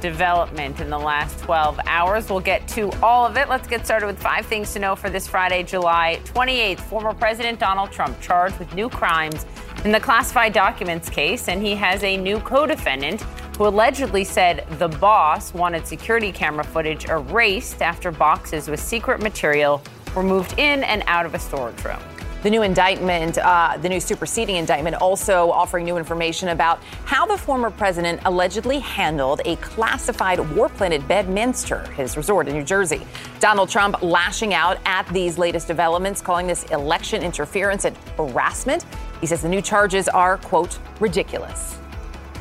development in the last 12 hours. We'll get to all of it. Let's get started with five things to know for this Friday, July 28th. Former President Donald Trump charged with new crimes in the classified documents case, and he has a new co defendant who allegedly said the boss wanted security camera footage erased after boxes with secret material were moved in and out of a storage room. The new indictment, uh, the new superseding indictment, also offering new information about how the former president allegedly handled a classified war plane at Bedminster, his resort in New Jersey. Donald Trump lashing out at these latest developments, calling this election interference and harassment. He says the new charges are, quote, ridiculous.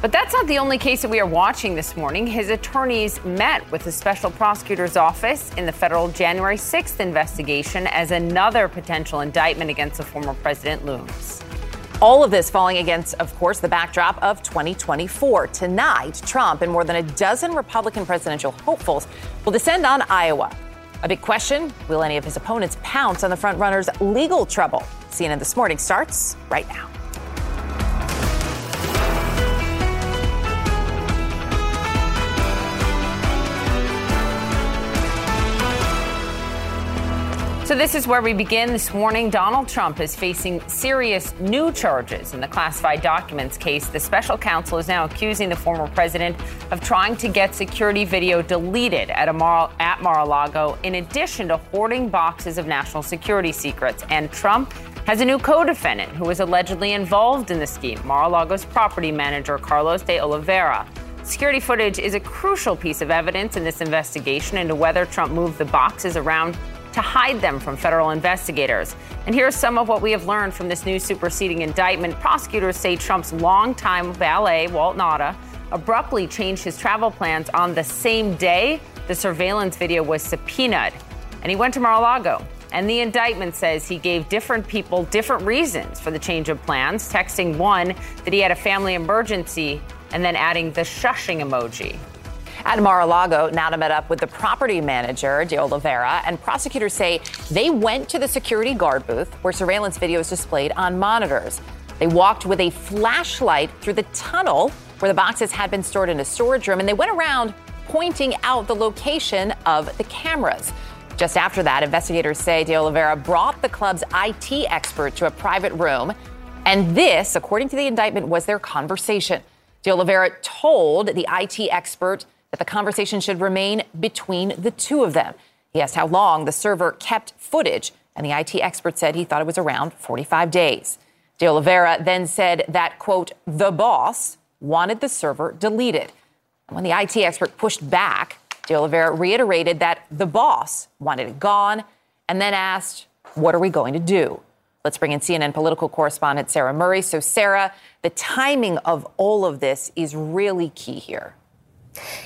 But that's not the only case that we are watching this morning. His attorneys met with the special prosecutor's office in the federal January 6th investigation as another potential indictment against the former president looms. All of this falling against, of course, the backdrop of 2024. Tonight, Trump and more than a dozen Republican presidential hopefuls will descend on Iowa. A big question will any of his opponents pounce on the frontrunner's legal trouble? CNN This Morning starts right now. So, this is where we begin this morning. Donald Trump is facing serious new charges in the classified documents case. The special counsel is now accusing the former president of trying to get security video deleted at, Mar- at Mar a Lago, in addition to hoarding boxes of national security secrets. And Trump has a new co defendant who was allegedly involved in the scheme Mar a Lago's property manager, Carlos de Oliveira. Security footage is a crucial piece of evidence in this investigation into whether Trump moved the boxes around to hide them from federal investigators. And here's some of what we have learned from this new superseding indictment. Prosecutors say Trump's longtime valet, Walt Nauta, abruptly changed his travel plans on the same day the surveillance video was subpoenaed. And he went to Mar a Lago. And the indictment says he gave different people different reasons for the change of plans, texting one that he had a family emergency and then adding the shushing emoji. At Mar-a-Lago, Nauta met up with the property manager, De Oliveira, and prosecutors say they went to the security guard booth where surveillance video is displayed on monitors. They walked with a flashlight through the tunnel where the boxes had been stored in a storage room, and they went around pointing out the location of the cameras. Just after that, investigators say De Oliveira brought the club's IT expert to a private room, and this, according to the indictment, was their conversation. De Oliveira told the IT expert that the conversation should remain between the two of them. He asked how long the server kept footage, and the IT expert said he thought it was around 45 days. De Oliveira then said that, quote, the boss wanted the server deleted. When the IT expert pushed back, De Oliveira reiterated that the boss wanted it gone and then asked, What are we going to do? Let's bring in CNN political correspondent Sarah Murray. So, Sarah, the timing of all of this is really key here.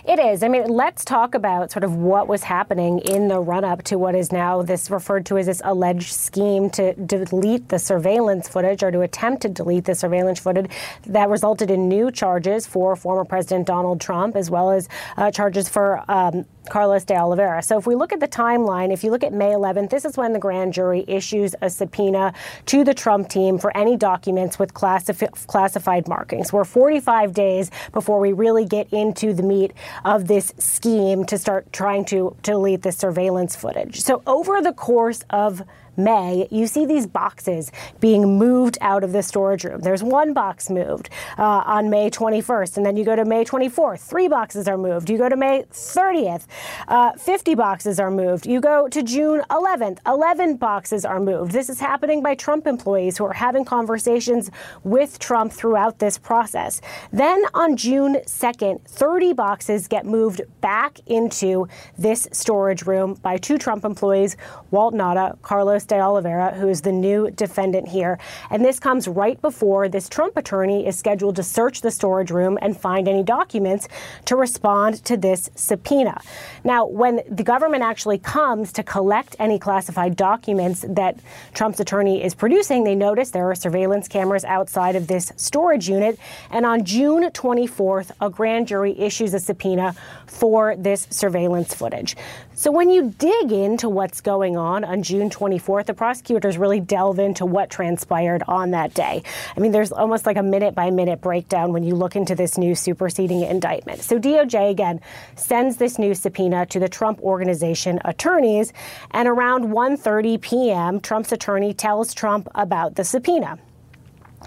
It is. I mean, let's talk about sort of what was happening in the run up to what is now this referred to as this alleged scheme to delete the surveillance footage or to attempt to delete the surveillance footage that resulted in new charges for former President Donald Trump, as well as uh, charges for um, Carlos de Oliveira. So if we look at the timeline, if you look at May 11th, this is when the grand jury issues a subpoena to the Trump team for any documents with classif- classified markings. We're 45 days before we really get into the meat of this scheme to start trying to, to delete the surveillance footage. So over the course of May, you see these boxes being moved out of the storage room. There's one box moved uh, on May 21st, and then you go to May 24th, three boxes are moved. You go to May 30th, uh, 50 boxes are moved. You go to June 11th, 11 boxes are moved. This is happening by Trump employees who are having conversations with Trump throughout this process. Then on June 2nd, 30 boxes get moved back into this storage room by two Trump employees, Walt Nauta, Carlos de Oliveira, who is the new defendant here. And this comes right before this Trump attorney is scheduled to search the storage room and find any documents to respond to this subpoena. Now, when the government actually comes to collect any classified documents that Trump's attorney is producing, they notice there are surveillance cameras outside of this storage unit. And on June 24th, a grand jury issues a subpoena for this surveillance footage. So when you dig into what's going on on June 24th, the prosecutors really delve into what transpired on that day. I mean, there's almost like a minute by minute breakdown when you look into this new superseding indictment. So DOJ again sends this new subpoena to the Trump organization attorneys, and around 1:30 p.m., Trump's attorney tells Trump about the subpoena.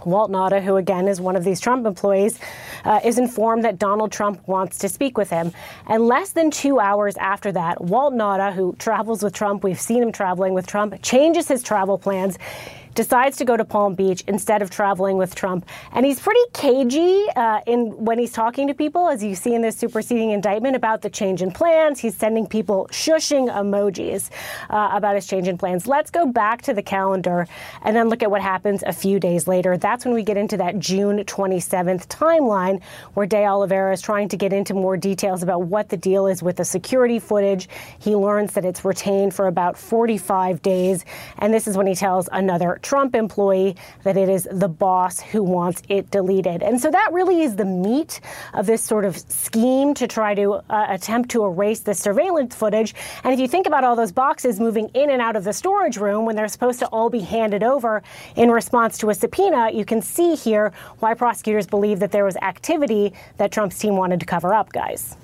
Walt Nauta, who again is one of these Trump employees, uh, is informed that Donald Trump wants to speak with him. And less than two hours after that, Walt Nauta, who travels with Trump, we've seen him traveling with Trump, changes his travel plans decides to go to Palm Beach instead of traveling with Trump. And he's pretty cagey uh, in when he's talking to people, as you see in this superseding indictment about the change in plans. He's sending people shushing emojis uh, about his change in plans. Let's go back to the calendar and then look at what happens a few days later. That's when we get into that June 27th timeline where De Oliveira is trying to get into more details about what the deal is with the security footage. He learns that it's retained for about 45 days. And this is when he tells another Trump employee that it is the boss who wants it deleted. And so that really is the meat of this sort of scheme to try to uh, attempt to erase the surveillance footage. And if you think about all those boxes moving in and out of the storage room when they're supposed to all be handed over in response to a subpoena, you can see here why prosecutors believe that there was activity that Trump's team wanted to cover up, guys.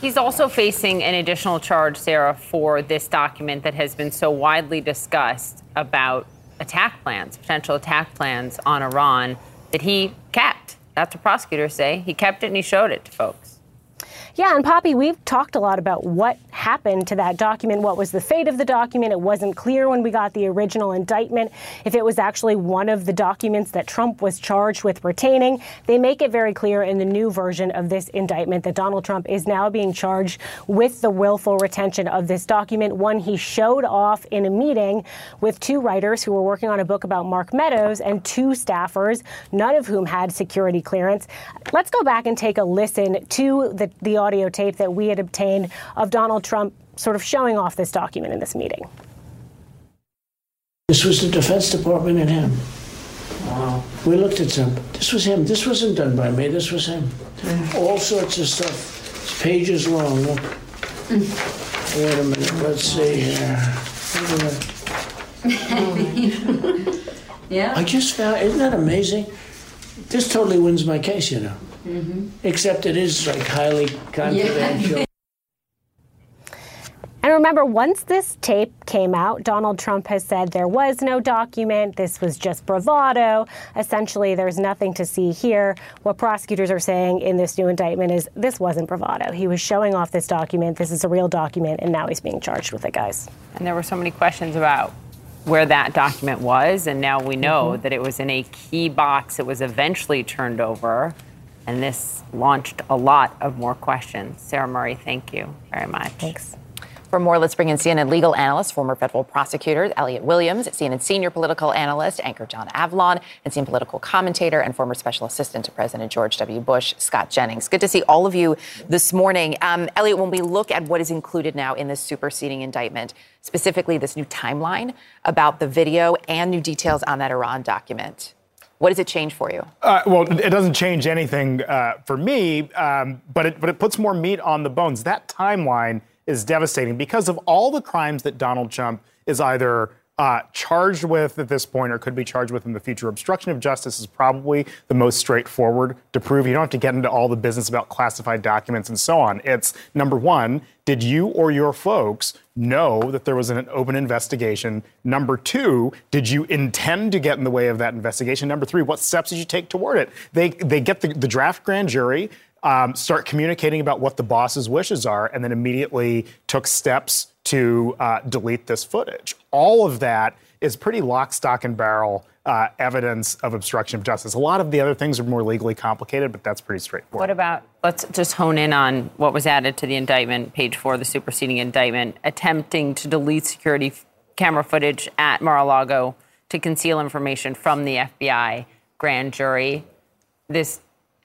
He's also facing an additional charge, Sarah, for this document that has been so widely discussed about attack plans, potential attack plans on Iran that he kept. That's what prosecutors say. He kept it and he showed it to folks. Yeah, and Poppy, we've talked a lot about what happened to that document. What was the fate of the document? It wasn't clear when we got the original indictment if it was actually one of the documents that Trump was charged with retaining. They make it very clear in the new version of this indictment that Donald Trump is now being charged with the willful retention of this document, one he showed off in a meeting with two writers who were working on a book about Mark Meadows and two staffers, none of whom had security clearance. Let's go back and take a listen to the, the audio tape that we had obtained of Donald Trump sort of showing off this document in this meeting. This was the Defense Department and him. Wow. We looked at them. This was him. This wasn't done by me. This was him. Mm. All sorts of stuff. It's pages long. Look. Mm. Wait a minute. Let's see here. yeah. I just found. Isn't that amazing? This totally wins my case, you know. Mm-hmm. Except it is like highly confidential. Yeah. And remember, once this tape came out, Donald Trump has said there was no document. This was just bravado. Essentially, there's nothing to see here. What prosecutors are saying in this new indictment is this wasn't bravado. He was showing off this document. This is a real document, and now he's being charged with it, guys. And there were so many questions about where that document was, and now we know mm-hmm. that it was in a key box. It was eventually turned over. And this launched a lot of more questions. Sarah Murray, thank you very much. Thanks. For more, let's bring in CNN legal analyst, former federal prosecutor Elliot Williams, CNN senior political analyst, anchor John Avlon, and CNN political commentator and former special assistant to President George W. Bush, Scott Jennings. Good to see all of you this morning. Um, Elliot, when we look at what is included now in this superseding indictment, specifically this new timeline about the video and new details on that Iran document, what does it change for you? Uh, well, it doesn't change anything uh, for me, um, but it but it puts more meat on the bones. That timeline is devastating because of all the crimes that Donald Trump is either Uh, charged with at this point, or could be charged with in the future, obstruction of justice is probably the most straightforward to prove. You don't have to get into all the business about classified documents and so on. It's number one, did you or your folks know that there was an open investigation? Number two, did you intend to get in the way of that investigation? Number three, what steps did you take toward it? They, they get the, the draft grand jury. Um, start communicating about what the boss's wishes are, and then immediately took steps to uh, delete this footage. All of that is pretty lock, stock, and barrel uh, evidence of obstruction of justice. A lot of the other things are more legally complicated, but that's pretty straightforward. What about, let's just hone in on what was added to the indictment, page four, the superseding indictment, attempting to delete security camera footage at Mar a Lago to conceal information from the FBI grand jury. This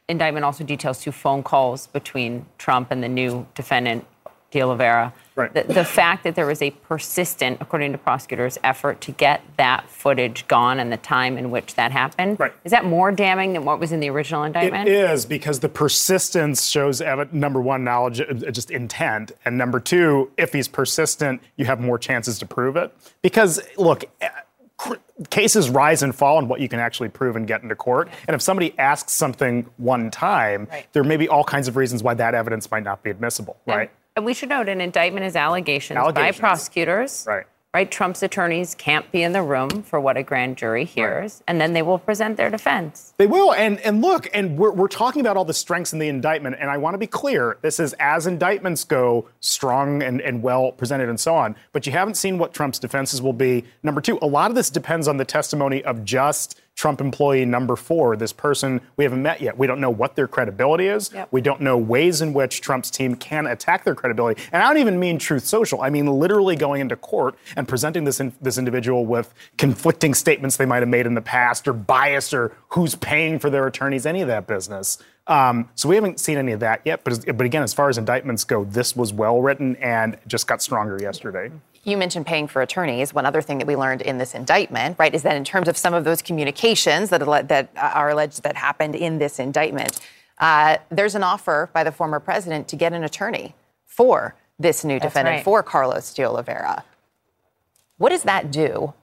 indictment also details two phone calls between Trump and the new defendant, De Oliveira. Right. The, the, fact that there was a persistent, according to prosecutors, effort to get that footage gone and the time in which that happened, right. is that more damning than what was in the original indictment? It is because the persistence shows uh, number one, knowledge, uh, uh, just intent, and number two, if he's persistent, you have more chances to prove it. Because look uh, cases rise and fall on what you can actually prove and get into court. And if somebody asks something one time, right. there may be all kinds of reasons why that evidence might not be admissible, right? And we should note an indictment is allegations, allegations. by prosecutors. Right right? Trump's attorneys can't be in the room for what a grand jury hears, right. and then they will present their defense. They will. And, and look, and we're, we're talking about all the strengths in the indictment, and I want to be clear this is as indictments go, strong and, and well presented and so on. But you haven't seen what Trump's defenses will be. Number two, a lot of this depends on the testimony of just Trump employee number four, this person we haven't met yet. We don't know what their credibility is. Yep. We don't know ways in which Trump's team can attack their credibility. And I don't even mean Truth Social. I mean literally going into court and presenting this in, this individual with conflicting statements they might have made in the past, or bias, or who's paying for their attorneys, any of that business. Um, so we haven't seen any of that yet. But, but again, as far as indictments go, this was well written and just got stronger yesterday. You mentioned paying for attorneys. One other thing that we learned in this indictment, right, is that in terms of some of those communications that, that are alleged that happened in this indictment, uh, there's an offer by the former president to get an attorney for this new That's defendant, right. for Carlos de Oliveira. What does that do?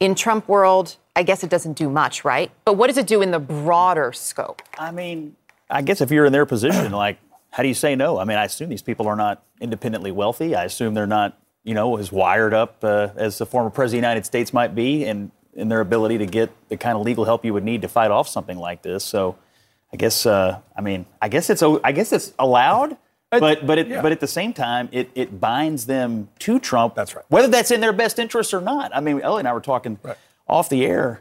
In Trump world, I guess it doesn't do much, right? But what does it do in the broader scope? I mean, I guess if you're in their position, like, how do you say no? I mean, I assume these people are not independently wealthy. I assume they're not you know, as wired up uh, as the former president of the United States might be, and in their ability to get the kind of legal help you would need to fight off something like this. So, I guess, uh, I mean, I guess it's I guess it's allowed. But but it, yeah. but at the same time, it, it binds them to Trump. That's right. Whether that's in their best interest or not. I mean, Ellie and I were talking right. off the air.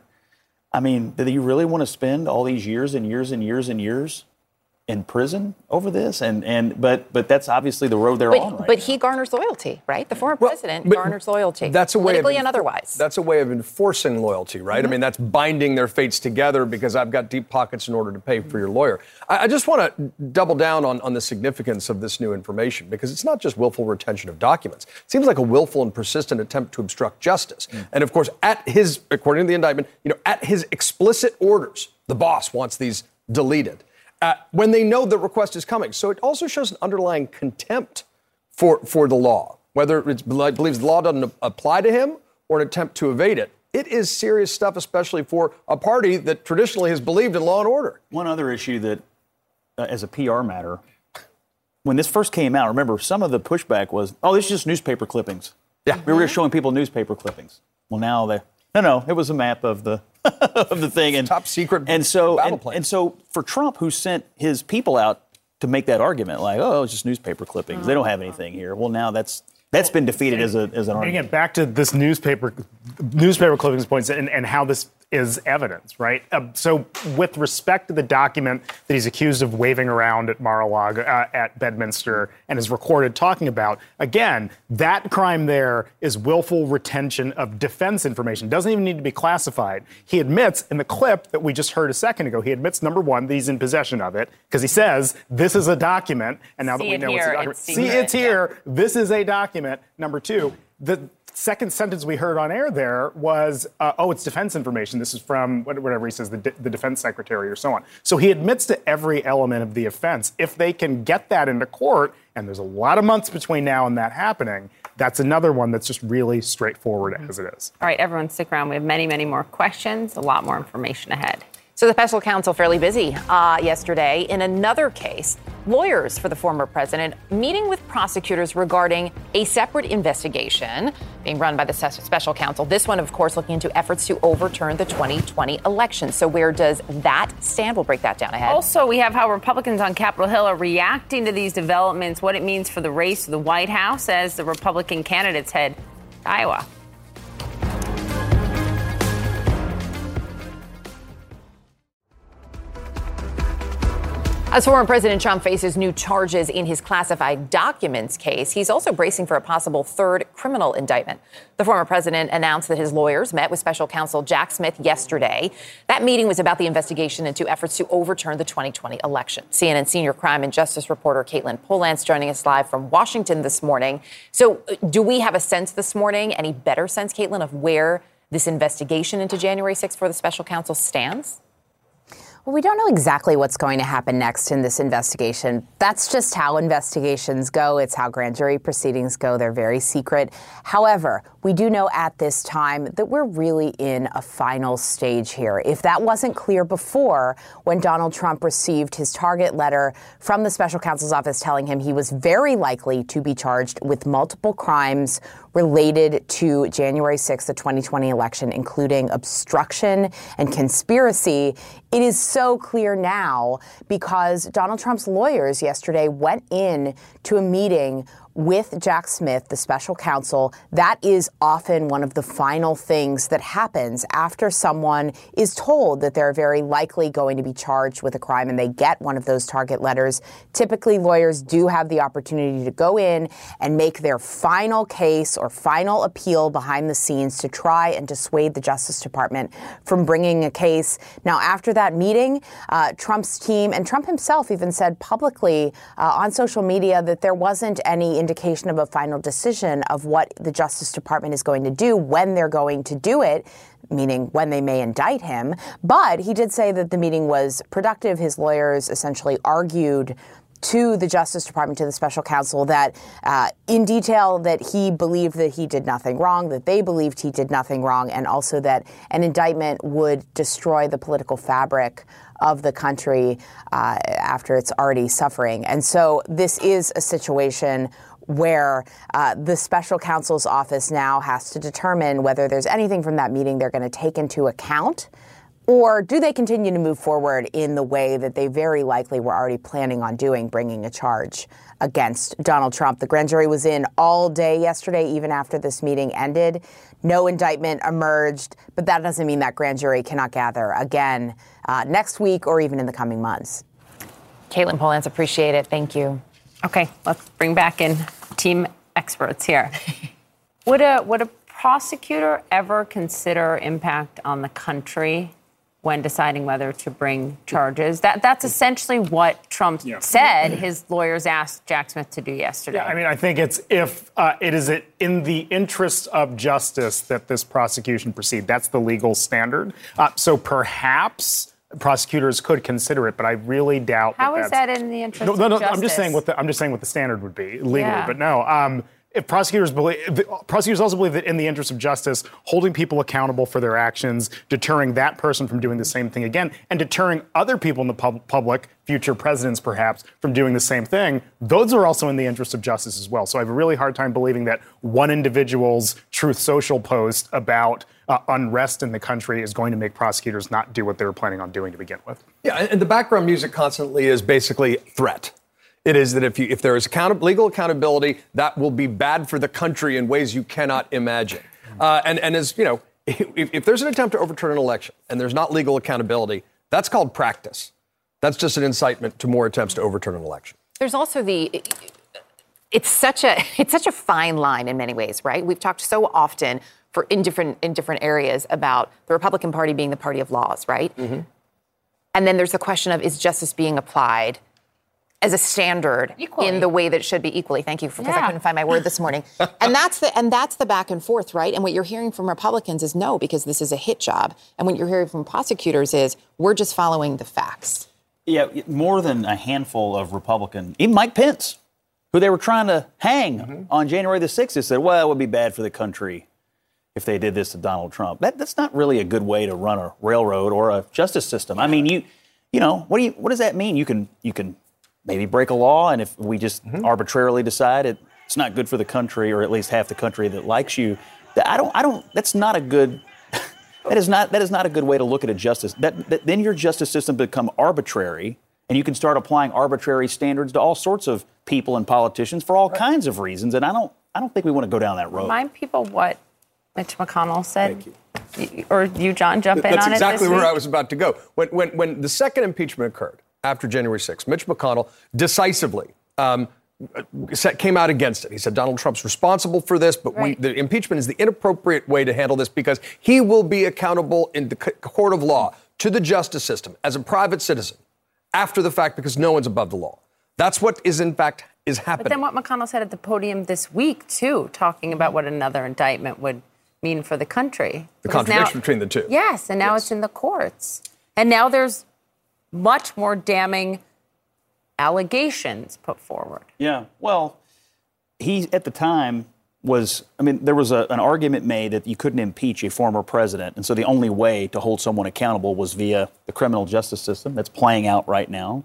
I mean, do you really want to spend all these years and years and years and years in prison over this? And and but but that's obviously the road they're but, on right but now. he garners loyalty right? The former well, president garners loyalty that's a way politically of, and otherwise. that's a way of enforcing loyalty right? Mm-hmm. i mean that's binding their fates together because i've got deep pockets in order to pay for your lawyer. I, I just want to double down on, on the significance of this new information because it's not just willful retention of documents. It seems like a willful and persistent attempt to obstruct justice. Mm. and of course at his according to the indictment you know at his explicit orders the boss wants these deleted uh, when they know the request is coming. So it also shows an underlying contempt for, for the law, whether it believes the law doesn't apply to him or an attempt to evade it. It is serious stuff, especially for a party that traditionally has believed in law and order. One other issue that, uh, as a PR matter, when this first came out, remember some of the pushback was, "Oh, this is just newspaper clippings." Yeah, we were showing people newspaper clippings. Well, now they no, no, it was a map of the of the thing and top secret and so battle and, plan. and so for Trump, who sent his people out to make that argument, like, oh, it's just newspaper clippings. They don't have anything here. Well, now that's that's been defeated as a as an argument. again, back to this newspaper newspaper clippings points and, and how this is evidence, right? Uh, so, with respect to the document that he's accused of waving around at Mar-a-Lago, uh, at Bedminster, and is recorded talking about, again, that crime there is willful retention of defense information. Doesn't even need to be classified. He admits in the clip that we just heard a second ago, he admits number one that he's in possession of it because he says this is a document, and now See that we know here, it's a document, it's see it's here. This is a document. Number two, the second sentence we heard on air there was, uh, oh, it's defense information. This is from whatever he says, the, the defense secretary or so on. So he admits to every element of the offense. If they can get that into court, and there's a lot of months between now and that happening, that's another one that's just really straightforward as it is. All right, everyone, stick around. We have many, many more questions, a lot more information ahead. So the special counsel fairly busy uh, yesterday in another case. Lawyers for the former president meeting with prosecutors regarding a separate investigation being run by the special counsel. This one, of course, looking into efforts to overturn the 2020 election. So where does that stand? We'll break that down ahead. Also, we have how Republicans on Capitol Hill are reacting to these developments, what it means for the race to the White House as the Republican candidates head Iowa. As former President Trump faces new charges in his classified documents case, he's also bracing for a possible third criminal indictment. The former president announced that his lawyers met with special counsel Jack Smith yesterday. That meeting was about the investigation into efforts to overturn the 2020 election. CNN senior crime and justice reporter Katelyn Polantz joining us live from Washington this morning. So, uh, do we have a sense this morning, any better sense, Katelyn, of where this investigation into January 6th for the special counsel stands? Well, we don't know exactly what's going to happen next in this investigation. That's just how investigations go. It's how grand jury proceedings go. They're very secret. However, we do know at this time that we're really in a final stage here. If that wasn't clear before, when Donald Trump received his target letter from the special counsel's office telling him he was very likely to be charged with multiple crimes related to January 6th, the 2020 election, including obstruction and conspiracy, it is so clear now because Donald Trump's lawyers yesterday went in to a meeting with Jack Smith, the special counsel, that is often one of the final things that happens after someone is told that they're very likely going to be charged with a crime and they get one of those target letters. Typically, lawyers do have the opportunity to go in and make their final case or final appeal behind the scenes to try and dissuade the Justice Department from bringing a case. Now, after that meeting, uh, Trump's team and Trump himself even said publicly uh, on social media that there wasn't any indication of a final decision of what the Justice Department is going to do when they're going to do it meaning when they may indict him. But he did say that the meeting was productive. His lawyers essentially argued to the Justice Department, to the special counsel, that uh, in detail that he believed that he did nothing wrong, that they believed he did nothing wrong, and also that an indictment would destroy the political fabric of the country uh, after it's already suffering. And so this is a situation where uh, the special counsel's office now has to determine whether there's anything from that meeting they're going to take into account. Or do they continue to move forward in the way that they very likely were already planning on doing, bringing a charge against Donald Trump? The grand jury was in all day yesterday, even after this meeting ended. No indictment emerged, but that doesn't mean that grand jury cannot gather again uh, next week or even in the coming months. Katelyn Polantz, appreciate it. Thank you. Okay, let's bring back in team experts here. would a would a prosecutor ever consider impact on the country when deciding whether to bring charges? That that's essentially what Trump yeah. said. His lawyers asked Jack Smith to do yesterday. Yeah, I mean, I think it's if uh, it is in the interest of justice that this prosecution proceed. That's the legal standard. Uh, so perhaps prosecutors could consider it, but I really doubt. How that is that in the interest? No, no, no. I'm just saying what the I'm just saying what the standard would be legally, yeah. but no. Um, if prosecutors believe, prosecutors also believe that in the interest of justice, holding people accountable for their actions, deterring that person from doing the same thing again, and deterring other people in the pub- public, future presidents perhaps, from doing the same thing, those are also in the interest of justice as well. So I have a really hard time believing that one individual's Truth Social post about uh, unrest in the country is going to make prosecutors not do what they were planning on doing to begin with. Yeah, and the background music constantly is basically threat. It is that if, you, if there is account- legal accountability, that will be bad for the country in ways you cannot imagine. Uh, and, and as you know, if, if there's an attempt to overturn an election and there's not legal accountability, that's called practice. That's just an incitement to more attempts to overturn an election. There's also the it's such a it's such a fine line in many ways, right? We've talked so often for in different in different areas about the Republican Party being the party of laws, right? Mm-hmm. And then there's the question of is justice being applied as a standard equally. in the way that it should be equally. Thank you because yeah. I couldn't find my word this morning. and that's the and that's the back and forth, right? And what you're hearing from Republicans is no because this is a hit job. And what you're hearing from prosecutors is we're just following the facts. Yeah, more than a handful of Republican, even Mike Pence who they were trying to hang mm-hmm. on January the 6th, said, well, it would be bad for the country if they did this to Donald Trump. That, that's not really a good way to run a railroad or a justice system. I mean, you, you know, what do you, what does that mean? You can, you can maybe break a law, and if we just mm-hmm. arbitrarily decide it, it's not good for the country, or at least half the country that likes you. I don't, I don't. That's not a good. that is not. That is not a good way to look at a justice. That, that then your justice system become arbitrary, and you can start applying arbitrary standards to all sorts of people and politicians for all right. kinds of reasons. And I don't. I don't think we want to go down that road. Remind people what Mitch McConnell said. You. Or you, John, jump in That's on exactly it. That's exactly where I was about to go. When, when, when the second impeachment occurred after January 6th, Mitch McConnell decisively um, came out against it. He said Donald Trump's responsible for this, but right. we, the impeachment is the inappropriate way to handle this because he will be accountable in the court of law to the justice system as a private citizen after the fact because no one's above the law. That's what is in fact is happening. But then what McConnell said at the podium this week too, talking about what another indictment would mean for the country. The contradiction now, between the two. Yes, and now yes. it's in the courts. And now there's much more damning allegations put forward. Yeah. Well, he at the time was I mean there was a, an argument made that you couldn't impeach a former president, and so the only way to hold someone accountable was via the criminal justice system that's playing out right now.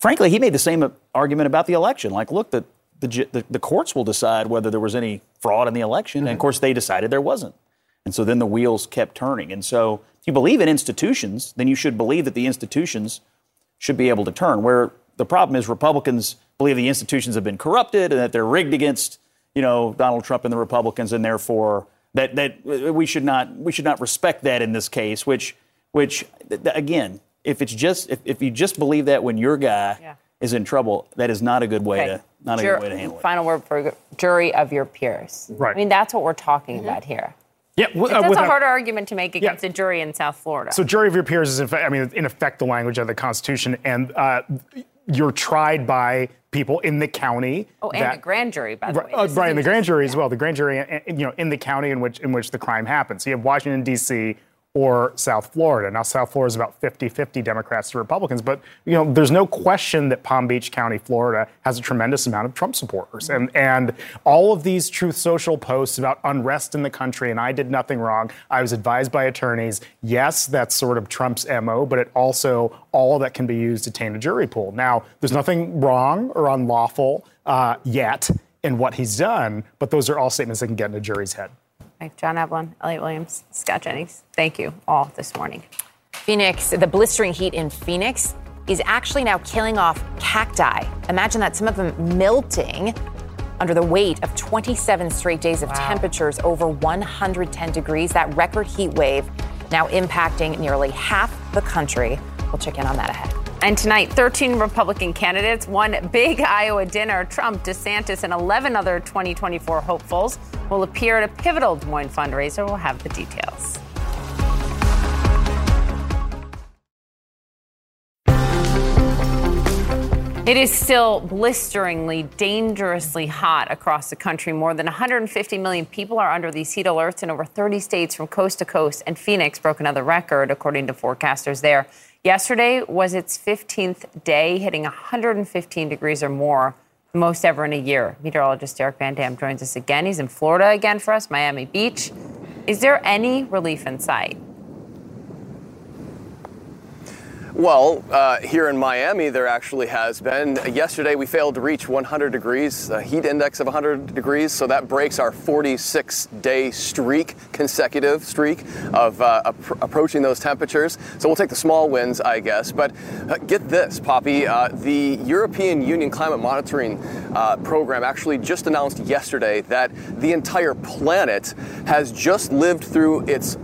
Frankly, he made the same argument about the election. Like, look, the the, the, the courts will decide whether there was any fraud in the election. Mm-hmm. And of course, they decided there wasn't. And so then the wheels kept turning. And so if you believe in institutions, then you should believe that the institutions should be able to turn. Where the problem is, Republicans believe the institutions have been corrupted and that they're rigged against, you know, Donald Trump and the Republicans, and therefore that that we should not we should not respect that in this case. Which which again, if it's just if, if you just believe that when your guy yeah is in trouble, that is not a good way okay. to not Jur- a good way to handle it. Final word for jury of your peers. Right. I mean, that's what we're talking mm-hmm. about here. Yeah, well, uh, that's a harder argument to make against yeah. a jury in South Florida. So, jury of your peers is, in fact, I mean, in effect, the language of the Constitution, and uh, you're tried by people in the county. Oh, and that, a grand jury, by the way. Uh, right, and the grand jury as well. The grand jury, uh, you know, in the county in which in which the crime happens. So you have Washington D.C or South Florida. Now, South Florida is about 50-50 Democrats to Republicans, but you know, there's no question that Palm Beach County, Florida, has a tremendous amount of Trump supporters, and and all of these Truth Social posts about unrest in the country, and I did nothing wrong. I was advised by attorneys. Yes, that's sort of Trump's mo, but it also all that can be used to taint a jury pool. Now, there's nothing wrong or unlawful uh, yet in what he's done, but those are all statements that can get in a jury's head. John Avlon, Elliot Williams, Scott Jennings, thank you all this morning. Phoenix, the blistering heat in Phoenix is actually now killing off cacti. Imagine that, some of them melting under the weight of 27 straight days of wow. temperatures over 110 degrees. That record heat wave now impacting nearly half the country. We'll check in on that ahead. And tonight, 13 Republican candidates, one big Iowa dinner. Trump, DeSantis, and 11 other 2024 hopefuls will appear at a pivotal Des Moines fundraiser. We'll have the details. It is still blisteringly, dangerously hot across the country. More than 150 million people are under these heat alerts in over 30 states from coast to coast, and Phoenix broke another record, according to forecasters there. Yesterday was its 15th day, hitting 115 degrees or more, the most ever in a year. Meteorologist Derek Van Dam joins us again. He's in Florida again for us, Miami Beach. Is there any relief in sight? Well, uh, here in Miami, there actually has been. Yesterday, we failed to reach 100 degrees, a heat index of 100 degrees, so that breaks our 46 day streak, consecutive streak of uh, ap- approaching those temperatures. So we'll take the small wins, I guess. But uh, get this, Poppy, uh, the European Union Climate Monitoring uh, Program actually just announced yesterday that the entire planet has just lived through its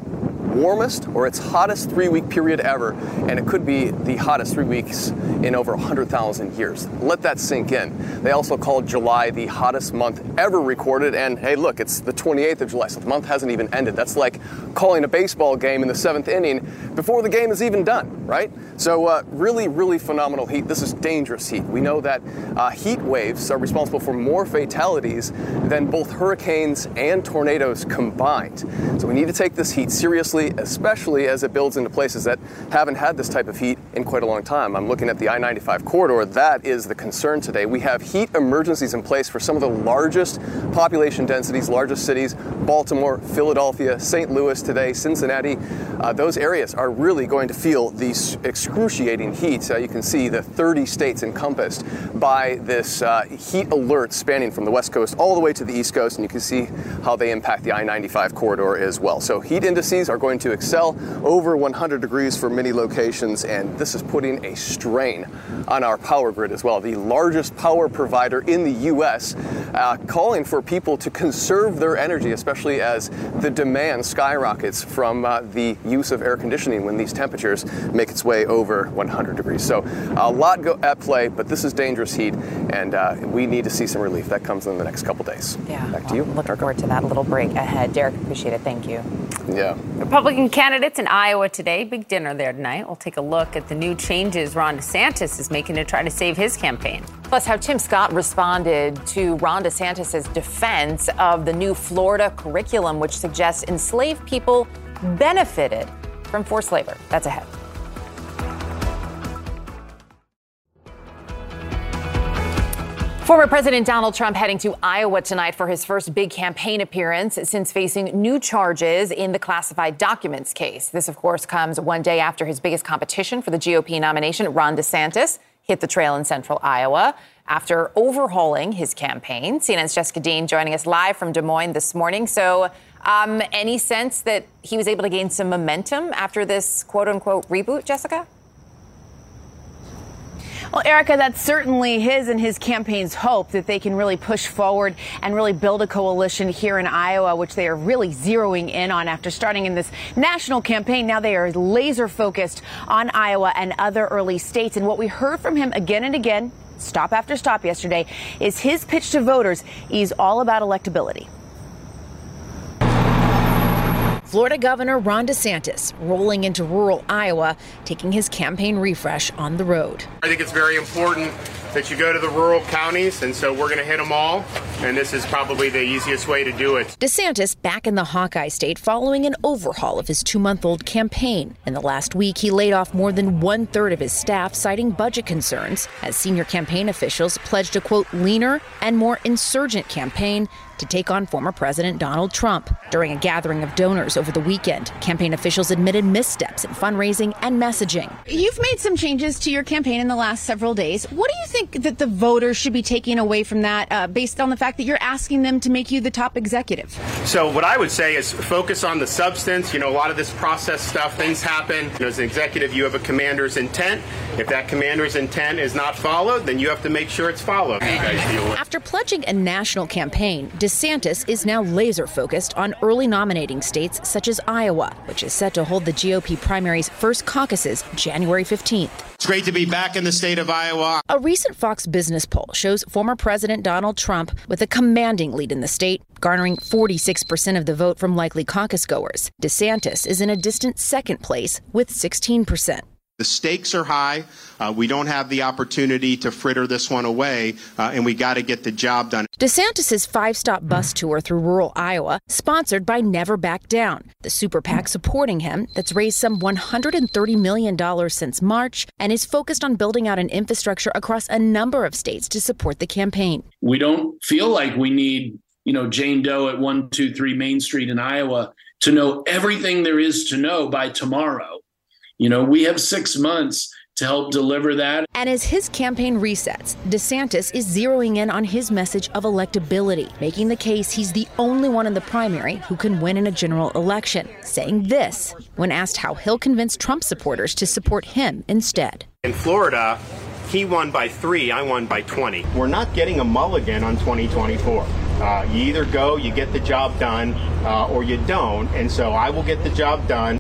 warmest or its hottest three week period ever, and it could be the hottest three weeks in over 100,000 years. Let that sink in. They also called July the hottest month ever recorded, and hey, look, it's the 28th of July, so the month hasn't even ended. That's like calling a baseball game in the seventh inning before the game is even done, right? So, uh, really, really phenomenal heat. This is dangerous heat. We know that uh, heat waves are responsible for more fatalities than both hurricanes and tornadoes combined. So, we need to take this heat seriously especially especially as it builds into places that haven't had this type of heat in quite a long time. I'm looking at the I-95 corridor. That is the concern today. We have heat emergencies in place for some of the largest population densities, largest cities: Baltimore, Philadelphia, St. Louis today, Cincinnati. Uh, those areas are really going to feel these excruciating heat. Uh, you can see the 30 states encompassed by this uh, heat alert spanning from the west coast all the way to the east coast, and you can see how they impact the I-95 corridor as well. So heat indices are going to excel over 100 degrees for many locations, and this is putting a strain on our power grid as well. The largest power provider in the U.S. Uh, calling for people to conserve their energy, especially as the demand skyrockets from uh, the use of air conditioning when these temperatures make its way over 100 degrees. So a lot go- at play, but this is dangerous heat, and uh, we need to see some relief. That comes in the next couple days. Yeah. Back to you. Looking forward to that. Little break ahead. Derek, appreciate it. Thank you. Yeah. Republican candidates in Iowa today. Big dinner there tonight. We'll take a look at the new changes Ron DeSantis is making to try to save his campaign. Plus, how Tim Scott responded to Ron DeSantis' defense of the new Florida curriculum, which suggests enslaved people benefited from forced labor. That's ahead. Former President Donald Trump heading to Iowa tonight for his first big campaign appearance since facing new charges in the classified documents case. This, of course, comes one day after his biggest competition for the GOP nomination, Ron DeSantis, hit the trail in central Iowa after overhauling his campaign. CNN's Jessica Dean joining us live from Des Moines this morning. So, um, any sense that he was able to gain some momentum after this quote unquote reboot, Jessica? Well, Erica, that's certainly his and his campaign's hope that they can really push forward and really build a coalition here in Iowa, which they are really zeroing in on after starting in this national campaign. Now they are laser focused on Iowa and other early states. And what we heard from him again and again, stop after stop yesterday, is his pitch to voters is all about electability. Florida Governor Ron DeSantis rolling into rural Iowa, taking his campaign refresh on the road. I think it's very important that you go to the rural counties, and so we're going to hit them all, and this is probably the easiest way to do it. DeSantis back in the Hawkeye state following an overhaul of his two month old campaign. In the last week, he laid off more than one third of his staff, citing budget concerns, as senior campaign officials pledged a quote, leaner and more insurgent campaign to take on former President Donald Trump. During a gathering of donors over the weekend, campaign officials admitted missteps in fundraising and messaging. You've made some changes to your campaign in the last several days. What do you think that the voters should be taking away from that uh, based on the fact that you're asking them to make you the top executive? So, what I would say is focus on the substance. You know, a lot of this process stuff, things happen. You know, as an executive, you have a commander's intent. If that commander's intent is not followed, then you have to make sure it's followed. After pledging a national campaign, DeSantis is now laser focused on early nominating states such as Iowa, which is set to hold the GOP primary's first caucuses January 15th. It's great to be back in the state of Iowa. A recent Fox Business poll shows former President Donald Trump with a commanding lead in the state, garnering 46% of the vote from likely caucus goers. DeSantis is in a distant second place with 16%. The stakes are high. Uh, we don't have the opportunity to fritter this one away, uh, and we got to get the job done. DeSantis' five stop bus tour through rural Iowa, sponsored by Never Back Down, the super PAC supporting him that's raised some $130 million since March and is focused on building out an infrastructure across a number of states to support the campaign. We don't feel like we need, you know, Jane Doe at 123 Main Street in Iowa to know everything there is to know by tomorrow. You know, we have six months to help deliver that. And as his campaign resets, DeSantis is zeroing in on his message of electability, making the case he's the only one in the primary who can win in a general election, saying this when asked how he'll convince Trump supporters to support him instead. In Florida, he won by three, I won by 20. We're not getting a mulligan on 2024. Uh, you either go, you get the job done, uh, or you don't. And so I will get the job done.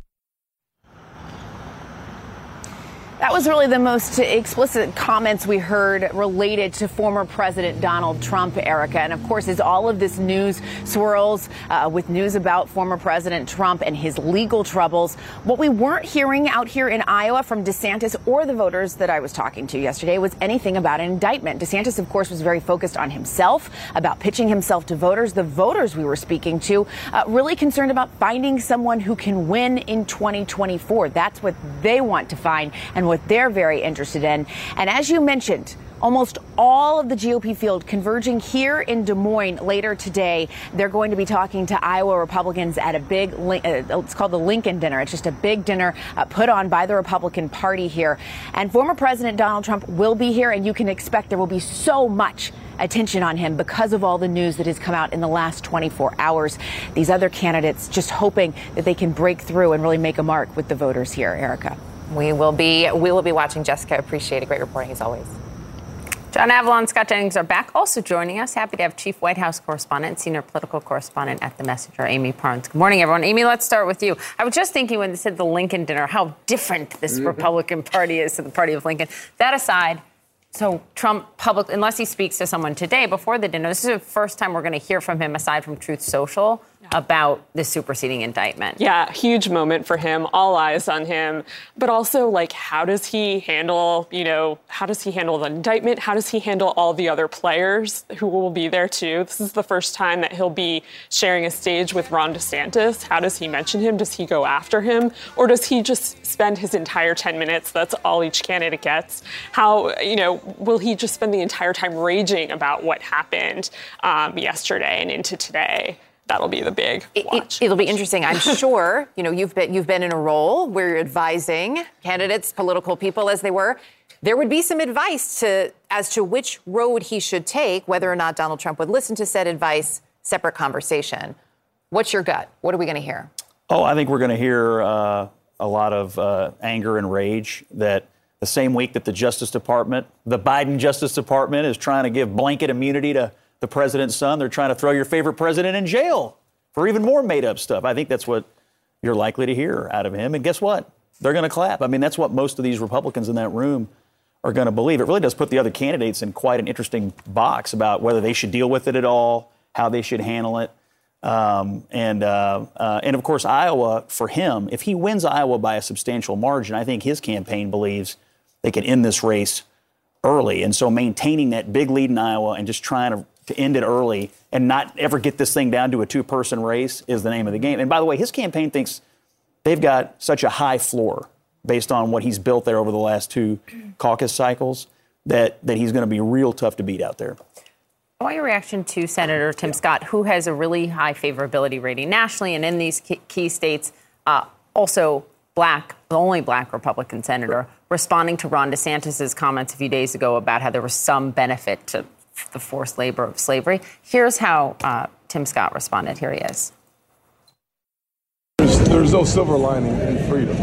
That was really the most explicit comments we heard related to former President Donald Trump, Erica. And of course, as all of this news swirls uh, with news about former President Trump and his legal troubles, what we weren't hearing out here in Iowa from DeSantis or the voters that I was talking to yesterday was anything about an indictment. DeSantis, of course, was very focused on himself, about pitching himself to voters. The voters we were speaking to uh, really concerned about finding someone who can win in 2024. That's what they want to find and what they're very interested in. And as you mentioned, almost all of the GOP field converging here in Des Moines later today. They're going to be talking to Iowa Republicans at a big, uh, it's called the Lincoln Dinner. It's just a big dinner uh, put on by the Republican Party here. And former President Donald Trump will be here, and you can expect there will be so much attention on him because of all the news that has come out in the last 24 hours. These other candidates just hoping that they can break through and really make a mark with the voters here, Erica. We will be we will be watching Jessica. Appreciate a great reporting as always. John Avlon, Scott Jennings are back. Also joining us, happy to have Chief White House Correspondent, Senior Political Correspondent at The Messenger, Amie Parnes. Good morning, everyone. Amy, let's start with you. I was just thinking when they said the Lincoln dinner, how different this mm-hmm. Republican Party is to the Party of Lincoln. That aside, so Trump public, unless he speaks to someone today before the dinner, this is the first time we're going to hear from him aside from Truth Social about the superseding indictment. Yeah, huge moment for him, all eyes on him. But also, like, how does he handle, you know, how does he handle the indictment? How does he handle all the other players who will be there too? This is the first time that he'll be sharing a stage with Ron DeSantis. How does he mention him? Does he go after him? Or does he just spend his entire 10 minutes? That's all each candidate gets. How, you know, will he just spend the entire time raging about what happened um, yesterday and into today? That'll be the big watch. It, will be interesting. I'm sure, you know, you've been, you've been in a role where you're advising candidates, political people as they were. There would be some advice to as to which road he should take, whether or not Donald Trump would listen to said advice, separate conversation. What's your gut? What are we going to hear? Oh, I think we're going to hear uh, a lot of uh, anger and rage that the same week that the Justice Department, the Biden Justice Department, is trying to give blanket immunity to the president's son. They're trying to throw your favorite president in jail for even more made up stuff. I think that's what you're likely to hear out of him. And guess what? They're going to clap. I mean, that's what most of these Republicans in that room are going to believe. It really does put the other candidates in quite an interesting box about whether they should deal with it at all, how they should handle it. Um, and uh, uh, and of course, Iowa for him, if he wins Iowa by a substantial margin, I think his campaign believes they can end this race early. And so maintaining that big lead in Iowa and just trying to to end it early and not ever get this thing down to a two person race is the name of the game. And by the way, his campaign thinks they've got such a high floor based on what he's built there over the last two caucus cycles that, that he's going to be real tough to beat out there. I want your reaction to Senator Tim Scott, who has a really high favorability rating nationally and in these key states. Uh, also, black, the only black Republican senator, responding to Ron DeSantis' comments a few days ago about how there was some benefit to the forced labor of slavery. Here's how uh, Tim Scott responded. Here he is. There's, there's, no silver lining in freedom,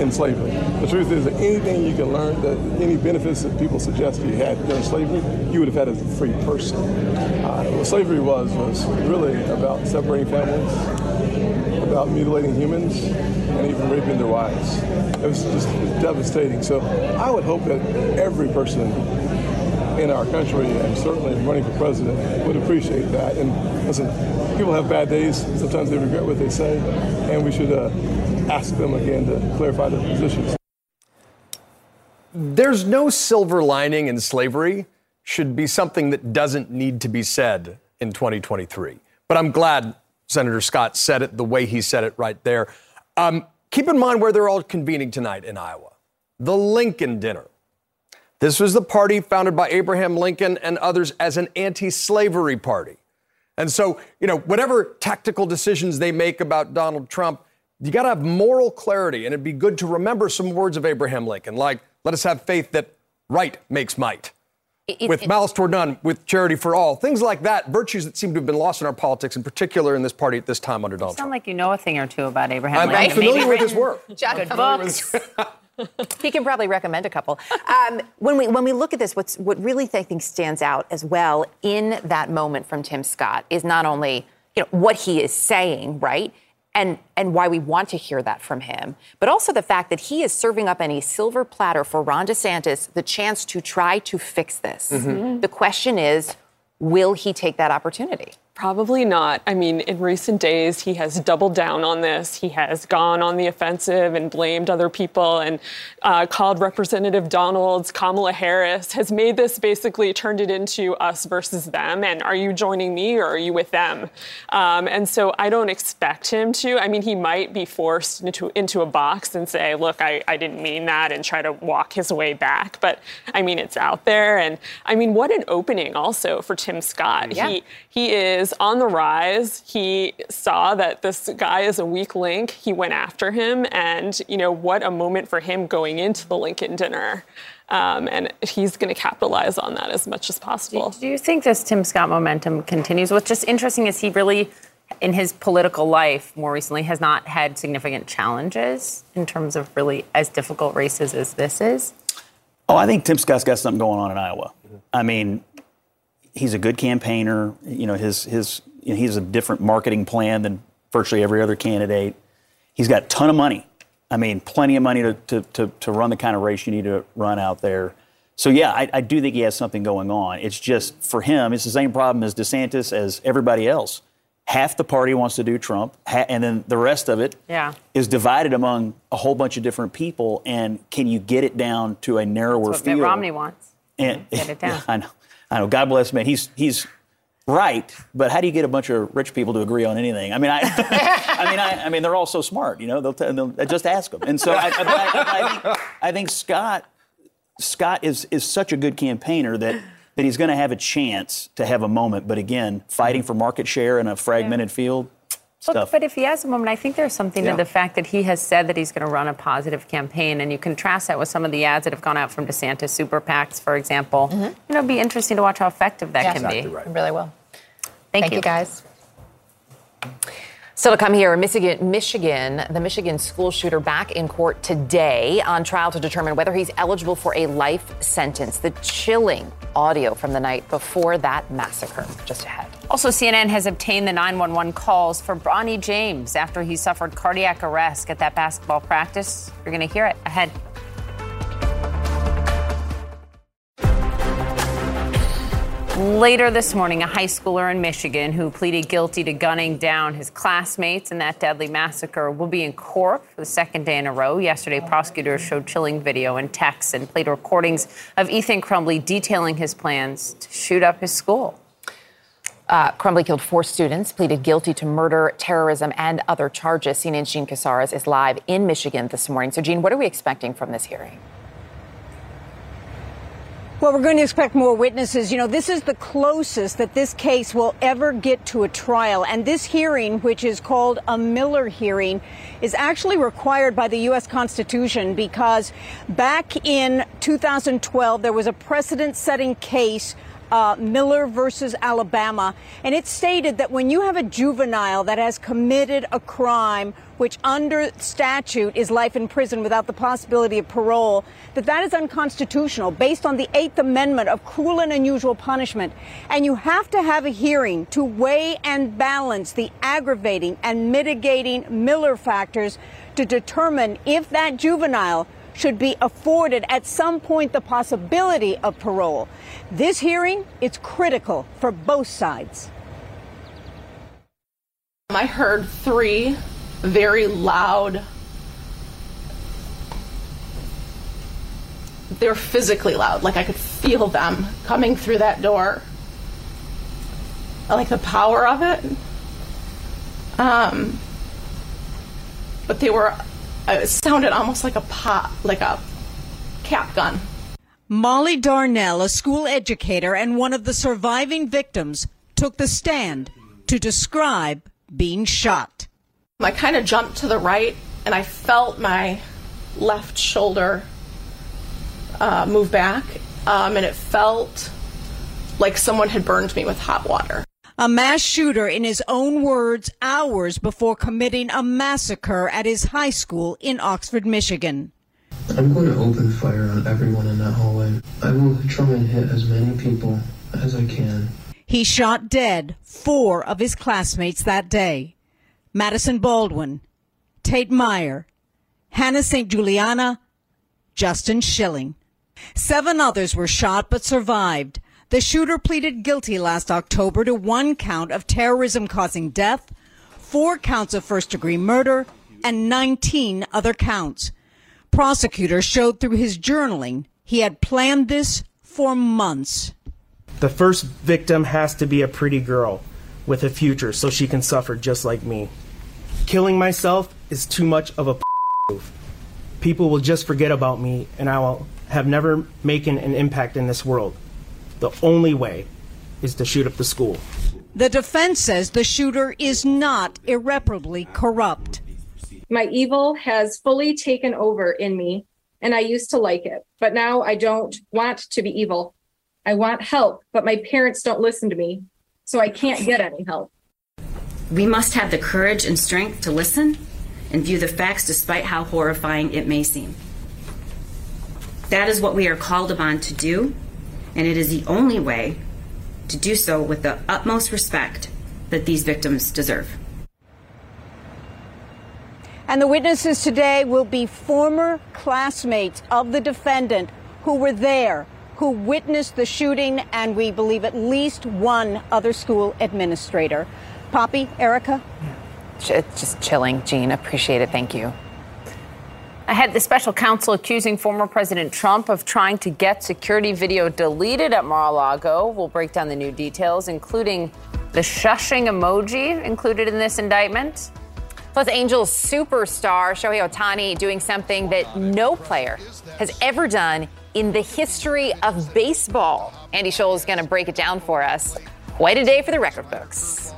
in, slavery. The truth is that anything you can learn, that any benefits that people suggest you had during slavery, you would have had as a free person. Uh, what slavery was was really about separating families, about mutilating humans, and even raping their wives. It was just devastating. So I would hope that every person in our country and certainly running for president would appreciate that. And listen, people have bad days. Sometimes they regret what they say, and we should uh, ask them again to clarify their positions. There's no silver lining in slavery should be something that doesn't need to be said in 2023. But I'm glad Senator Scott said it the way he said it right there. Um, keep in mind where they're all convening tonight in Iowa the Lincoln dinner. This was the party founded by Abraham Lincoln and others as an anti slavery party. And so, you know, whatever tactical decisions they make about Donald Trump, you got to have moral clarity. And it'd be good to remember some words of Abraham Lincoln, like, let us have faith that right makes might. It, with it, malice toward none, with charity for all, things like that, virtues that seem to have been lost in our politics, in particular in this party at this time under Donald you sound Trump. like you know a thing or two about Abraham I'm, Lincoln. I'm familiar with his work. Good books. he can probably recommend a couple. Um, when we when we look at this, what's what really I think stands out as well in that moment from Tim Scott is not only you know what he is saying, right, and, and why we want to hear that from him, but also the fact that he is serving up any silver platter for Ron DeSantis the chance to try to fix this. Mhm. The question is, will he take that opportunity? Probably not. I mean, in recent days, he has doubled down on this. He has gone on the offensive and blamed other people and uh, called Representative Donalds, Kamala Harris, has made this basically turned it into us versus them. And are you joining me or are you with them? Um, and so I don't expect him to. I mean, he might be forced into, into a box and say, look, I, I didn't mean that and try to walk his way back. But I mean, it's out there. And I mean, what an opening also for Tim Scott. Yeah. He, he is on the rise. He saw that this guy is a weak link. He went after him, and you know what a moment for him going into the Lincoln dinner. Um, and he's going to capitalize on that as much as possible. Do you think this Tim Scott momentum continues? What's just interesting is he really, in his political life more recently, has not had significant challenges in terms of really as difficult races as this is. Oh, I think Tim Scott's got something going on in Iowa. I mean, he's a good campaigner. You know, his his you know, he has a different marketing plan than virtually every other candidate. He's got a ton of money. I mean, plenty of money to to to, to run the kind of race you need to run out there. So yeah, I, I do think he has something going on. It's just for him, it's the same problem as DeSantis as everybody else. Half the party wants to do Trump, ha- and then the rest of it Yeah. is divided among a whole bunch of different people. And can you get it down to a narrower That's what Mitt field? Romney wants. And, Get it down. I know, I know. God bless man. He's he's right, but how do you get a bunch of rich people to agree on anything? I mean, I, I mean, I, I mean, they're all so smart. You know, they'll, t- they'll just ask them. And so I, I, think, I think Scott Scott is is such a good campaigner that. That he's going to have a chance to have a moment, but again, fighting for market share in a fragmented field, Look, stuff. but if he has a moment, I think there's something Yeah. to the fact that he has said that he's going to run a positive campaign, and you contrast that with some of the ads that have gone out from DeSantis, super PACs, for example. Mm-hmm. You know, it'd be interesting to watch how effective that Yeah. can Exactly be. right. It really will. Thank, Thank you. you, guys. Still to come here, Michigan, Michigan, the Michigan school shooter back in court today on trial to determine whether he's eligible for a life sentence. The chilling audio from the night before that massacre just ahead. Also, CNN has obtained the 911 calls for Bronny James after he suffered cardiac arrest at that basketball practice. You're going to hear it ahead. Later this morning, a high schooler in Michigan who pleaded guilty to gunning down his classmates in that deadly massacre will be in court for the second day in a row. Yesterday, prosecutors showed chilling video and texts and played recordings of Ethan Crumbley detailing his plans to shoot up his school. Uh, Crumbley killed four students, pleaded guilty to murder, terrorism, and other charges. CNN's Jean Casarez is live in Michigan this morning. So, Jean, what are we expecting from this hearing? Well, we're going to expect more witnesses. You know, this is the closest that this case will ever get to a trial. And this hearing, which is called a Miller hearing, is actually required by the U.S. Constitution because back in 2012, there was a precedent setting case. Uh, Miller versus Alabama, and it stated that when you have a juvenile that has committed a crime, which under statute is life in prison without the possibility of parole, that that is unconstitutional based on the Eighth Amendment of cruel and unusual punishment. And you have to have a hearing to weigh and balance the aggravating and mitigating Miller factors to determine if that juvenile should be afforded at some point the possibility of parole. This hearing is critical for both sides. I heard three very loud, they were physically loud. Like I could feel them coming through that door. I like the power of it. Um, but they were, it sounded almost like a pop, like a cap gun. Molly Darnell, a school educator and one of the surviving victims, took the stand to describe being shot. I kind of jumped to the right and I felt my left shoulder uh, move back, um, and it felt like someone had burned me with hot water. A mass shooter, in his own words, hours before committing a massacre at his high school in Oxford, Michigan. I'm going to open fire on everyone in that hallway. I will try and hit as many people as I can. He shot dead four of his classmates that day. Madison Baldwin, Tate Myre, Hana St. Juliana, Justin Schilling. Seven others were shot but survived. The shooter pleaded guilty last October to one count of terrorism causing death, four counts of first degree murder, and 19 other counts. Prosecutors showed through his journaling he had planned this for months. The first victim has to be a pretty girl with a future so she can suffer just like me. Killing myself is too much of a move. People will just forget about me and I will have never making an impact in this world. The only way is to shoot up the school. The defense says the shooter is not irreparably corrupt. My evil has fully taken over in me, and I used to like it, but now I don't want to be evil. I want help, but my parents don't listen to me, so I can't get any help. We must have the courage and strength to listen and view the facts despite how horrifying it may seem. That is what we are called upon to do, and it is the only way to do so with the utmost respect that these victims deserve. And the witnesses today will be former classmates of the defendant who were there, who witnessed the shooting, and we believe at least one other school administrator. Poppy, Erica? It's just chilling, Jean. Appreciate it. Thank you. Ahead, the special counsel accusing former President Trump of trying to get security video deleted at Mar a Lago. We'll break down the new details, including the shushing emoji included in this indictment. Plus, Angels superstar Shohei Ohtani doing something that no player has ever done in the history of baseball. Andy Scholes is going to break it down for us. Quite a day for the record books.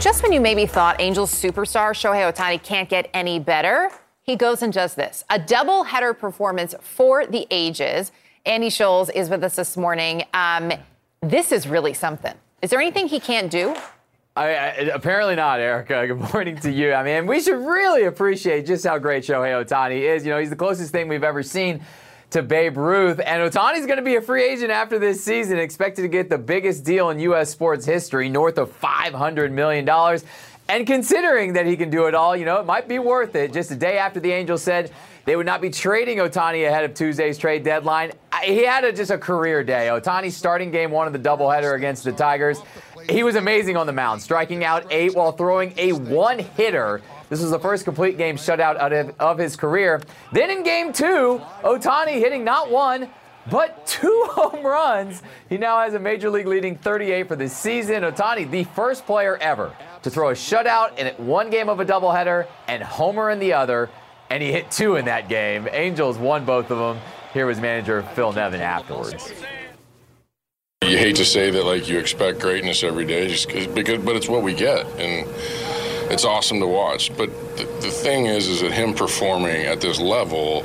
Just when you maybe thought Angels superstar Shohei Ohtani can't get any better, he goes and does this a double header performance for the ages. Andy Scholes is with us this morning. Um, this is really something. Is there anything he can't do? I, I, apparently not, Erica. Good morning to you. I mean, we should really appreciate just how great Shohei Ohtani is. You know, he's the closest thing we've ever seen to Babe Ruth. And Ohtani's going to be a free agent after this season, expected to get the biggest deal in U.S. sports history, north of $500 million. And considering that he can do it all, you know, it might be worth it. Just a day after the Angels said they would not be trading Ohtani ahead of Tuesday's trade deadline, he had a, just a career day. Ohtani starting game one of the doubleheader against the Tigers. He was amazing on the mound, striking out eight while throwing a one hitter this was the first complete game shutout of, of his career. Then in game two, Ohtani hitting not one, but two home runs. He now has a major league leading 38 for this season. Ohtani, the first player ever to throw a shutout in one game of a doubleheader and homer in the other. And he hit two in that game. Angels won both of them. Here was manager Phil Nevin afterwards. You hate to say that like you expect greatness every day, just because, but it's what we get, and it's awesome to watch. But the, the thing is, is that him performing at this level,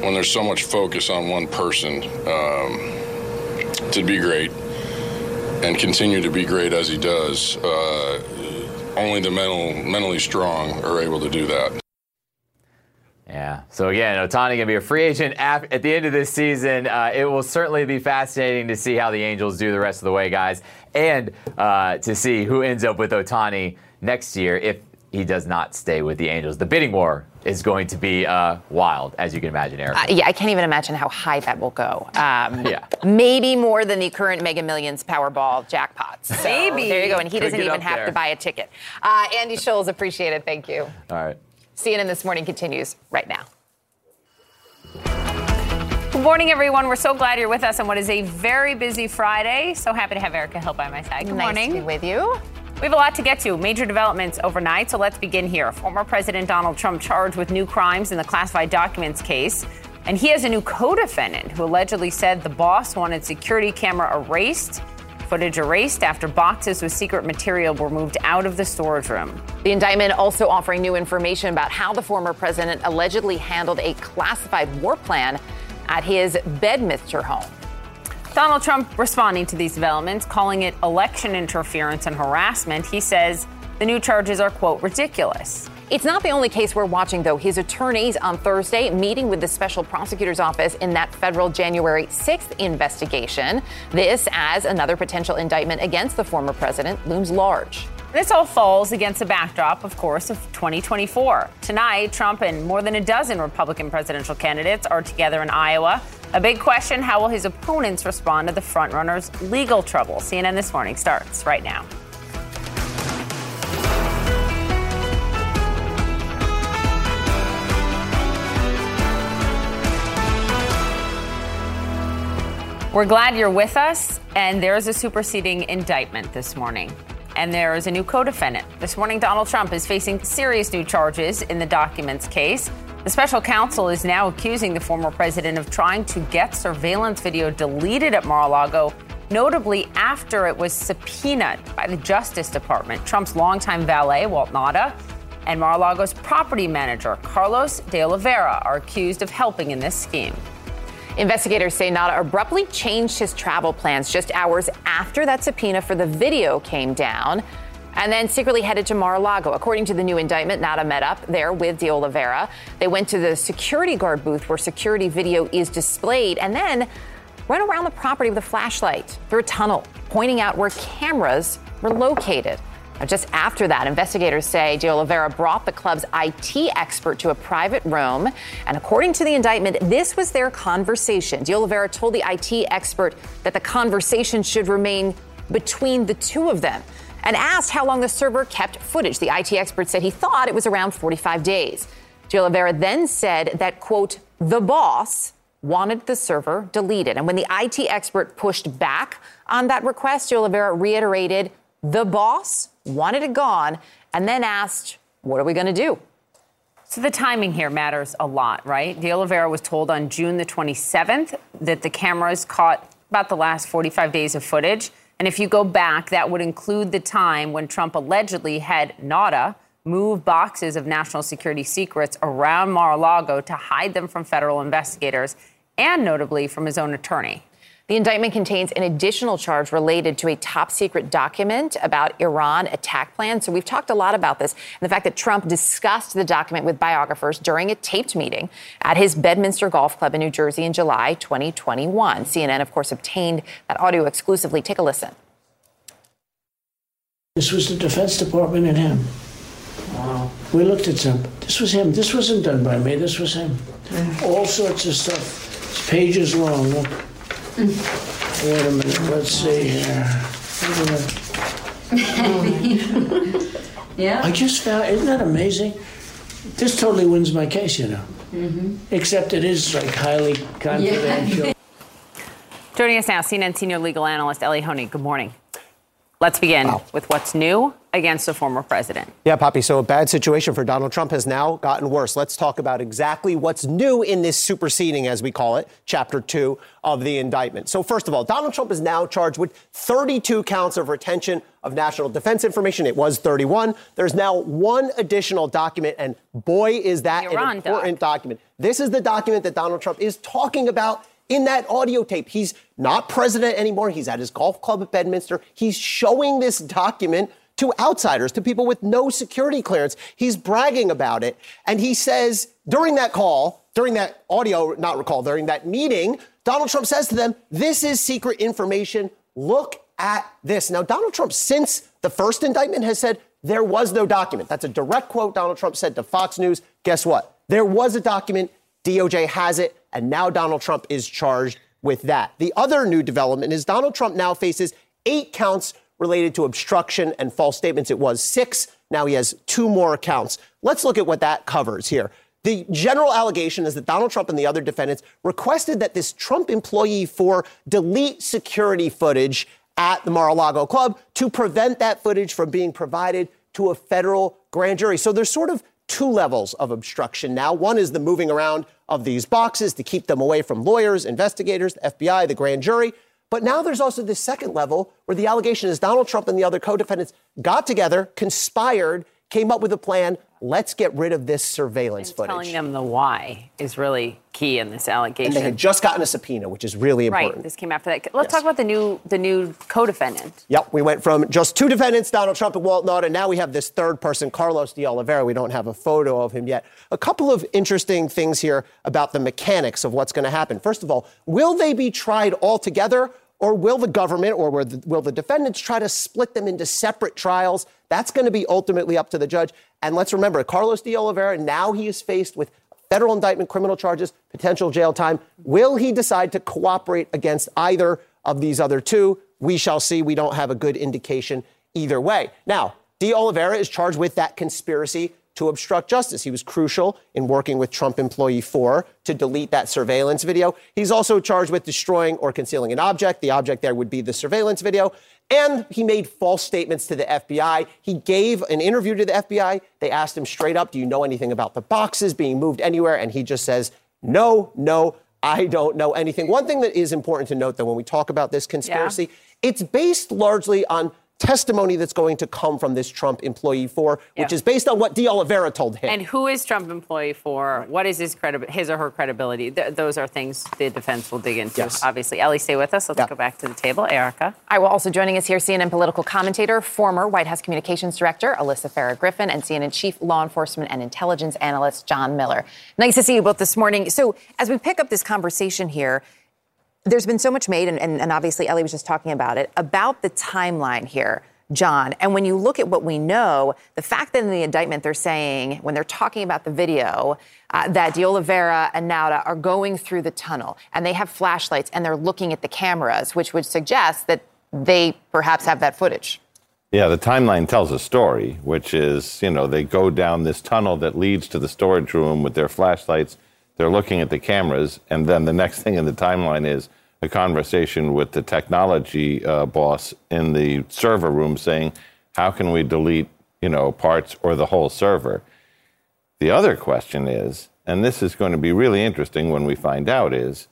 when there's so much focus on one person, um, to be great and continue to be great as he does, uh, only the mental, mentally strong are able to do that. Yeah. So again, Ohtani going to be a free agent at the end of this season. Uh, it will certainly be fascinating to see how the Angels do the rest of the way, guys, and uh, to see who ends up with Ohtani next year if he does not stay with the Angels. The bidding war is going to be uh, wild, as you can imagine, Eric. Uh, yeah, I can't even imagine how high that will go. Um, yeah. Maybe more than the current Mega Millions Powerball jackpots. So maybe. There you go. And he Could doesn't even have there. to buy a ticket. Uh, Andy Scholes, appreciate it. Thank you. All right. CNN This Morning continues right now. Good morning, everyone. We're so glad you're with us on what is a very busy Friday. So happy to have Erica Hill by my side. Good nice morning. to be with you. We have a lot to get to. Major developments overnight, so let's begin here. Former President Donald Trump charged with new crimes in the classified documents case. And he has a new co defendant who allegedly said the boss wanted security camera erased, footage erased after boxes with secret material were moved out of the storage room. The indictment also offering new information about how the former president allegedly handled a classified war plan at his Bedminster home. Donald Trump responding to these developments, calling it election interference and harassment. He says the new charges are, quote, ridiculous. It's not the only case we're watching, though. His attorneys on Thursday meeting with the special prosecutor's office in that federal January 6th investigation. This, as another potential indictment against the former president, looms large. This all falls against the backdrop, of course, of 2024. Tonight, Trump and more than a dozen Republican presidential candidates are together in Iowa. A big question how will his opponents respond to the frontrunner's legal trouble? CNN This Morning starts right now. We're glad you're with us, and there's a superseding indictment this morning and there is a new co defendant. This morning, Donald Trump is facing serious new charges in the documents case. The special counsel is now accusing the former president of trying to get surveillance video deleted at Mar a Lago, notably after it was subpoenaed by the Justice Department. Trump's longtime valet, Walt Nauta, and Mar a Lago's property manager, Carlos de Oliveira, are accused of helping in this scheme. Investigators say Nauta abruptly changed his travel plans just hours after that subpoena for the video came down and then secretly headed to Mar-a-Lago. According to the new indictment, Nauta met up there with De Oliveira. They went to the security guard booth where security video is displayed and then went around the property with a flashlight through a tunnel, pointing out where cameras were located. Just after that, investigators say De Oliveira brought the club's IT expert to a private room. And according to the indictment, this was their conversation. De Oliveira told the IT expert that the conversation should remain between the two of them and asked how long the server kept footage. The IT expert said he thought it was around 45 days. De Oliveira then said that, quote, the boss wanted the server deleted. And when the IT expert pushed back on that request, De Oliveira reiterated, the boss wanted it gone, and then asked, What are we going to do? So the timing here matters a lot, right? De Oliveira was told on June the 27th that the cameras caught about the last 45 days of footage. And if you go back, that would include the time when Trump allegedly had Nauta move boxes of national security secrets around Mar a Lago to hide them from federal investigators and notably from his own attorney. The indictment contains an additional charge related to a top secret document about Iran attack plans. So we've talked a lot about this and the fact that Trump discussed the document with biographers during a taped meeting at his Bedminster Golf Club in New Jersey in July 2021. CNN, of course, obtained that audio exclusively. Take a listen. This was the Defense Department and him. Wow. We looked at some. This was him. This wasn't done by me. This was him. Mm. All sorts of stuff. It's pages long. Look. Wait a minute, let's see here. yeah. I just found, isn't that amazing? This totally wins my case, you know. Mm-hmm. Except it is like highly confidential. Yeah. Joining us now, CNN senior legal analyst Elie Honig. Good morning. Let's begin wow. with what's new against a former president. Yeah, Poppy. So a bad situation for Donald Trump has now gotten worse. Let's talk about exactly what's new in this superseding, as we call it, chapter two of the indictment. So first of all, Donald Trump is now charged with 32 counts of retention of national defense information. It was 31. There's now one additional document, and boy, is that an important doc. document. This is the document that Donald Trump is talking about in that audio tape. He's not president anymore. He's at his golf club at Bedminster. He's showing this document to outsiders, to people with no security clearance. He's bragging about it. And he says during that call, during that audio, not recall, during that meeting, Donald Trump says to them, This is secret information. Look at this. Now, Donald Trump, since the first indictment, has said there was no document. That's a direct quote Donald Trump said to Fox News. Guess what? There was a document. DOJ has it. And now Donald Trump is charged with that. The other new development is Donald Trump now faces eight counts related to obstruction and false statements. It was six. Now he has two more accounts. Let's look at what that covers here. The general allegation is that Donald Trump and the other defendants requested that this Trump employee for delete security footage at the Mar-a-Lago club to prevent that footage from being provided to a federal grand jury. So there's sort of two levels of obstruction now. One is the moving around of these boxes to keep them away from lawyers, investigators, the FBI, the grand jury. But now there's also this second level where the allegation is Donald Trump and the other co defendants got together, conspired, came up with a plan. Let's get rid of this surveillance footage. Telling them the why is really key in this allegation. And they had just gotten a subpoena, which is really important. Right. This came after that. Let's talk about the new the new co-defendant. Yep, we went from just two defendants, Donald Trump and Walt Nauta, and now we have this third person, Carlos de Oliveira. We don't have a photo of him yet. A couple of interesting things here about the mechanics of what's going to happen. First of all, will they be tried all together? Or will the government or will the, defendants try to split them into separate trials? That's going to be ultimately up to the judge. And let's remember, Carlos de Oliveira, now he is faced with federal indictment, criminal charges, potential jail time. Will he decide to cooperate against either of these other two? We shall see. We don't have a good indication either way. Now, de Oliveira is charged with that conspiracy to obstruct justice. He was crucial in working with Trump employee 4 to delete that surveillance video. He's also charged with destroying or concealing an object. The object there would be the surveillance video. And he made false statements to the FBI. He gave an interview to the FBI. They asked him straight up, Do you know anything about the boxes being moved anywhere? And he just says, No, no, I don't know anything. One thing that is important to note, though, when we talk about this conspiracy, yeah. it's based largely on testimony that's going to come from this Trump employee for, which is based on what De Oliveira told him. And who is Trump employee for? What is his credi- his or her credibility? Th- those are things the defense will dig into. Yes. Obviously, Elie, stay with us. Let's yeah. go back to the table. Erica. I will also joining us here, CNN political commentator, former White House communications director Alyssa Farah Griffin, and CNN chief law enforcement and intelligence analyst John Miller. Nice to see you both this morning. So, as we pick up this conversation here, there's been so much made, and, and, and, obviously Elie was just talking about it, about the timeline here, John. And when you look at what we know, the fact that in the indictment they're saying, when they're talking about the video, uh, that De Oliveira and Nauta are going through the tunnel and they have flashlights and they're looking at the cameras, which would suggest that they perhaps have that footage. Yeah, the timeline tells a story, which is, you know, they go down this tunnel that leads to the storage room with their flashlights. They're looking at the cameras, and then the next thing in the timeline is a conversation with the technology uh, boss in the server room saying, how can we delete, you know, parts or the whole server? The other question is, and this is going to be really interesting when we find out, is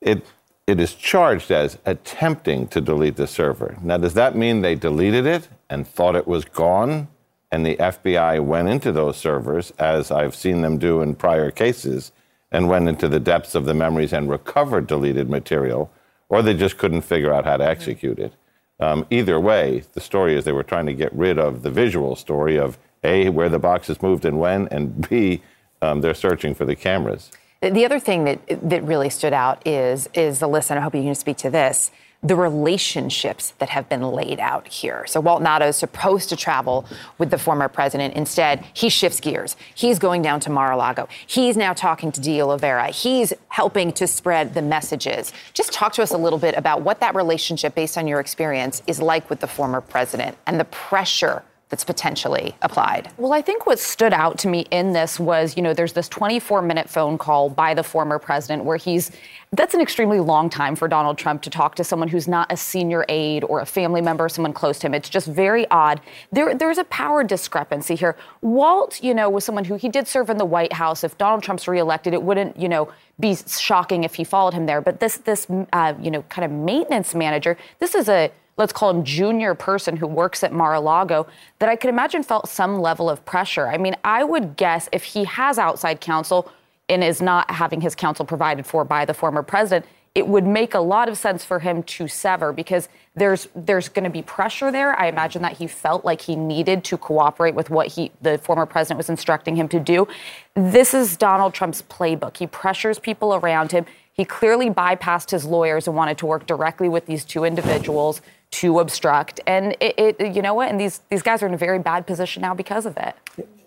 it it is charged as attempting to delete the server. Now, does that mean they deleted it and thought it was gone? And the FBI went into those servers, as I've seen them do in prior cases, and went into the depths of the memories and recovered deleted material, or they just couldn't figure out how to execute it. Um, either way, the story is they were trying to get rid of the visual story of A, where the boxes moved and when, and B, um, they're searching for the cameras. The other thing that, that really stood out is, is Alyssa, and I hope you can speak to this the relationships that have been laid out here. So Walt Nauta is supposed to travel with the former president. Instead, he shifts gears. He's going down to Mar-a-Lago. He's now talking to De Oliveira. He's helping to spread the messages. Just talk to us a little bit about what that relationship, based on your experience, is like with the former president and the pressure that's potentially applied? Well, I think what stood out to me in this was, you know, there's this 24 minute phone call by the former president where he's, that's an extremely long time for Donald Trump to talk to someone who's not a senior aide or a family member, someone close to him. It's just very odd. There, there's a power discrepancy here. Walt, you know, was someone who he did serve in the White House. If Donald Trump's reelected, it wouldn't, you know, be shocking if he followed him there. But this, this, uh, you know, kind of maintenance manager, this is a, let's call him junior person who works at Mar-a-Lago that I could imagine felt some level of pressure. I mean, I would guess if he has outside counsel and is not having his counsel provided for by the former president, it would make a lot of sense for him to sever because there's there's going to be pressure there. I imagine that he felt like he needed to cooperate with what he the former president was instructing him to do. This is Donald Trump's playbook. He pressures people around him. He clearly bypassed his lawyers and wanted to work directly with these two individuals to obstruct. And it, it, you know what? And these, these guys are in a very bad position now because of it.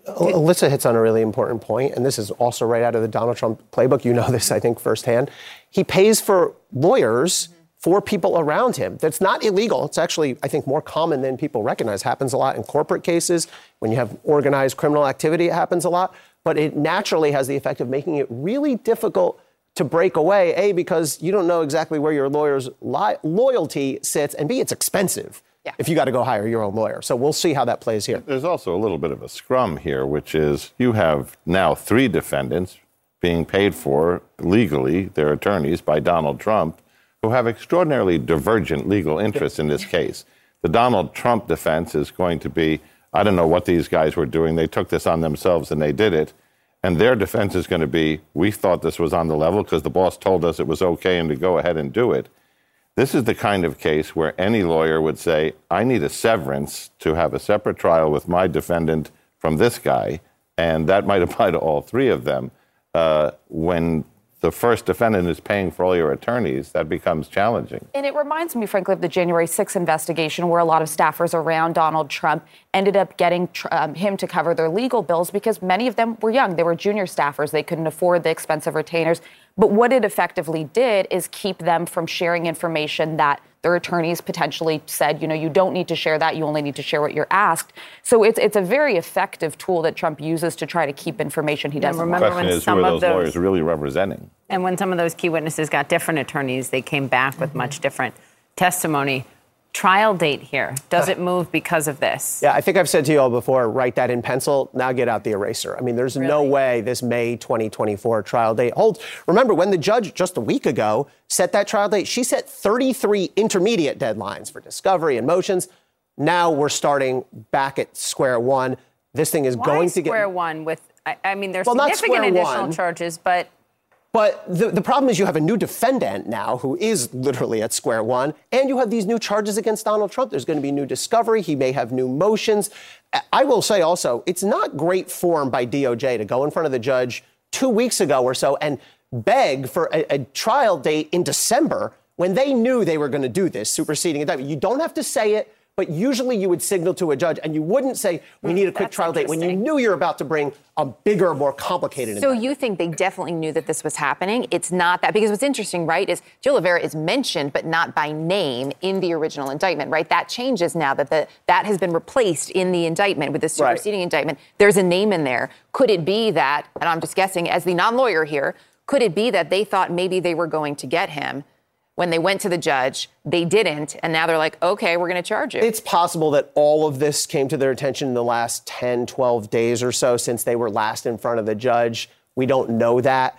Alyssa hits on a really important point, and this is also right out of the Donald Trump playbook. You know this, I think, firsthand. He pays for lawyers for people around him. That's not illegal. It's actually, I think, more common than people recognize. Happens a lot in corporate cases. When you have organized criminal activity, it happens a lot. But it naturally has the effect of making it really difficult to break away, A, because you don't know exactly where your lawyer's li- loyalty sits, and B, it's expensive. Yeah. If you got to go hire your own lawyer. So we'll see how that plays here. There's also a little bit of a scrum here, which is you have now three defendants being paid for legally, their attorneys, by Donald Trump, who have extraordinarily divergent legal interests in this case. The Donald Trump defense is going to be I don't know what these guys were doing. They took this on themselves and they did it. And their defense is going to be we thought this was on the level because the boss told us it was okay and to go ahead and do it. This is the kind of case where any lawyer would say, I need a severance to have a separate trial with my defendant from this guy. And that might apply to all three of them. Uh, when the first defendant is paying for all your attorneys, that becomes challenging. And it reminds me, frankly, of the January 6th investigation where a lot of staffers around Donald Trump ended up getting um, him to cover their legal bills because many of them were young. They were junior staffers. They couldn't afford the expensive retainers. But what it effectively did is keep them from sharing information that their attorneys potentially said, you know, you don't need to share that. You only need to share what you're asked. So it's it's a very effective tool that Trump uses to try to keep information he doesn't. remember the question is, who are those, those lawyers really representing? And when some of those key witnesses got different attorneys, they came back with much different testimony trial date here? Does uh, it move because of this? Yeah, I think I've said to you all before write that in pencil. Now get out the eraser. I mean, there's really? no way this May 2024 trial date holds. Remember, when the judge just a week ago set that trial date, she set 33 intermediate deadlines for discovery and motions. Now we're starting back at square one. This thing is Why going to get. Square one with, I, I mean, there's well, significant additional one. charges, but but the, the problem is you have a new defendant now who is literally at square one, and you have these new charges against Donald Trump. There's going to be new discovery. He may have new motions. I will say also, it's not great form by DOJ to go in front of the judge two weeks ago or so and beg for a, a trial date in December when they knew they were going to do this superseding indictment. You don't have to say it but usually you would signal to a judge and you wouldn't say, we need a quick That's trial date when you knew you're about to bring a bigger, more complicated So you think they definitely knew that this was happening? It's not that, because what's interesting, right, is De Oliveira is mentioned, but not by name in the original indictment, right? That changes now that the, that has been replaced in the indictment with the superseding right. indictment. There's a name in there. Could it be that, and I'm just guessing as the non lawyer here, could it be that they thought maybe they were going to get him? When they went to the judge, they didn't, and now they're like, okay, we're going to charge you. It's possible that all of this came to their attention in the last 10, 12 days or so since they were last in front of the judge. We don't know that.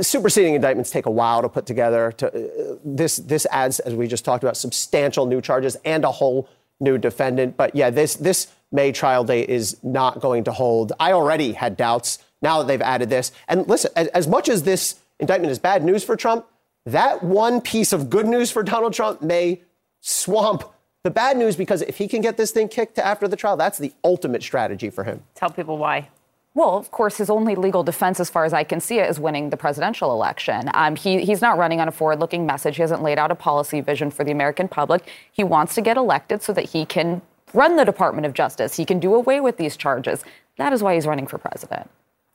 Superseding indictments take a while to put together. To, uh, this, this adds, as we just talked about, substantial new charges and a whole new defendant. But yeah, this, this May trial date is not going to hold. I already had doubts now that they've added this. And listen, as, as much as this indictment is bad news for Trump, that one piece of good news for Donald Trump may swamp the bad news because if he can get this thing kicked to after the trial, that's the ultimate strategy for him. Tell people why. Well, of course, his only legal defense, as far as I can see it, is winning the presidential election. Um, he, he's not running on a forward looking message. He hasn't laid out a policy vision for the American public. He wants to get elected so that he can run the Department of Justice. He can do away with these charges. That is why he's running for president.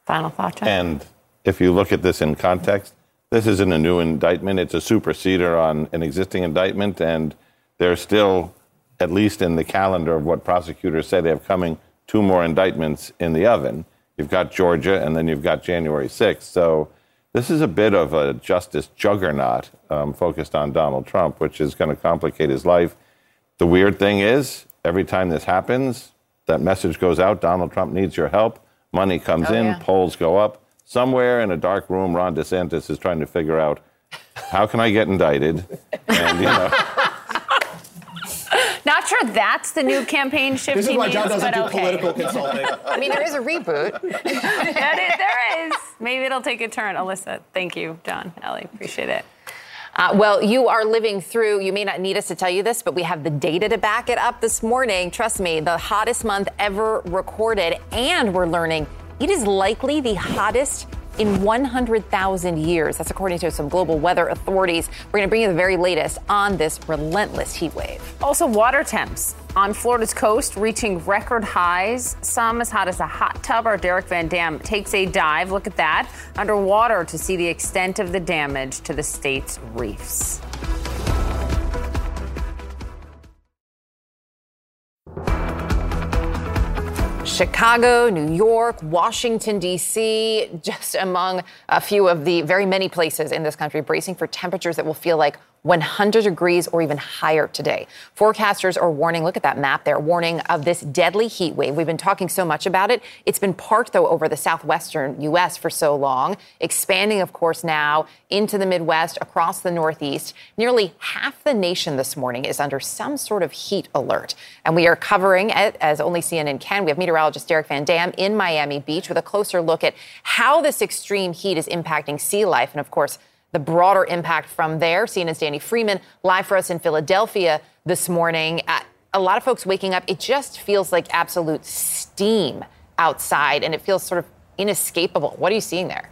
Final thought, John? And if you look at this in context, this isn't a new indictment. It's a superseder on an existing indictment, and there's still, at least in the calendar of what prosecutors say they have coming, two more indictments in the oven. You've got Georgia, and then you've got January 6th. So this is a bit of a justice juggernaut um, focused on Donald Trump, which is going to complicate his life. The weird thing is, every time this happens, that message goes out Donald Trump needs your help. Money comes oh, in, yeah. polls go up somewhere in a dark room, Ron DeSantis is trying to figure out how can I get indicted, and you know. Not sure that's the new campaign shift. This is why John needs, doesn't do okay. political consulting. I mean, there is a reboot. there is. Maybe it'll take a turn. Alyssa, thank you, John, Elie, appreciate it. Uh, well, you are living through, you may not need us to tell you this, but we have the data to back it up this morning. Trust me, the hottest month ever recorded. And we're learning it is likely the hottest in 100,000 years. That's according to some global weather authorities. We're going to bring you the very latest on this relentless heat wave. Also, water temps on Florida's coast reaching record highs, some as hot as a hot tub. Our Derek Van Dam takes a dive. Look at that underwater to see the extent of the damage to the state's reefs. Chicago, New York, Washington, D.C., just among a few of the very many places in this country bracing for temperatures that will feel like 100 degrees or even higher today. Forecasters are warning, look at that map there, warning of this deadly heat wave. We've been talking so much about it. It's been parked, though, over the southwestern U.S. for so long, expanding, of course, now into the Midwest, across the Northeast. Nearly half the nation this morning is under some sort of heat alert. And we are covering it as only CNN can. We have meteorologist Derek Van Dam in Miami Beach with a closer look at how this extreme heat is impacting sea life. And, of course, the broader impact from there. CNN's Danny Freeman live for us in Philadelphia this morning. Uh, a lot of folks waking up, it just feels like absolute steam outside, and it feels sort of inescapable. What are you seeing there?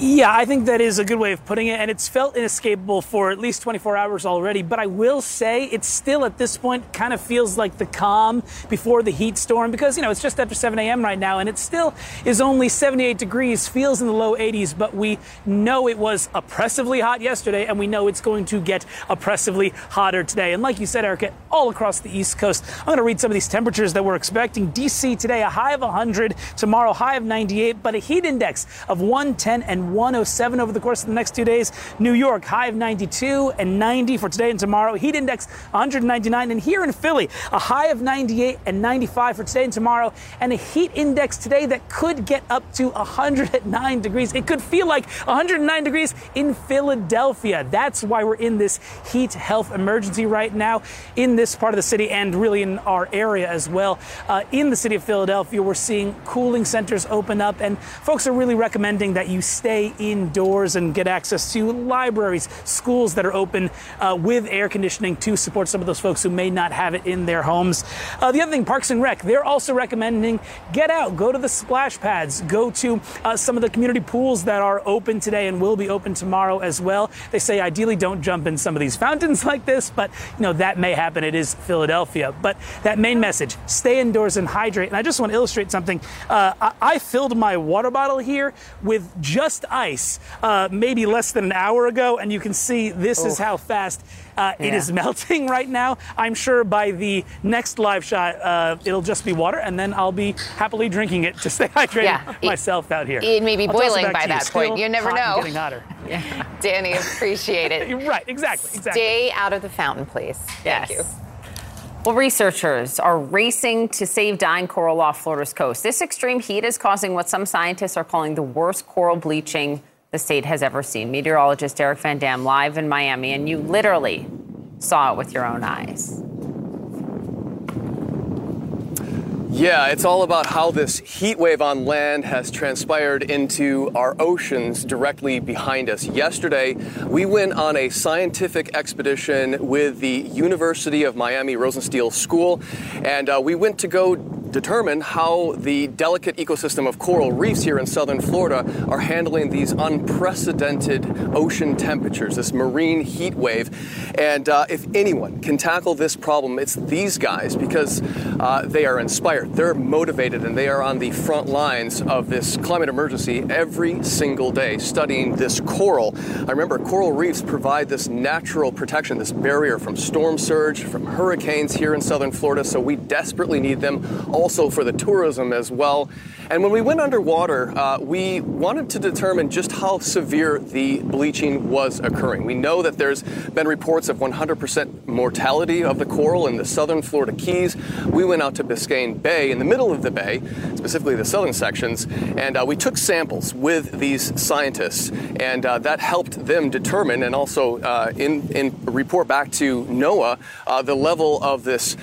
Yeah, I think that is a good way of putting it, and it's felt inescapable for at least 24 hours already. But I will say it still at this point kind of feels like the calm before the heat storm because, you know, it's just after 7 a.m. right now, and it still is only 78 degrees, feels in the low 80s, but we know it was oppressively hot yesterday, and we know it's going to get oppressively hotter today. And like you said, Erica, all across the East Coast, I'm going to read some of these temperatures that we're expecting. D.C. today, a high of 100, tomorrow, high of 98, but a heat index of 110 and 107 over the course of the next two days. New York, high of 92 and 90 for today and tomorrow. Heat index 199. And here in Philly, a high of 98 and 95 for today and tomorrow. And a heat index today that could get up to 109 degrees. It could feel like 109 degrees in Philadelphia. That's why we're in this heat health emergency right now in this part of the city and really in our area as well. Uh, in the city of Philadelphia, we're seeing cooling centers open up, and folks are really recommending that you stay indoors and get access to libraries, schools that are open uh, with air conditioning to support some of those folks who may not have it in their homes. Uh, the other thing, Parks and Rec, they're also recommending get out, go to the splash pads, go to uh, some of the community pools that are open today and will be open tomorrow as well. They say ideally don't jump in some of these fountains like this, but you know that may happen. It is Philadelphia. But that main message: stay indoors and hydrate. And I just want to illustrate something. Uh, I-, I filled my water bottle here with just ice uh, maybe less than an hour ago, and you can see this is how fast uh, Yeah. is melting right now. I'm sure by the next live shot, uh, it'll just be water, and then I'll be happily drinking it to stay hydrated Yeah, it- myself out here. it may be I'll boiling by to that point. Still You never hot and know. Getting hotter. Danny, appreciate it. right, exactly, exactly. Stay out of the fountain, please. Thank you. Well, researchers are racing to save dying coral off Florida's coast. This extreme heat is causing what some scientists are calling the worst coral bleaching the state has ever seen. Meteorologist Derek Van Dam live in Miami, and you literally saw it with your own eyes. Yeah, it's all about how this heat wave on land has transpired into our oceans directly behind us. Yesterday, we went on a scientific expedition with the University of Miami Rosenstiel School, and uh, we went to go determine how the delicate ecosystem of coral reefs here in southern Florida are handling these unprecedented ocean temperatures, this marine heat wave. And uh, if anyone can tackle this problem, it's these guys because uh, they are inspired, they're motivated, and they are on the front lines of this climate emergency every single day studying this coral. I remember coral reefs provide this natural protection, this barrier from storm surge, from hurricanes here in southern Florida, so we desperately need them also for the tourism as well. And when we went underwater, uh, we wanted to determine just how severe the bleaching was occurring. We know that there's been reports of 100% mortality of the coral in the southern Florida Keys. We went out to Biscayne Bay, in the middle of the bay, specifically the southern sections, and uh, we took samples with these scientists, and uh, that helped them determine and also uh, in, in report back to NOAA uh, the level of this.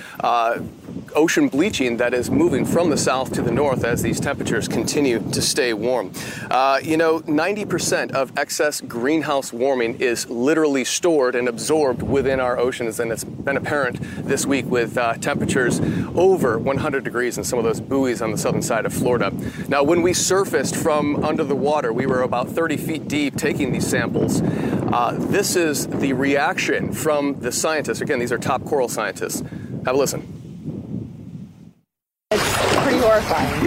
Ocean bleaching that is moving from the south to the north as these temperatures continue to stay warm. Uh, you know, 90% of excess greenhouse warming is literally stored and absorbed within our oceans, and it's been apparent this week with uh, temperatures over 100 degrees in some of those buoys on the southern side of Florida. Now, when we surfaced from under the water, we were about 30 feet deep taking these samples. Uh, this is the reaction from the scientists. Again, these are top coral scientists. Have a listen. Pretty horrifying.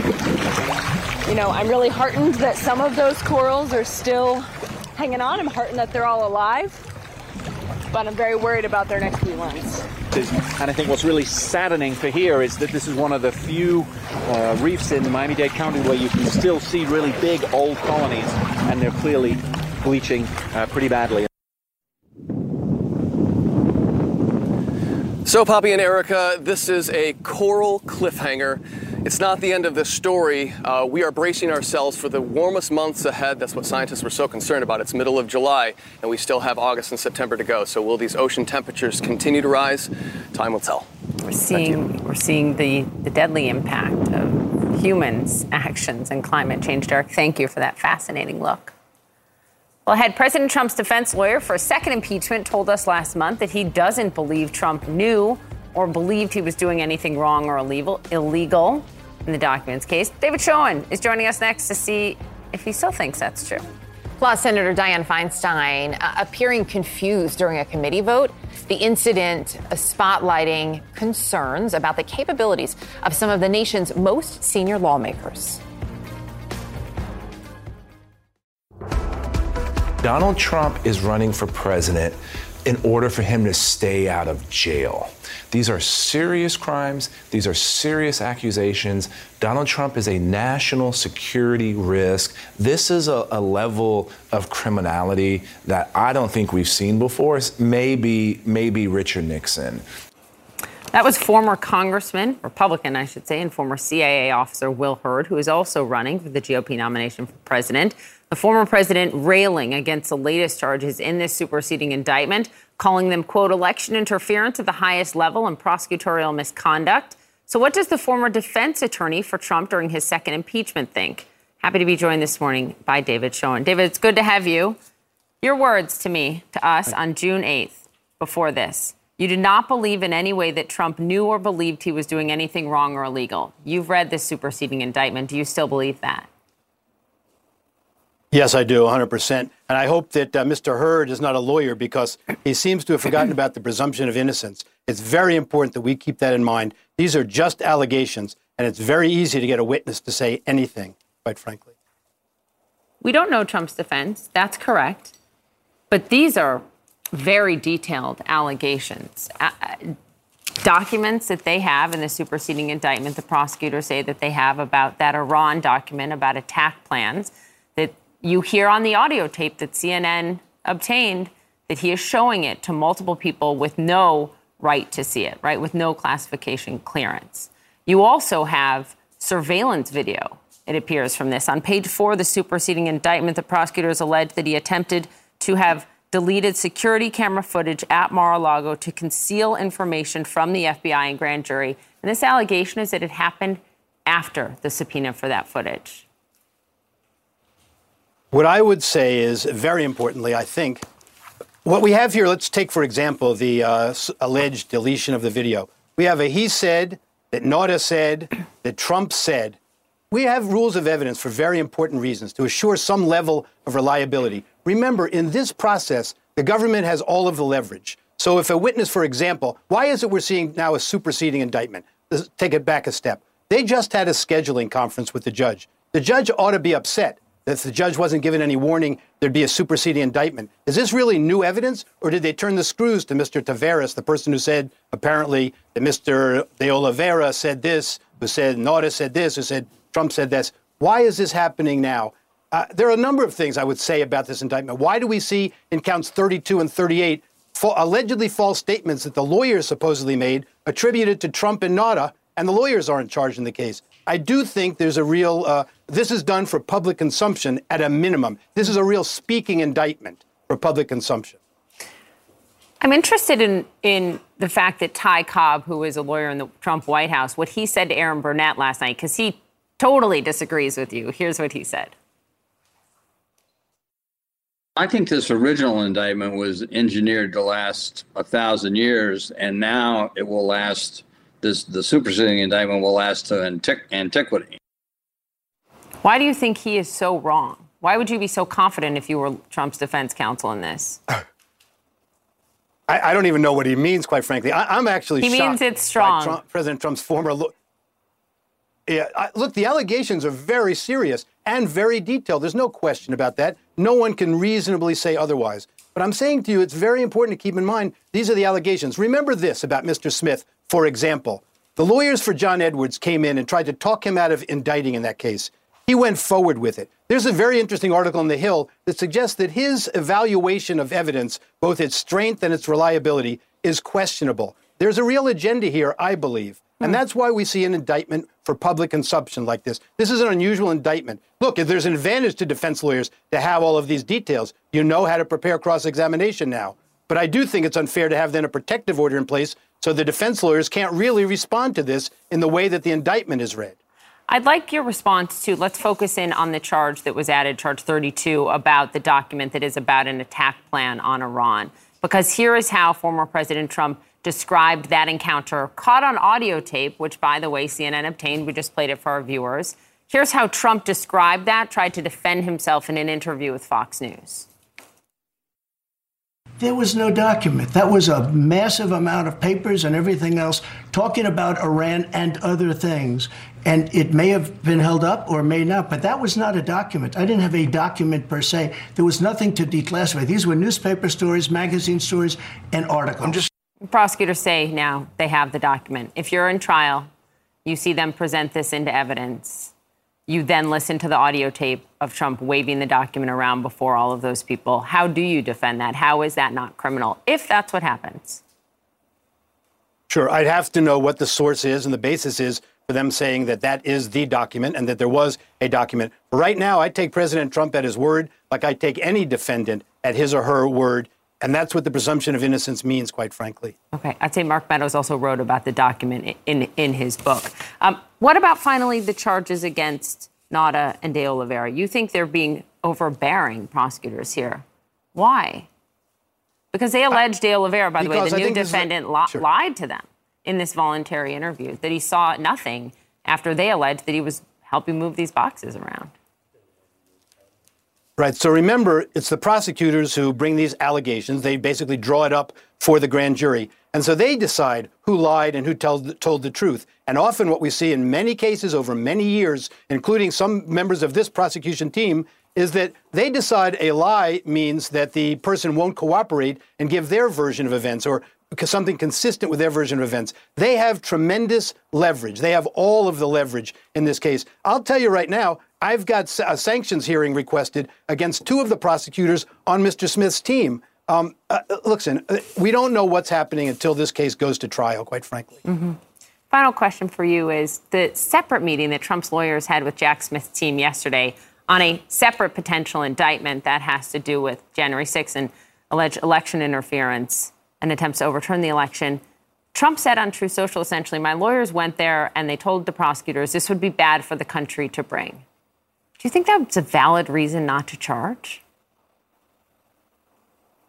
You know, I'm really heartened that some of those corals are still hanging on. I'm heartened that they're all alive, but I'm very worried about their next few months. And I think what's really saddening for here is that this is one of the few uh, reefs in Miami-Dade County where you can still see really big old colonies, and they're clearly bleaching uh, pretty badly. So, Poppy and Erica, this is a coral cliffhanger. It's not the end of this story. Uh, we are bracing ourselves for the warmest months ahead. That's what scientists were so concerned about. It's middle of July, and we still have August and September to go. So, will these ocean temperatures continue to rise? Time will tell. We're seeing we're seeing the, the deadly impact of humans' actions and climate change. Derek, thank you for that fascinating look. Well, ahead, President Trump's defense lawyer for a second impeachment told us last month that he doesn't believe Trump knew or believed he was doing anything wrong or illegal, illegal in the documents case. David Schoen is joining us next to see if he still thinks that's true. Plus, Senator Dianne Feinstein uh, appearing confused during a committee vote. The incident uh, spotlighting concerns about the capabilities of some of the nation's most senior lawmakers. Donald Trump is running for president in order for him to stay out of jail. These are serious crimes. These are serious accusations. Donald Trump is a national security risk. This is a, a level of criminality that I don't think we've seen before. Maybe, maybe Richard Nixon. That was former Congressman, Republican, I should say, and former CIA officer Will Hurd, who is also running for the GOP nomination for president. The former president railing against the latest charges in this superseding indictment, calling them, quote, election interference at the highest level and prosecutorial misconduct. So, what does the former defense attorney for Trump during his second impeachment think? Happy to be joined this morning by David Schoen. David, it's good to have you. Your words to me, to us on June 8th, before this. You do not believe in any way that Trump knew or believed he was doing anything wrong or illegal. You've read this superseding indictment. Do you still believe that? Yes, I do, 100%. And I hope that uh, Mr. Hurd is not a lawyer because he seems to have forgotten about the presumption of innocence. It's very important that we keep that in mind. These are just allegations, and it's very easy to get a witness to say anything, quite frankly. We don't know Trump's defense. That's correct. But these are very detailed allegations. Uh, documents that they have in the superseding indictment, the prosecutors say that they have about that Iran document about attack plans that you hear on the audio tape that CNN obtained that he is showing it to multiple people with no right to see it, right, with no classification clearance. You also have surveillance video, it appears from this. On page four of the superseding indictment, the prosecutors allege that he attempted to have deleted security camera footage at Mar a Lago to conceal information from the FBI and grand jury. And this allegation is that it happened after the subpoena for that footage. What I would say is, very importantly, I think, what we have here, let's take, for example, the uh, alleged deletion of the video. We have a he said, that Nauta said, that Trump said. We have rules of evidence for very important reasons to assure some level of reliability. Remember, in this process, the government has all of the leverage. So if a witness, for example, why is it we're seeing now a superseding indictment? Let's take it back a step. They just had a scheduling conference with the judge. The judge ought to be upset that if the judge wasn't given any warning, there'd be a superseding indictment. Is this really new evidence, or did they turn the screws to Mr. Taveras, the person who said apparently that Mr. De Oliveira said this, who said Nauta said this, who said Trump said this? Why is this happening now? Uh, there are a number of things I would say about this indictment. Why do we see in counts 32 and 38 fa- allegedly false statements that the lawyers supposedly made attributed to Trump and Nauta, and the lawyers aren't charged in the case? I do think there's a real, uh, this is done for public consumption at a minimum. This is a real speaking indictment for public consumption. I'm interested in, in the fact that Ty Cobb, who is a lawyer in the Trump White House, what he said to Erin Burnett last night, because he totally disagrees with you. Here's what he said. I think this original indictment was engineered to last a thousand years, and now it will last. This the superseding indictment will last to antiqu- antiquity. Why do you think he is so wrong? Why would you be so confident if you were Trump's defense counsel in this? I, I don't even know what he means, quite frankly. I, am actually he shocked means it's strong. Trump, President Trump's former. Lo- yeah, I, look, the allegations are very serious and very detailed. There's no question about that. No one can reasonably say otherwise. But I'm saying to you, it's very important to keep in mind these are the allegations. Remember this about Mr. Smith, for example. The lawyers for John Edwards came in and tried to talk him out of indicting in that case. He went forward with it. There's a very interesting article in The Hill that suggests that his evaluation of evidence, both its strength and its reliability, is questionable. There's a real agenda here, I believe. And that's why we see an indictment for public consumption like this. This is an unusual indictment. Look, if there's an advantage to defense lawyers to have all of these details, you know how to prepare cross examination now. But I do think it's unfair to have then a protective order in place so the defense lawyers can't really respond to this in the way that the indictment is read. I'd like your response to let's focus in on the charge that was added, charge 32, about the document that is about an attack plan on Iran. Because here is how former President Trump described that encounter, caught on audio tape, which, by the way, CNN obtained. We just played it for our viewers. Here's how Trump described that, tried to defend himself in an interview with Fox News. There was no document. That was a massive amount of papers and everything else talking about Iran and other things. And it may have been held up or may not, but that was not a document. I didn't have a document per se. There was nothing to declassify. These were newspaper stories, magazine stories, and articles. Prosecutors say now they have the document. If you're in trial, you see them present this into evidence. You then listen to the audio tape of Trump waving the document around before all of those people. How do you defend that? How is that not criminal if that's what happens? Sure, I'd have to know what the source is and the basis is for them saying that that is the document and that there was a document. But right now, I take President Trump at his word, like I take any defendant at his or her word. And that's what the presumption of innocence means, quite frankly. Okay, I'd say Mark Meadows also wrote about the document in in his book. Um, what about finally the charges against Nauta and De Oliveira? You think they're being overbearing prosecutors here? Why? Because they allege De Oliveira, by the way, the new is a- defendant li- Sure. lied to them in this voluntary interview that he saw nothing after they alleged that he was helping move these boxes around. Right. So remember, it's the prosecutors who bring these allegations. They basically draw it up for the grand jury. And so they decide who lied and who told, told the truth. And often, what we see in many cases over many years, including some members of this prosecution team, is that they decide a lie means that the person won't cooperate and give their version of events or something consistent with their version of events. They have tremendous leverage. They have all of the leverage in this case. I'll tell you right now, I've got a sanctions hearing requested against two of the prosecutors on Mr. Smith's team. Um, uh, listen, uh, we don't know what's happening until this case goes to trial, quite frankly. Mm-hmm. Final question for you is the separate meeting that Trump's lawyers had with Jack Smith's team yesterday on a separate potential indictment that has to do with January 6th and alleged election interference and attempts to overturn the election. Trump said on Truth Social essentially, my lawyers went there and they told the prosecutors this would be bad for the country to bring. Do you think that's a valid reason not to charge?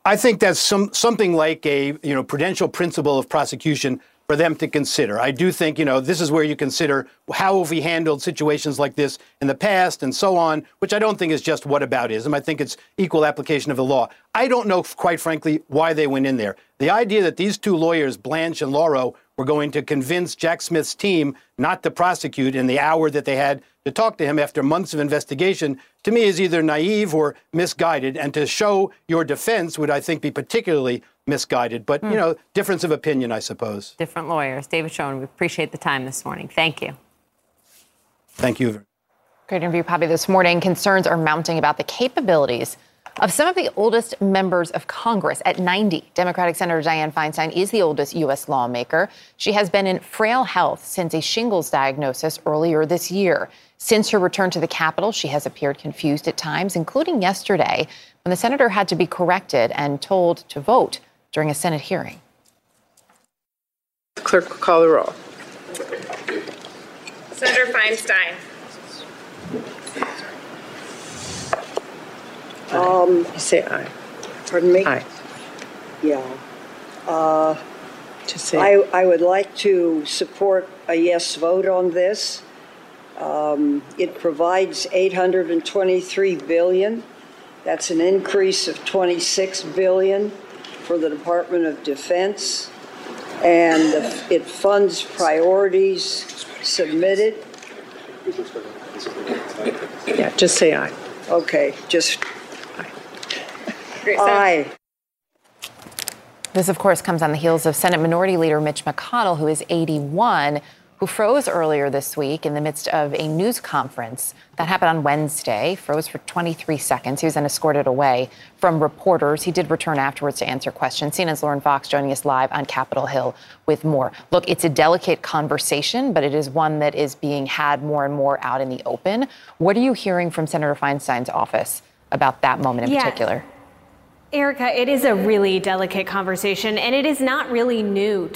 I think that's some something like a you know prudential principle of prosecution for them to consider. I do think you know this is where you consider how have we handled situations like this in the past and so on, which I don't think is just whataboutism. I think it's equal application of the law. I don't know, quite frankly, why they went in there. The idea that these two lawyers, Blanche and Lauro, were going to convince Jack Smith's team not to prosecute in the hour that they had to talk to him after months of investigation, to me is either naive or misguided. And to show your defense would, I think, be particularly misguided. But, you hmm. know, difference of opinion, I suppose. Different lawyers. David Schoen, we appreciate the time this morning. Thank you. Thank you. Great interview, Poppy, this morning. Concerns are mounting about the capabilities of some of the oldest members of Congress at 90. Democratic Senator Dianne Feinstein is the oldest U.S. lawmaker. She has been in frail health since a shingles diagnosis earlier this year. Since her return to the Capitol, she has appeared confused at times, including yesterday when the senator had to be corrected and told to vote during a Senate hearing. Clerk will call the roll. Senator Feinstein. Um, say aye. Pardon me? Aye. Yeah. Uh, say I, I would like to support a yes vote on this. Um, It provides 823 billion. That's an increase of 26 billion for the Department of Defense. And it funds priorities submitted. Yeah, just say aye. Okay, just Great, aye. This, of course, comes on the heels of Senate Minority Leader Mitch McConnell, who is 81, who froze earlier this week in the midst of a news conference that happened on Wednesday, froze for 23 seconds. He was then escorted away from reporters. He did return afterwards to answer questions. CNN's Lauren Fox joining us live on Capitol Hill with more. Look, it's a delicate conversation, but it is one that is being had more and more out in the open. What are you hearing from Senator Feinstein's office about that moment in Yeah. particular? Erica, it is a really delicate conversation, and it is not really new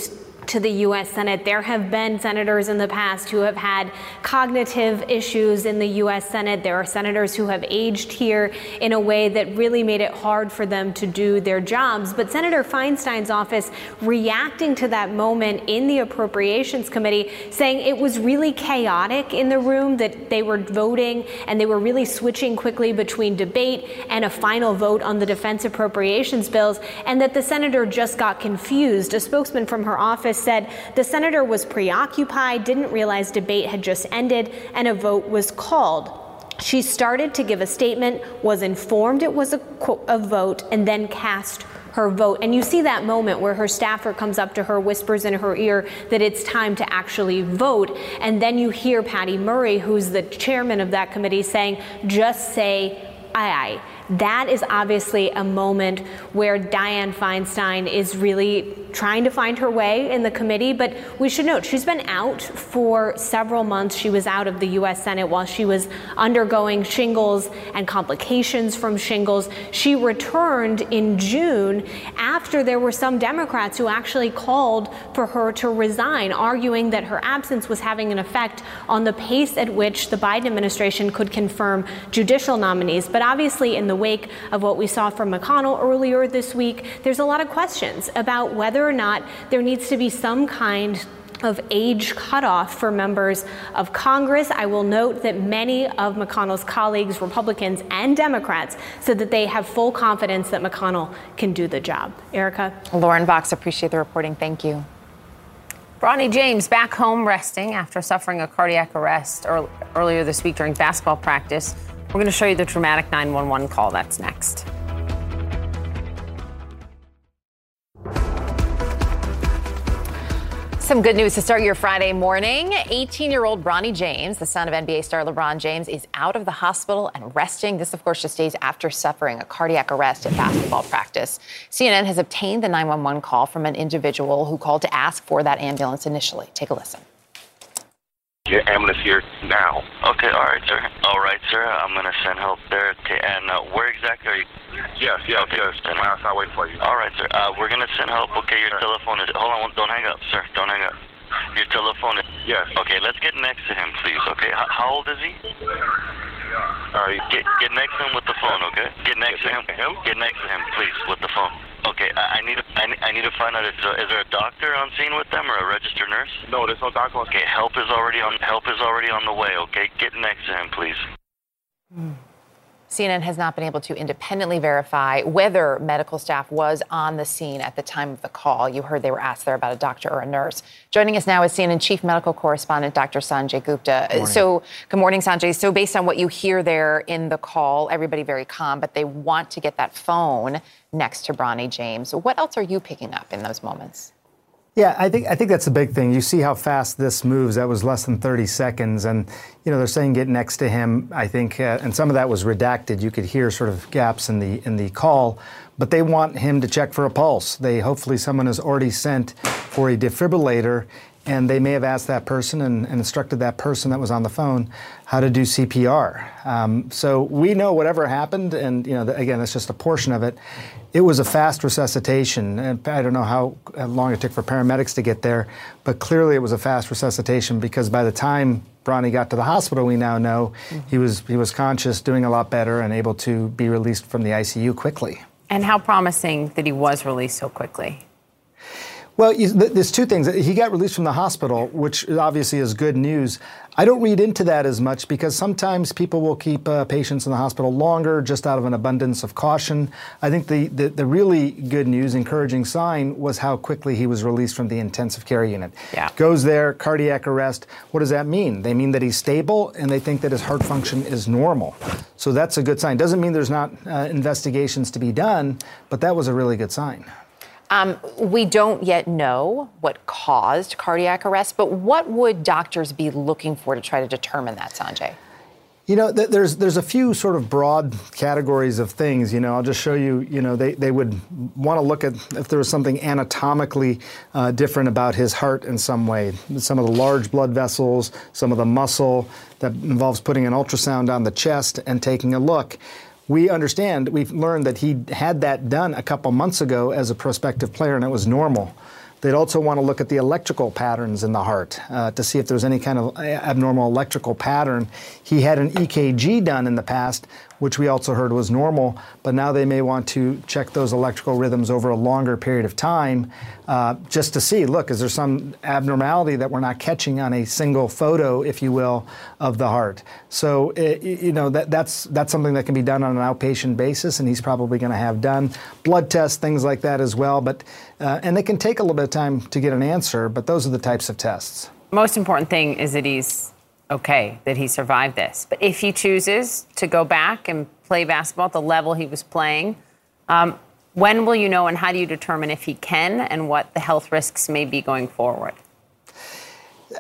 to the U.S. Senate. There have been senators in the past who have had cognitive issues in the U.S. Senate. There are senators who have aged here in a way that really made it hard for them to do their jobs. But Senator Feinstein's office reacting to that moment in the Appropriations Committee, saying it was really chaotic in the room, that they were voting and they were really switching quickly between debate and a final vote on the defense appropriations bills, and that the senator just got confused. A spokesman from her office said the senator was preoccupied, didn't realize debate had just ended, and a vote was called. She started to give a statement, was informed it was a, a vote, and then cast her vote. And you see that moment where her staffer comes up to her, whispers in her ear that it's time to actually vote. And then you hear Patty Murray, who's the chairman of that committee, saying, just say aye, aye. That is obviously a moment where Dianne Feinstein is really trying to find her way in the committee. But we should note she's been out for several months. She was out of the U.S. Senate while she was undergoing shingles and complications from shingles. She returned in June after there were some Democrats who actually called for her to resign, arguing that her absence was having an effect on the pace at which the Biden administration could confirm judicial nominees. But obviously, in the wake of what we saw from McConnell earlier this week, there's a lot of questions about whether or not there needs to be some kind of age cutoff for members of Congress. I will note that many of McConnell's colleagues, Republicans and Democrats, said that they have full confidence that McConnell can do the job. Erica? Lauren Fox, appreciate the reporting. Thank you. Bronny James back home resting after suffering a cardiac arrest earlier this week during basketball practice. We're going to show you the dramatic 911 call. That's next. Some good news to start your Friday morning. 18 year old Bronny James, the son of NBA star LeBron James, is out of the hospital and resting. This, of course, just days after suffering a cardiac arrest at basketball practice. CNN has obtained the 911 call from an individual who called to ask for that ambulance initially. Take a listen. Your ambulance here now. Okay, all right, sir. All right, sir. I'm gonna send help there. Okay, and uh, where exactly are you? Yes, yes, okay. yes. I'm outside waiting for you. All right, sir. Uh, we're gonna send help. Okay, your telephone is. Hold on, don't hang up, sir. Don't hang up. Your telephone is. Yes. Okay, let's get next to him, please. Okay, H- how old is he? All right. Get get next to him with the phone, okay? Get next to him. Get next to him, please, with the phone. Okay, I, I need to I need, to find out if uh, is there a doctor on scene with them or a registered nurse? No, there's no doctor on Okay, help is already on help is already on the way. Okay, get next to him, please. CNN has not been able to independently verify whether medical staff was on the scene at the time of the call. You heard they were asked there about a doctor or a nurse. Joining us now is CNN chief medical correspondent Dr. Sanjay Gupta. Morning. So, good morning, Sanjay. So, based on what you hear there in the call, everybody very calm, but they want to get that phone next to Bronny James. What else are you picking up in those moments? Yeah, I think I think that's the big thing. You see how fast this moves. That was less than 30 seconds, and you know they're saying get next to him. I think, uh, and some of that was redacted. You could hear sort of gaps in the in the call, but they want him to check for a pulse. They hopefully someone has already sent for a defibrillator, and they may have asked that person and, and instructed that person that was on the phone how to do CPR. Um, so we know whatever happened, and you know again that's just a portion of it. It was a fast resuscitation. And I don't know how long it took for paramedics to get there, but clearly it was a fast resuscitation because by the time Bronny got to the hospital, we now know he was he was conscious, doing a lot better, and able to be released from the ICU quickly. And how promising that he was released so quickly. Well, there's two things. He got released from the hospital, which obviously is good news. I don't read into that as much because sometimes people will keep uh, patients in the hospital longer just out of an abundance of caution. I think the, the, the really good news, encouraging sign, was how quickly he was released from the intensive care unit. Yeah. Goes there, cardiac arrest. What does that mean? They mean that he's stable and they think that his heart function is normal. So that's a good sign. Doesn't mean there's not uh, investigations to be done, but that was a really good sign. Um, we don't yet know what caused cardiac arrest, but what would doctors be looking for to try to determine that, Sanjay? You know, th- there's there's a few sort of broad categories of things. You know, I'll just show you. You know, they, they would want to look at if there was something anatomically uh, different about his heart in some way. Some of the large blood vessels, some of the muscle that involves putting an ultrasound on the chest and taking a look. We understand, we've learned that he had that done a couple months ago as a prospective player, and it was normal. They'd also want to look at the electrical patterns in the heart uh, to see if there's any kind of abnormal electrical pattern. He had an EKG done in the past, which we also heard was normal, but now they may want to check those electrical rhythms over a longer period of time uh, just to see look, is there some abnormality that we're not catching on a single photo, if you will, of the heart? So, it, you know, that, that's, that's something that can be done on an outpatient basis, and he's probably going to have done. Blood tests, things like that as well, but, uh, and they can take a little bit of time to get an answer, but those are the types of tests. Most important thing is that he's okay that he survived this. But if he chooses to go back and play basketball at the level he was playing, um, when will you know and how do you determine if he can and what the health risks may be going forward?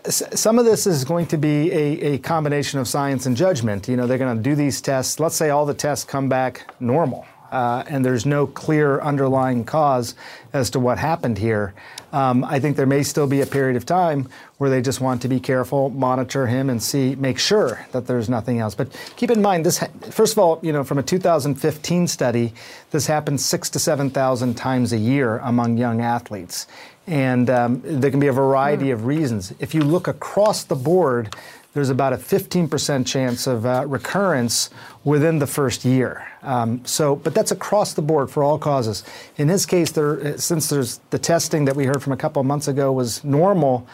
Some of this is going to be a, a combination of science and judgment. You know, they're going to do these tests. Let's say all the tests come back normal. Uh, and there's no clear underlying cause as to what happened here. Um, I think there may still be a period of time where they just want to be careful, monitor him, and see, make sure that there's nothing else. But keep in mind, this first of all, you know, from a 2015 study, this happens six to seven thousand times a year among young athletes, and um, there can be a variety of reasons. If you look across the board, there's about a 15% chance of uh, recurrence within the first year. Um, so, but that's across the board for all causes. In his case, there, since there's the testing that we heard from a couple of months ago was normal,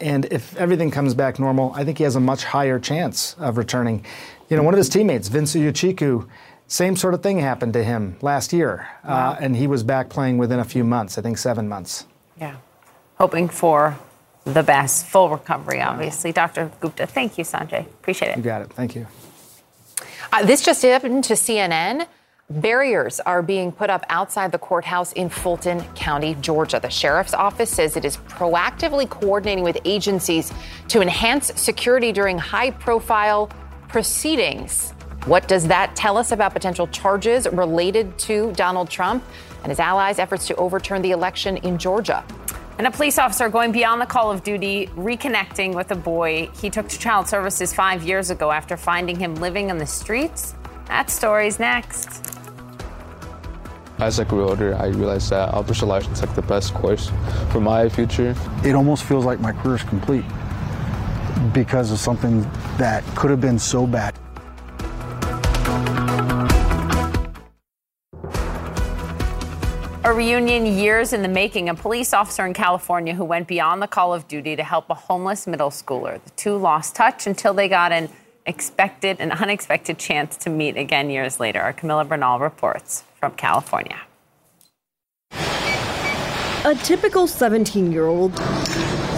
and if everything comes back normal, I think he has a much higher chance of returning. You know, one of his teammates, Vince Iwuchukwu, same sort of thing happened to him last year, uh, wow. uh, and he was back playing within a few months. I think seven months. Yeah, hoping for the best full recovery. Obviously, Dr. Gupta. Thank you, Sanjay. Appreciate it. You got it. Thank you. Uh, this just happened to CNN. Barriers are being put up outside the courthouse in Fulton County, Georgia. The sheriff's office says it is proactively coordinating with agencies to enhance security during high profile proceedings. What does that tell us about potential charges related to Donald Trump and his allies' efforts to overturn the election in Georgia? And a police officer going beyond the call of duty, reconnecting with a boy he took to child services five years ago after finding him living on the streets. That story's next. As I grew older, I realized that officer license is like the best course for my future. It almost feels like my career is complete because of something that could have been so bad. A reunion years in the making. A police officer in California who went beyond the call of duty to help a homeless middle schooler. The two lost touch until they got an expected, an unexpected chance to meet again years later. Our Camila Bernal reports from California. A typical 17 year old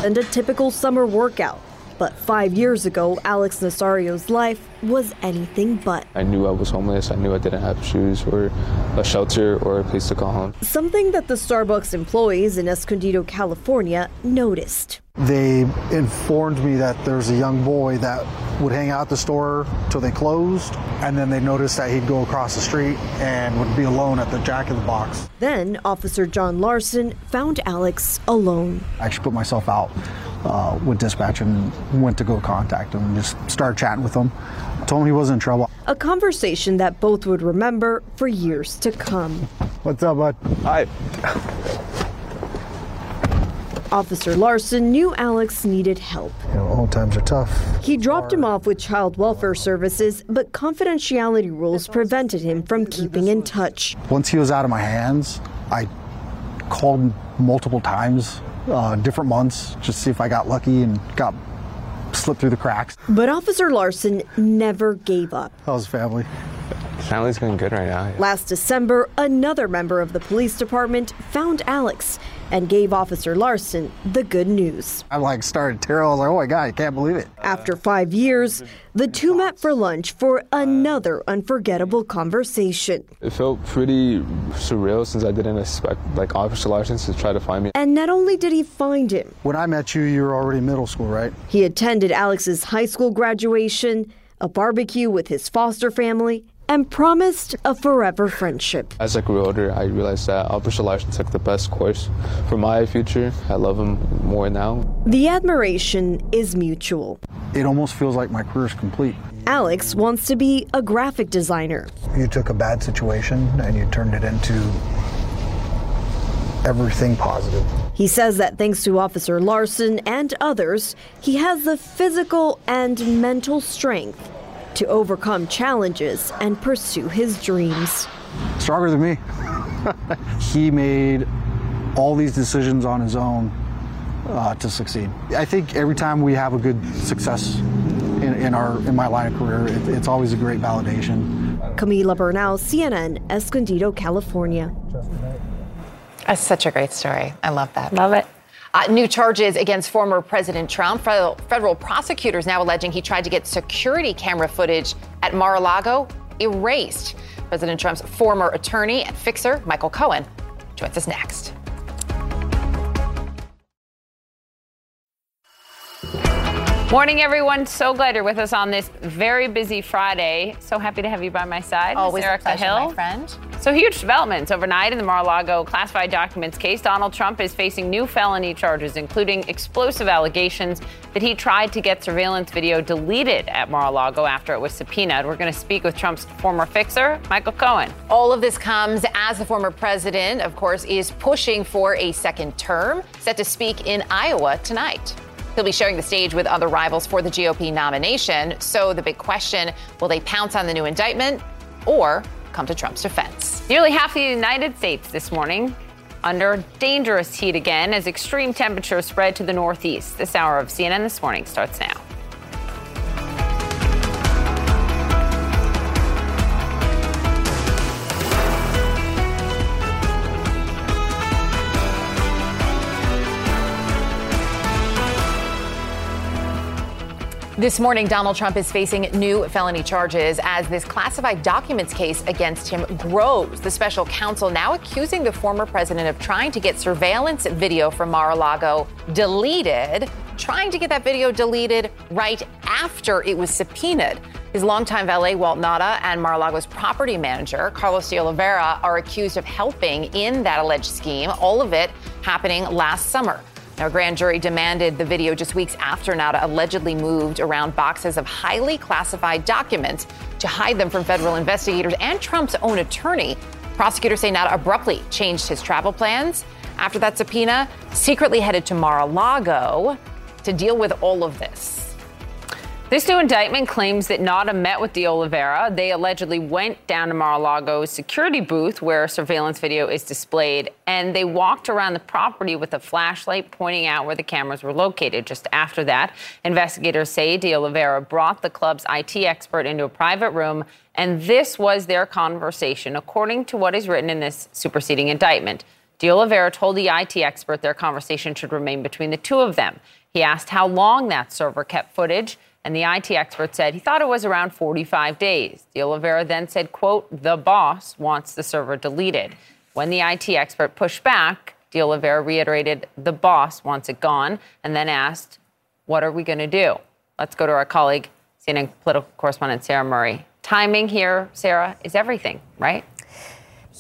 and a typical summer workout. But five years ago, Alex Nasario's life was anything but. I knew I was homeless. I knew I didn't have shoes or a shelter or a place to call home. Something that the Starbucks employees in Escondido, California noticed. They informed me that there's a young boy that would hang out at the store till they closed, and then they noticed that he'd go across the street and would be alone at the Jack in the Box. Then Officer John Larson found Alex alone. I actually put myself out uh, with dispatch and went to go contact him and just started chatting with him. Told him he wasn't in trouble. A conversation that both would remember for years to come. What's up, bud? Hi. Officer Larson knew Alex needed help. You know, all times are tough. He dropped him off with child welfare services, but confidentiality rules prevented him from keeping in touch. Once he was out of my hands, I called multiple times uh, different months just see if I got lucky and got slipped through the cracks. But Officer Larson never gave up. How's family? Family's going good right now. Last December, another member of the police department found Alex. And gave Officer Larson the good news. I like started tearing. I was like, oh my God, I can't believe it. After five years, the two met for lunch for another unforgettable conversation. It felt pretty surreal since I didn't expect like Officer Larson to try to find me. And not only did he find him, When I met you, you were already middle school, right? he attended Alex's high school graduation, a barbecue with his foster family, and promised a forever friendship. As I grew older, I realized that Officer Larson took the best course for my future. I love him more now. The admiration is mutual. It almost feels like my career is complete. Alex wants to be a graphic designer. You took a bad situation and you turned it into everything positive. He says that thanks to Officer Larson and others, he has the physical and mental strength to overcome challenges and pursue his dreams. Stronger than me. he made all these decisions on his own uh, to succeed. I think every time we have a good success in, in our in my line of career, it, it's always a great validation. Camila Bernal, CNN, Escondido, California. That's such a great story. I love that. Love it. Uh, new charges against former President Trump. Federal, federal prosecutors now alleging he tried to get security camera footage at Mar a Lago erased. President Trump's former attorney and fixer, Michael Cohen, joins us next. Morning, everyone. So glad you're with us on this very busy Friday. So happy to have you by my side. Always Miss a pleasure, Hill. my friend. So huge developments overnight in the Mar-a-Lago classified documents case. Donald Trump is facing new felony charges, including explosive allegations that he tried to get surveillance video deleted at Mar-a-Lago after it was subpoenaed. We're going to speak with Trump's former fixer, Michael Cohen. All of this comes as the former president, of course, is pushing for a second term, set to speak in Iowa tonight. He'll be sharing the stage with other rivals for the GOP nomination. So the big question will they pounce on the new indictment or come to Trump's defense? Nearly half the United States this morning under dangerous heat again as extreme temperatures spread to the northeast. This hour of CNN This Morning starts now. This morning, Donald Trump is facing new felony charges as this classified documents case against him grows. The special counsel now accusing the former president of trying to get surveillance video from Mar a Lago deleted, trying to get that video deleted right after it was subpoenaed. His longtime valet, Walt Nauta, and Mar a Lago's property manager, Carlos de Oliveira, are accused of helping in that alleged scheme, all of it happening last summer. Now, a grand jury demanded the video just weeks after Nauta allegedly moved around boxes of highly classified documents to hide them from federal investigators and Trump's own attorney. Prosecutors say Nauta abruptly changed his travel plans after that subpoena, secretly headed to Mar a Lago to deal with all of this. This new indictment claims that Nauta met with De Oliveira. They allegedly went down to Mar-a-Lago's security booth where surveillance video is displayed, and they walked around the property with a flashlight pointing out where the cameras were located. Just after that, investigators say De Oliveira brought the club's IT expert into a private room, and this was their conversation, according to what is written in this superseding indictment. De Oliveira told the IT expert their conversation should remain between the two of them. He asked how long that server kept footage and the IT expert said he thought it was around 45 days. De Oliveira then said, quote, the boss wants the server deleted. When the IT expert pushed back, De Oliveira reiterated, the boss wants it gone, and then asked, what are we going to do? Let's go to our colleague, CNN political correspondent Sarah Murray. Timing here, Sarah, is everything, right?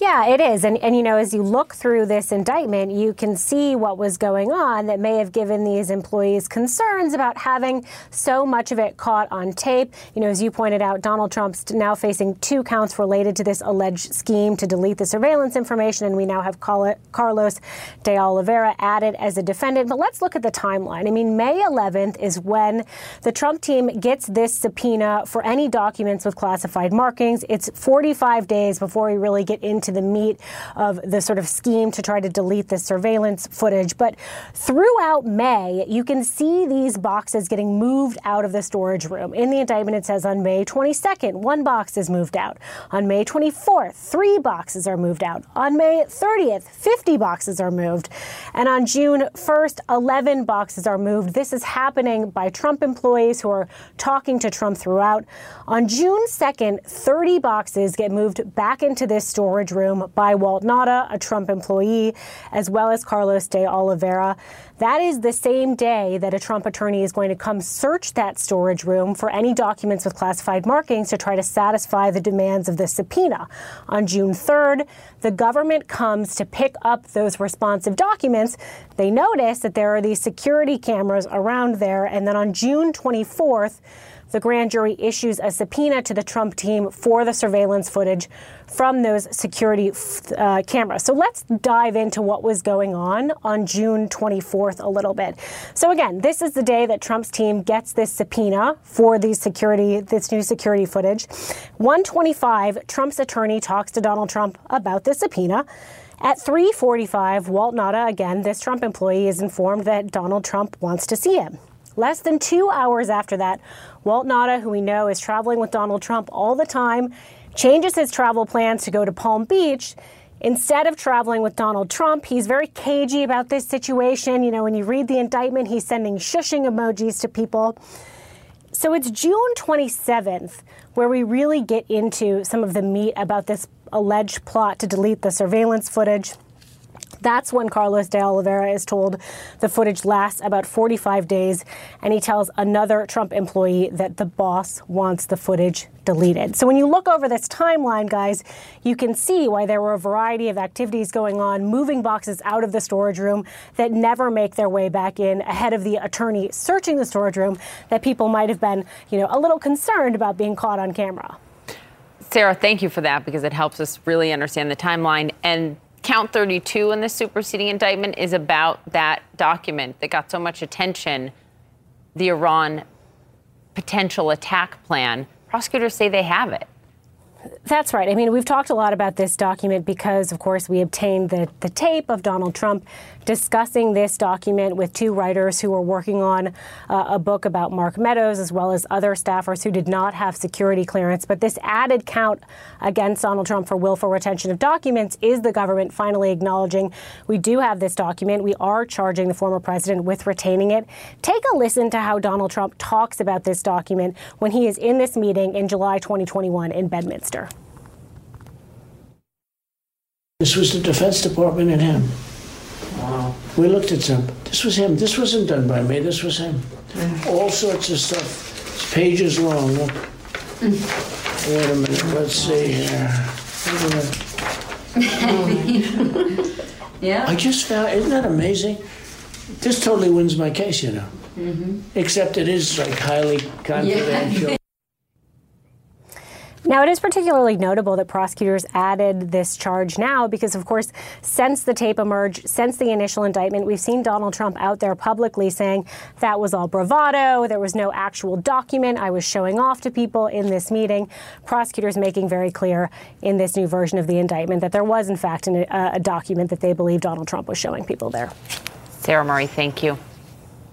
Yeah, it is. And, and, you know, as you look through this indictment, you can see what was going on that may have given these employees concerns about having so much of it caught on tape. You know, as you pointed out, Donald Trump's now facing two counts related to this alleged scheme to delete the surveillance information. And we now have Carlos de Oliveira added as a defendant. But let's look at the timeline. I mean, May 11th is when the Trump team gets this subpoena for any documents with classified markings. It's 45 days before we really get into into the meat of the sort of scheme to try to delete the surveillance footage. But throughout May, you can see these boxes getting moved out of the storage room. In the indictment, it says on May 22nd, one box is moved out. On May 24th, three boxes are moved out. On May 30th, 50 boxes are moved. And on June 1st, 11 boxes are moved. This is happening by Trump employees who are talking to Trump throughout. On June 2nd, 30 boxes get moved back into this storage room by Walt Nauta, a Trump employee, as well as Carlos de Oliveira. That is the same day that a Trump attorney is going to come search that storage room for any documents with classified markings to try to satisfy the demands of the subpoena. On June 3rd, the government comes to pick up those responsive documents. They notice that there are these security cameras around there. And then on June 24th, the grand jury issues a subpoena to the Trump team for the surveillance footage from those security uh, cameras. So let's dive into what was going on on June 24th a little bit. So again, this is the day that Trump's team gets this subpoena for these security, this new security footage. 125, Trump's attorney talks to Donald Trump about the subpoena. At 3:45, Walt Nauta, again, this Trump employee, is informed that Donald Trump wants to see him. Less than two hours after that, Walt Nauta, who we know is traveling with Donald Trump all the time, changes his travel plans to go to Palm Beach. Instead of traveling with Donald Trump, he's very cagey about this situation. You know, when you read the indictment, he's sending shushing emojis to people. So it's June 27th where we really get into some of the meat about this alleged plot to delete the surveillance footage. That's when Carlos de Oliveira is told the footage lasts about 45 days, and he tells another Trump employee that the boss wants the footage deleted. So when you look over this timeline, guys, you can see why there were a variety of activities going on, moving boxes out of the storage room that never make their way back in ahead of the attorney searching the storage room that people might have been, you know, a little concerned about being caught on camera. Sarah, thank you for that because it helps us really understand the timeline. And count 32 in the superseding indictment is about that document that got so much attention the Iran potential attack plan. Prosecutors say they have it. That's right. I mean, we've talked a lot about this document because, of course, we obtained the, the tape of Donald Trump discussing this document with two writers who were working on uh, a book about Mark Meadows, as well as other staffers who did not have security clearance. But this added count against Donald Trump for willful retention of documents is the government finally acknowledging we do have this document. We are charging the former president with retaining it. Take a listen to how Donald Trump talks about this document when he is in this meeting in July 2021 in Bedminster. This was the Defense Department and him. Wow. We looked at some. This was him. This wasn't done by me. This was him. Mm. All sorts of stuff. It's pages long. Look. Mm. Wait a minute. Let's see here. yeah. I just found. Isn't that amazing? This totally wins my case, you know. Mm-hmm. Except it is like highly confidential. Yeah. Now, it is particularly notable that prosecutors added this charge now because, of course, since the tape emerged, since the initial indictment, we've seen Donald Trump out there publicly saying that was all bravado. There was no actual document. I was showing off to people in this meeting. Prosecutors making very clear in this new version of the indictment that there was, in fact, an, a, a document that they believe Donald Trump was showing people there. Sarah Murray, thank you.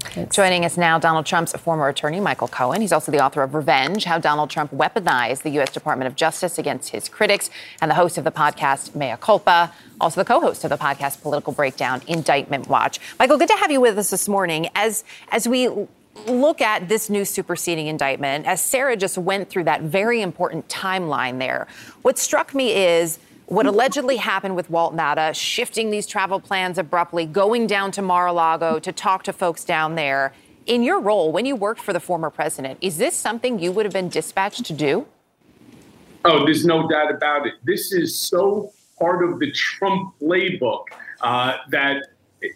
Thanks. Joining us now, Donald Trump's former attorney, Michael Cohen. He's also the author of Revenge How Donald Trump Weaponized the U.S. Department of Justice Against His Critics, and the host of the podcast Mea Culpa, also the co host of the podcast Political Breakdown Indictment Watch. Michael, good to have you with us this morning. As, as we look at this new superseding indictment, as Sarah just went through that very important timeline there, what struck me is what allegedly happened with Walt Nauta, shifting these travel plans abruptly, going down to Mar-a-Lago to talk to folks down there. In your role, when you worked for the former president, is this something you would have been dispatched to do? Oh, there's no doubt about it. This is so part of the Trump playbook uh, that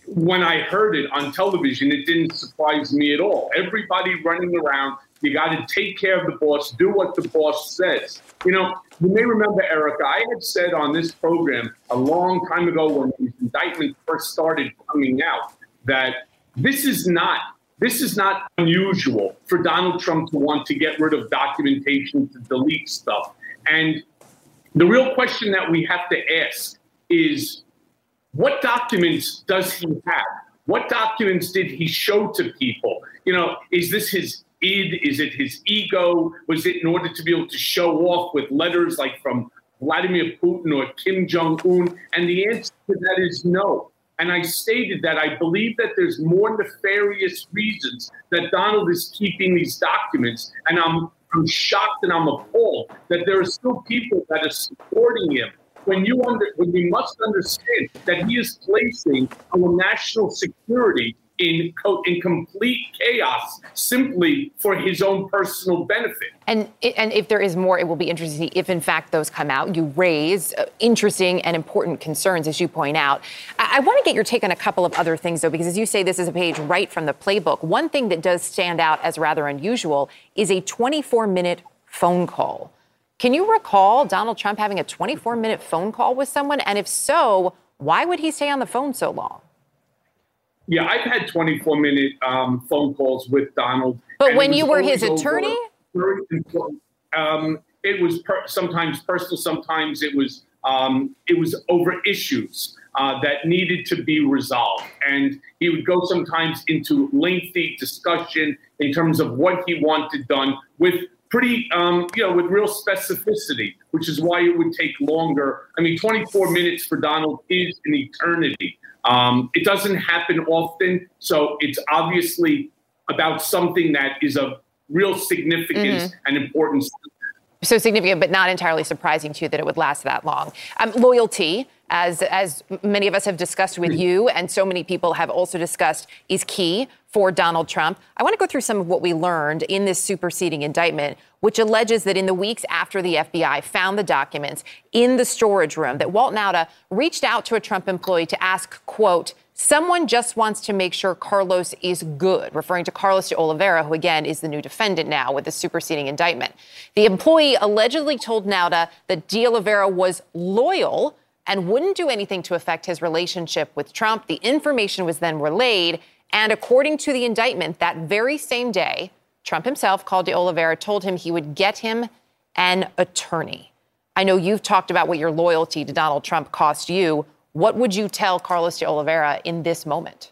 when I heard it on television, it didn't surprise me at all. Everybody running around, you got to take care of the boss, do what the boss says. You know, you may remember, Erica, I had said on this program a long time ago when these indictments first started coming out that this is not this is not unusual for Donald Trump to want to get rid of documentation to delete stuff. And the real question that we have to ask is what documents does he have? What documents did he show to people? You know, is this his id? Is it his ego? Was it in order to be able to show off with letters like from Vladimir Putin or Kim Jong un? And the answer to that is no. And I stated that I believe that there's more nefarious reasons that Donald is keeping these documents. And I'm, I'm shocked and I'm appalled that there are still people that are supporting him. When you under, when we must understand that he is placing our national security in co- in complete chaos simply for his own personal benefit. And and if there is more, it will be interesting if in fact those come out. You raise uh, interesting and important concerns, as you point out. I, I want to get your take on a couple of other things, though, because as you say, this is a page right from the playbook. One thing that does stand out as rather unusual is a 24-minute phone call. Can you recall Donald Trump having a 24-minute phone call with someone? And if so, why would he stay on the phone so long? Yeah, I've had 24 minute um, phone calls with Donald. But when you were his attorney? Um, it was per- sometimes personal, sometimes it was um, it was over issues uh, that needed to be resolved, and he would go sometimes into lengthy discussion in terms of what he wanted done with pretty, um, you know, with real specificity, which is why it would take longer. I mean, 24 minutes for Donald is an eternity. Um, it doesn't happen often, so it's obviously about something that is of real significance Mhm. and importance. so significant, but not entirely surprising to you that it would last that long. Um, loyalty, as as many of us have discussed with you, and so many people have also discussed, is key for Donald Trump. I want to go through some of what we learned in this superseding indictment, which alleges that in the weeks after the FBI found the documents in the storage room, that Walt Nauta reached out to a Trump employee to ask, quote. Someone just wants to make sure Carlos is good, referring to Carlos de Oliveira, who again is the new defendant now with the superseding indictment. The employee allegedly told Nauta that de Oliveira was loyal and wouldn't do anything to affect his relationship with Trump. The information was then relayed, and according to the indictment, that very same day, Trump himself called de Oliveira, told him he would get him an attorney. I know you've talked about what your loyalty to Donald Trump cost you. What would you tell Carlos de Oliveira in this moment?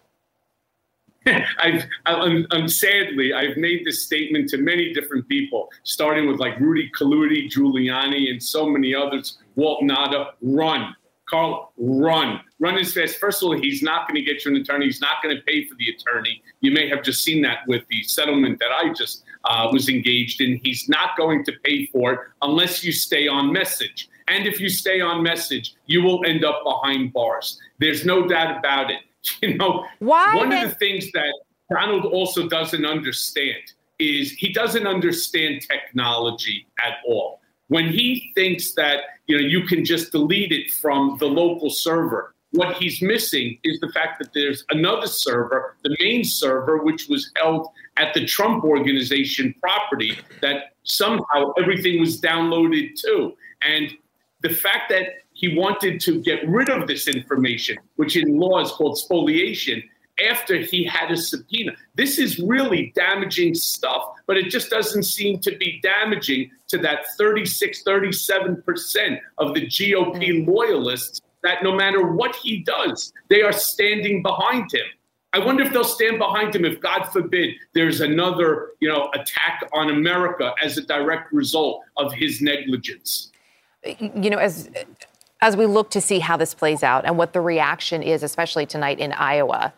I've, I'm, I'm sadly, I've made this statement to many different people, starting with like Rudy Kaludi, Giuliani, and so many others. Walt Nauta, run. Carl, run. Run as fast. First of all, he's not going to get you an attorney. He's not going to pay for the attorney. You may have just seen that with the settlement that I just uh, was engaged in. He's not going to pay for it unless you stay on message. And if you stay on message, you will end up behind bars. There's no doubt about it. You know, Why one then- of the things that Donald also doesn't understand is he doesn't understand technology at all. When he thinks that you know you can just delete it from the local server, what he's missing is the fact that there's another server, the main server, which was held at the Trump organization property, that somehow everything was downloaded to. And the fact that he wanted to get rid of this information, which in law is called spoliation, after he had a subpoena. This is really damaging stuff, but it just doesn't seem to be damaging to that 36, 37% of the GOP mm. loyalists that no matter what he does, they are standing behind him. I wonder if they'll stand behind him if, God forbid, there's another, you know, attack on America as a direct result of his negligence. you know, as as we look to see how this plays out and what the reaction is, especially tonight in Iowa,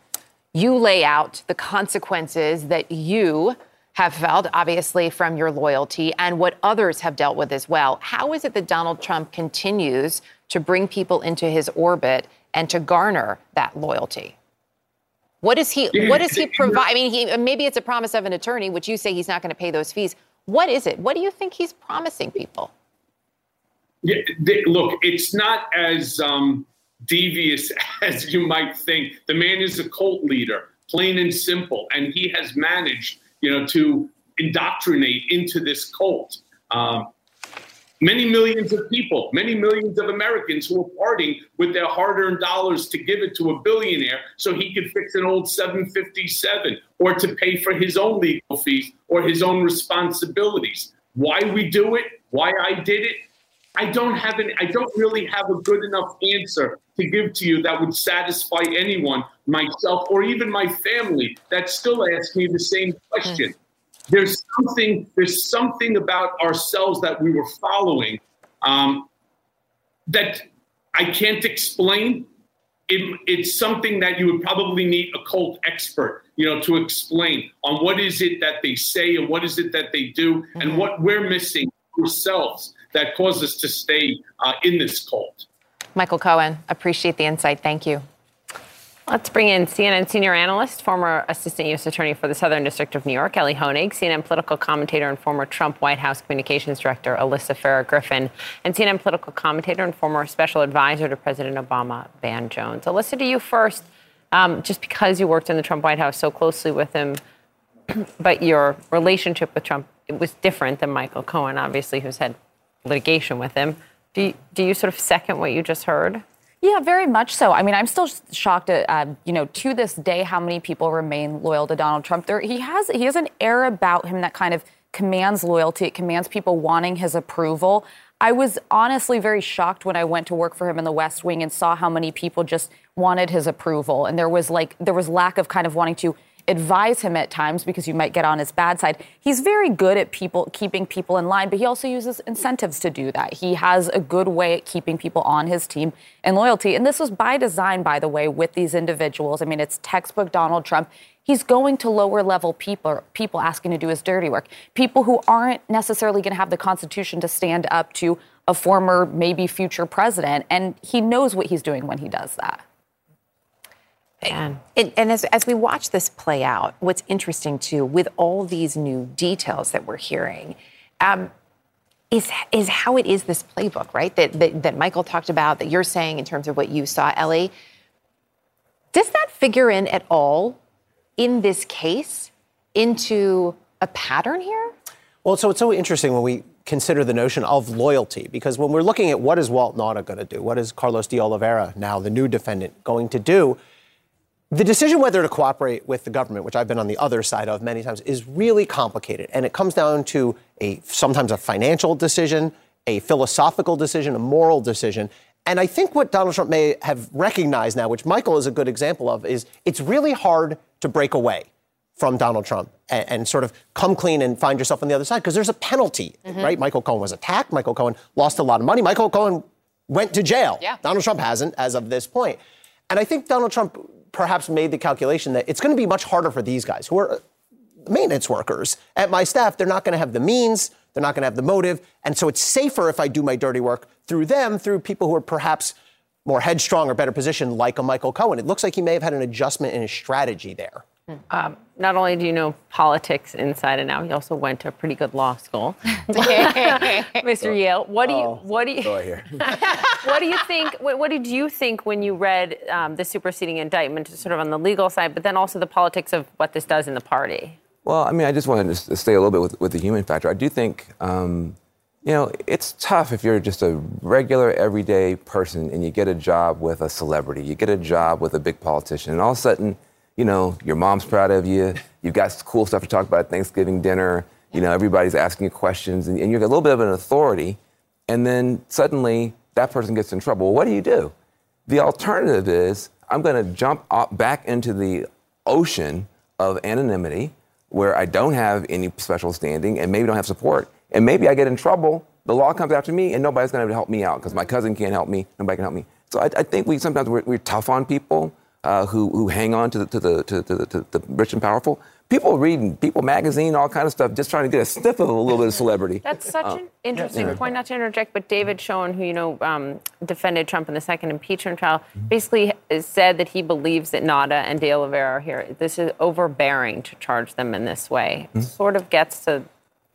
you lay out the consequences that you have felt, obviously, from your loyalty and what others have dealt with as well. How is it that Donald Trump continues to bring people into his orbit and to garner that loyalty? What is he? What does he provide? I mean, he, maybe it's a promise of an attorney, which you say he's not going to pay those fees. What is it? What do you think he's promising people? Yeah, they, look, it's not as um, devious as you might think. The man is a cult leader, plain and simple, and he has managed, you know, to indoctrinate into this cult um, many millions of people, many millions of Americans who are parting with their hard-earned dollars to give it to a billionaire so he could fix an old 757 or to pay for his own legal fees or his own responsibilities. Why we do it, why I did it, I don't have any, I don't really have a good enough answer to give to you that would satisfy anyone, myself or even my family, that still asks me the same question. There's something, there's something about ourselves that we were following um, that I can't explain. It, it's something that you would probably need a cult expert, you know, to explain on what is it that they say and what is it that they do and what we're missing ourselves that cause us to stay uh, in this cult. Michael Cohen, appreciate the insight. Thank you. Let's bring in CNN senior analyst, former assistant U.S. attorney for the Southern District of New York, Elie Honig, CNN political commentator and former Trump White House communications director, Alyssa Farah Griffin, and CNN political commentator and former special advisor to President Obama, Van Jones. Alyssa, to you first, um, just because you worked in the Trump White House so closely with him, but your relationship with Trump it was different than Michael Cohen, obviously, who's had litigation with him. Do you, do you sort of second what you just heard? Yeah, very much so. I mean, I'm still shocked at, uh, you know, to this day, how many people remain loyal to Donald Trump. There, he has he has an air about him that kind of commands loyalty. It commands people wanting his approval. I was honestly very shocked when I went to work for him in the West Wing and saw how many people just wanted his approval, and there was like there was lack of kind of wanting to advise him at times because you might get on his bad side. He's very good at people keeping people in line, but he also uses incentives to do that. He has a good way at keeping people on his team and loyalty. And this was by design, by the way, with these individuals. I mean, it's textbook Donald Trump. He's going to lower level people, people asking to do his dirty work, people who aren't necessarily going to have the Constitution to stand up to a former, maybe future president. And he knows what he's doing when he does that. And, and as, as we watch this play out, what's interesting too, with all these new details that we're hearing, um, is, is how it is this playbook, right? That, that, that Michael talked about, that you're saying in terms of what you saw, Elie. Does that figure in at all in this case into a pattern here? Well, so it's so interesting when we consider the notion of loyalty, because when we're looking at what is Walt Nauta going to do, what is Carlos de Oliveira, now the new defendant, going to do, the decision whether to cooperate with the government, which I've been on the other side of many times, is really complicated. And it comes down to a sometimes a financial decision, a philosophical decision, a moral decision. And I think what Donald Trump may have recognized now, which Michael is a good example of, is it's really hard to break away from Donald Trump and, and sort of come clean and find yourself on the other side because there's a penalty, Mm-hmm. right? Michael Cohen was attacked. Michael Cohen lost a lot of money. Michael Cohen went to jail. Yeah. Donald Trump hasn't as of this point. And I think Donald Trump perhaps made the calculation that it's going to be much harder for these guys who are maintenance workers at my staff. They're not going to have the means, they're not going to have the motive. And so it's safer if I do my dirty work through them, through people who are perhaps more headstrong or better positioned, like a Michael Cohen. It looks like he may have had an adjustment in his strategy there. Um, not only do you know politics inside and out, you also went to a pretty good law school, Mr. Yale. What do you what do you what do you think? What, what did you think when you read um, the superseding indictment, sort of on the legal side, but then also the politics of what this does in the party? Well, I mean, I just wanted to s- stay a little bit with, with the human factor. I do think, um, you know, it's tough if you're just a regular, everyday person and you get a job with a celebrity, you get a job with a big politician, and all of a sudden, you know, your mom's proud of you, you've got cool stuff to talk about at Thanksgiving dinner, you know, everybody's asking you questions, and, and you're a little bit of an authority, and then suddenly that person gets in trouble. Well, what do you do? The alternative is I'm going to jump up back into the ocean of anonymity where I don't have any special standing and maybe don't have support. And maybe I get in trouble. The law comes after me and nobody's going to help me out because my cousin can't help me. Nobody can help me. So I, I think we sometimes we're, we're tough on people uh, who, who hang on to the, to, the, to, the, to the rich and powerful. People reading People magazine, all kind of stuff, just trying to get a sniff of a little bit of celebrity. That's such Uh, an interesting yeah. point. Not to interject, but David Schoen, who you know um, defended Trump in the second impeachment trial, basically said that he believes that Nauta and De Oliveira are here. This is overbearing to charge them in this way. Sort of gets to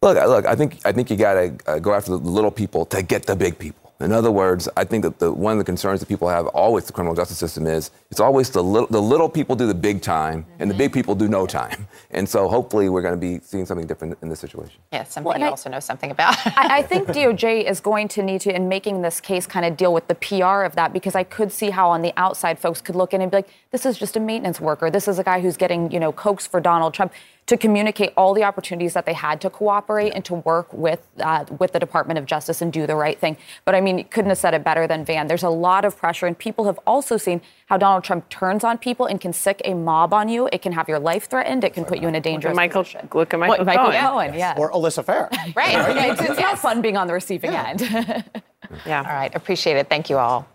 Look, I- look. I think I think you got to uh, go after the little people to get the big people. In other words, I think that the, one of the concerns that people have always the criminal justice system is it's always the little, the little people do the big time and the mm-hmm. big people do no time. And so hopefully we're going to be seeing something different in this situation. Yeah, something Well, and you I- also know something about. I, I think DOJ is going to need to, in making this case, kind of deal with the PR of that because I could see how on the outside folks could look in and be like, this is just a maintenance worker. This is a guy who's getting, you know, cokes for Donald Trump to communicate all the opportunities that they had to cooperate and to work with uh, with the Department of Justice and do the right thing. But I mean, you couldn't have said it better than Van. There's a lot of pressure, and people have also seen how Donald Trump turns on people and can sick a mob on you. It can have your life threatened. It can put you in a dangerous Michael, position. look at Michael What, Michael Cohen. Cohen, yeah. Or Alyssa Farah. Right. it's, it's not fun being on the receiving end. yeah. All right. Appreciate it. Thank you all.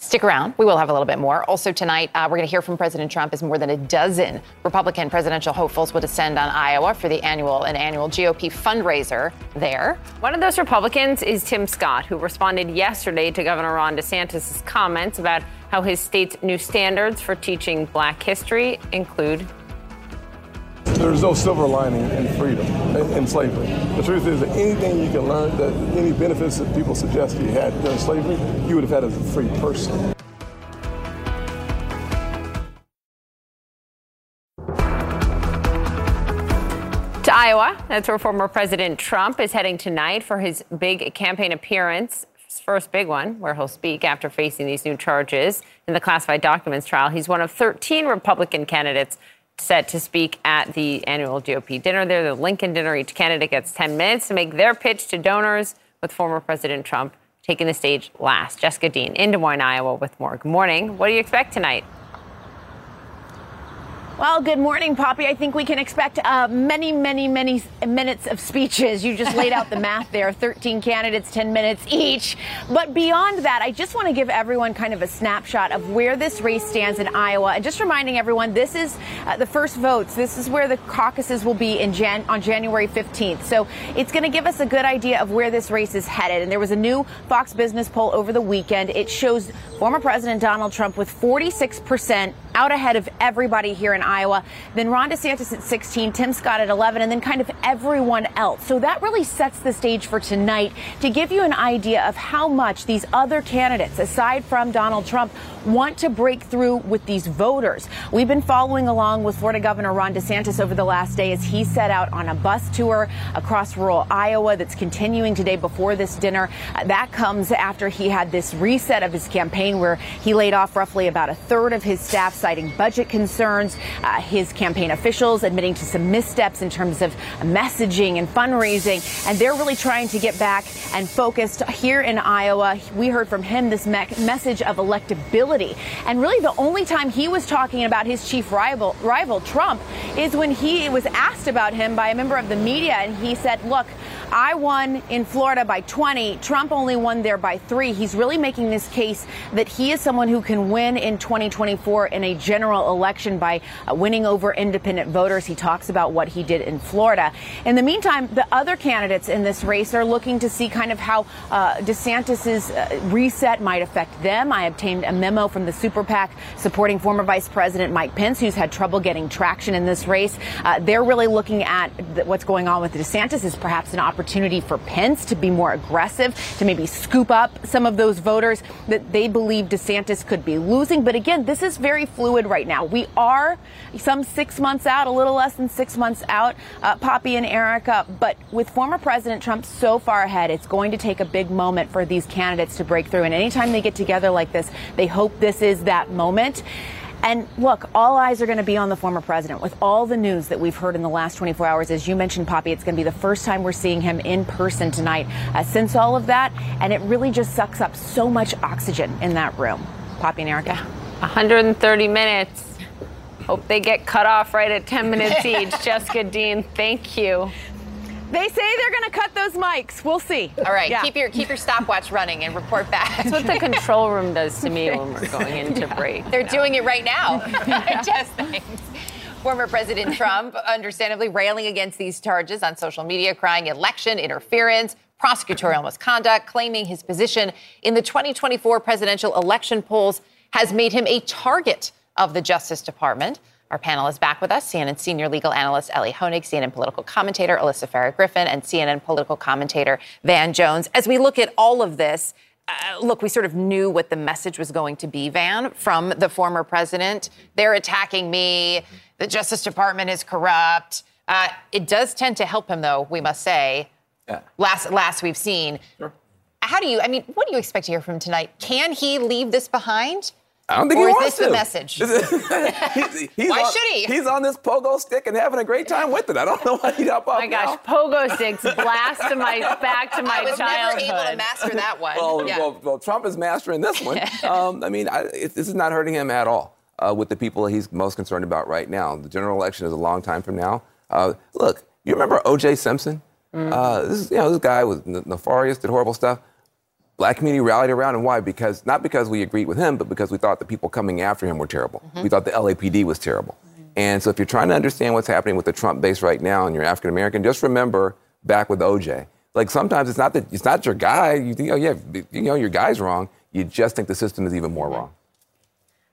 Stick around. We will have a little bit more. Also, tonight, uh, we're going to hear from President Trump as more than a dozen Republican presidential hopefuls will descend on Iowa for the annual and annual GOP fundraiser there. One of those Republicans is Tim Scott, who responded yesterday to Governor Ron DeSantis' comments about how his state's new standards for teaching black history include There's no silver lining in freedom, in, slavery. The truth is that anything you can learn, that any benefits that people suggest you had during slavery, you would have had as a free person. To Iowa, that's where former President Trump is heading tonight for his big campaign appearance. First big one, where he'll speak after facing these new charges in the classified documents trial. He's one of 13 Republican candidates set to speak at the annual GOP dinner there, the Lincoln dinner. Each candidate gets 10 minutes to make their pitch to donors, with former President Trump taking the stage last. Jessica Dean in Des Moines, Iowa, with more. Good morning. What do you expect tonight? Well, good morning, Poppy. I think we can expect uh, many, many, many minutes of speeches. You just laid out the math there 13 candidates, 10 minutes each. But beyond that, I just want to give everyone kind of a snapshot of where this race stands in Iowa. And just reminding everyone, this is uh, the first votes. This is where the caucuses will be in Jan- on January 15th. So it's going to give us a good idea of where this race is headed. And there was a new Fox Business poll over the weekend. It shows former President Donald Trump with 46% out ahead of everybody here in Iowa. Then Ron DeSantis at 16, Tim Scott at 11, and then kind of everyone else. So that really sets the stage for tonight to give you an idea of how much these other candidates, aside from Donald Trump, want to break through with these voters. We've been following along with Florida Governor Ron DeSantis over the last day as he set out on a bus tour across rural Iowa that's continuing today before this dinner. That comes after he had this reset of his campaign where he laid off roughly about a third of his staff, citing budget concerns. Uh, his campaign officials admitting to some missteps in terms of messaging and fundraising. And they're really trying to get back and focused here in Iowa. We heard from him this me- message of electability. And really, the only time he was talking about his chief rival, rival, Trump, is when he was asked about him by a member of the media. And he said, Look, I won in Florida by 20. Trump only won there by three. He's really making this case that he is someone who can win in 2024 in a general election by uh, winning over independent voters. He talks about what he did in Florida. In the meantime, the other candidates in this race are looking to see kind of how uh, DeSantis's uh, reset might affect them. I obtained a memo from the super PAC supporting former Vice President Mike Pence, who's had trouble getting traction in this race. Uh, they're really looking at th- what's going on with DeSantis as perhaps an opportunity for Pence to be more aggressive, to maybe scoop up some of those voters that they believe DeSantis could be losing. But again, this is very fluid right now. We are some six months out, a little less than six months out, uh, Poppy and Erica. But with former President Trump so far ahead, it's going to take a big moment for these candidates to break through. And anytime they get together like this, they hope this is that moment. And look, all eyes are going to be on the former president with all the news that we've heard in the last 24 hours. As you mentioned, Poppy, it's going to be the first time we're seeing him in person tonight uh, since all of that. And it really just sucks up so much oxygen in that room. Poppy and Erica. 130 minutes. Hope they get cut off right at 10 minutes each. Jessica Dean, thank you. They say they're going to cut those mics. We'll see. All right, Yeah. keep your keep your stopwatch running and report back. That's what the control room does to me when we're going into break. They're doing it right now. Just thanks. Former President Trump, understandably railing against these charges on social media, crying election interference, prosecutorial misconduct, claiming his position in the 2024 presidential election polls has made him a target of the Justice Department. Our panel is back with us CNN senior legal analyst Elie Honig, CNN political commentator Alyssa Farah Griffin, and CNN political commentator Van Jones. As we look at all of this, uh, look, we sort of knew what the message was going to be, Van, from the former president. They're attacking me. The Justice Department is corrupt. Uh, it does tend to help him, though, we must say. Last, last we've seen. How do you, I mean, what do you expect to hear from him tonight? Can he leave this behind? I don't think or he is wants this to. the message? He's- he's Why on- should he? He's on this pogo stick and having a great time with it. I don't know why he'd hop off. Oh my gosh, pogo sticks blast to my back to my I was childhood. never able to master that one. Well, Yeah. well, well, Trump is mastering this one. um, I mean, I, it, this is not hurting him at all uh, with the people he's most concerned about right now. The general election is a long time from now. Uh, look, you remember O.J. Simpson? Uh, this is, you know, this guy was nefarious, did horrible stuff. Black community rallied around and Why? Because not because we agreed with him, but because we thought the people coming after him were terrible. Mm-hmm. We thought the LAPD was terrible. And so, if you're trying to understand what's happening with the Trump base right now, and you're African American, just remember back with OJ. Like sometimes it's not that it's not your guy. You think, oh yeah, you know your guy's wrong. You just think the system is even more wrong.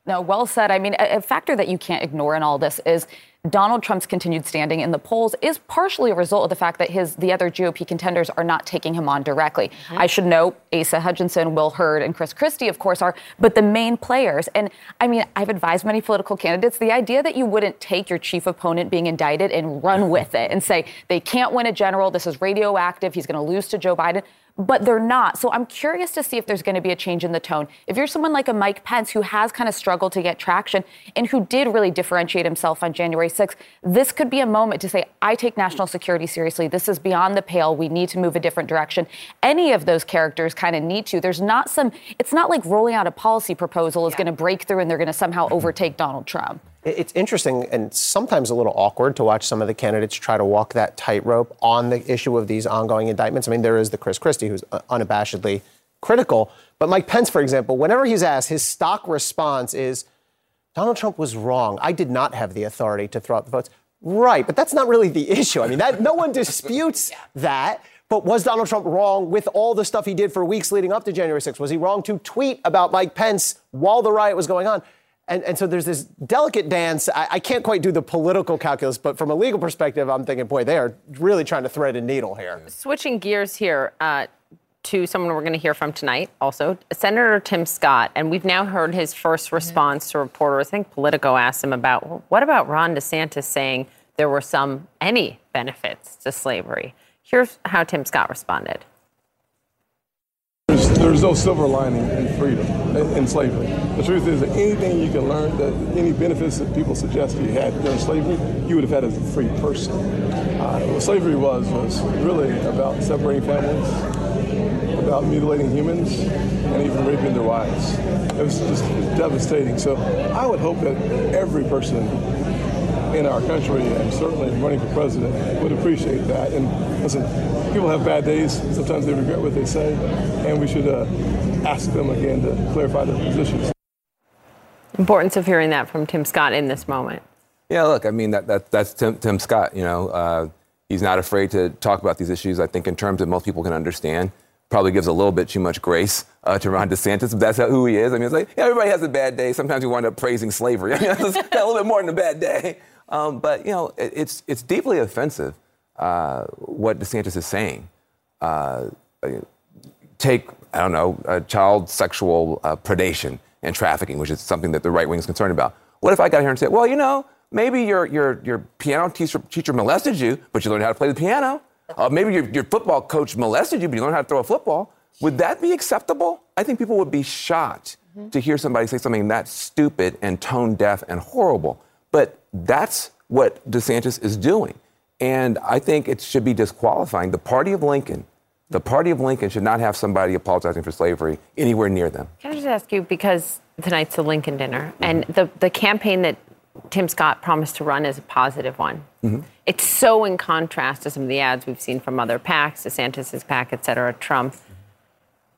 No, well said. I mean, a, a factor that you can't ignore in all this is Donald Trump's continued standing in the polls is partially a result of the fact that his the other GOP contenders are not taking him on directly. Mm-hmm. I should note Asa Hutchinson, Will Hurd, and Chris Christie, of course, are but the main players. And I mean, I've advised many political candidates the idea that you wouldn't take your chief opponent being indicted and run with it and say they can't win a general. This is radioactive. He's going to lose to Joe Biden but they're not. So I'm curious to see if there's going to be a change in the tone. If you're someone like a Mike Pence who has kind of struggled to get traction and who did really differentiate himself on January 6th, this could be a moment to say, I take national security seriously. This is beyond the pale. We need to move a different direction. Any of those characters kind of need to. There's not some, it's not like rolling out a policy proposal is going to break through and they're going to somehow overtake Donald Trump. It- It's interesting and sometimes a little awkward to watch some of the candidates try to walk that tightrope on the issue of these ongoing indictments. I mean, there is the Chris Christie, who's uh, unabashedly critical. But Mike Pence, for example, whenever he's asked, his stock response is Donald Trump was wrong. I did not have the authority to throw out the votes. Right, but that's not really the issue. I mean, that no one disputes that. But was Donald Trump wrong with all the stuff he did for weeks leading up to January 6th? Was he wrong to tweet about Mike Pence while the riot was going on? And, and so there's this delicate dance. I, I can't quite do the political calculus, but from a legal perspective, I'm thinking, boy, they are really trying to thread a needle here. Switching gears here uh, to someone we're going to hear from tonight, also Senator Tim Scott, and we've now heard his first response to reporters. I think Politico asked him about well, what about Ron DeSantis saying there were some any benefits to slavery. Here's how Tim Scott responded. There's, there's no silver lining in freedom, in, slavery. The truth is that anything you can learn, that any benefits that people suggest you had during slavery, you would have had as a free person. Uh, what slavery was was really about separating families, about mutilating humans, and even raping their wives. It was just devastating. So I would hope that every person in our country and certainly running for president would appreciate that. And listen, people have bad days. Sometimes they regret what they say, and we should uh, ask them again to clarify their positions. Importance of hearing that from Tim Scott in this moment. Yeah, look, I mean, that, that, that's Tim, Tim Scott. You know, uh, he's not afraid to talk about these issues, I think, in terms that most people can understand. Probably gives a little bit too much grace uh, to Ron DeSantis, but that's who he is. I mean, it's like, yeah, everybody has a bad day. Sometimes we wind up praising slavery. I mean, that's a little bit more than a bad day. Um, but, you know, it, it's, it's deeply offensive uh, what DeSantis is saying. Uh, take, I don't know, child sexual uh, predation and trafficking, which is something that the right wing is concerned about. What if I got here and said, well, you know, maybe your, your, your piano teacher, teacher molested you, but you learned how to play the piano? Uh, maybe your, your football coach molested you, but you learned how to throw a football. Would that be acceptable? I think people would be shocked to hear somebody say something that stupid and tone deaf and horrible. But that's what DeSantis is doing. And I think it should be disqualifying. The party of Lincoln, the party of Lincoln should not have somebody apologizing for slavery anywhere near them. Can I just ask you because tonight's the Lincoln dinner mm-hmm. and the the campaign that Tim Scott promised to run is a positive one. Mm-hmm. It's so in contrast to some of the ads we've seen from other PACs, DeSantis's PAC, et cetera, Trump.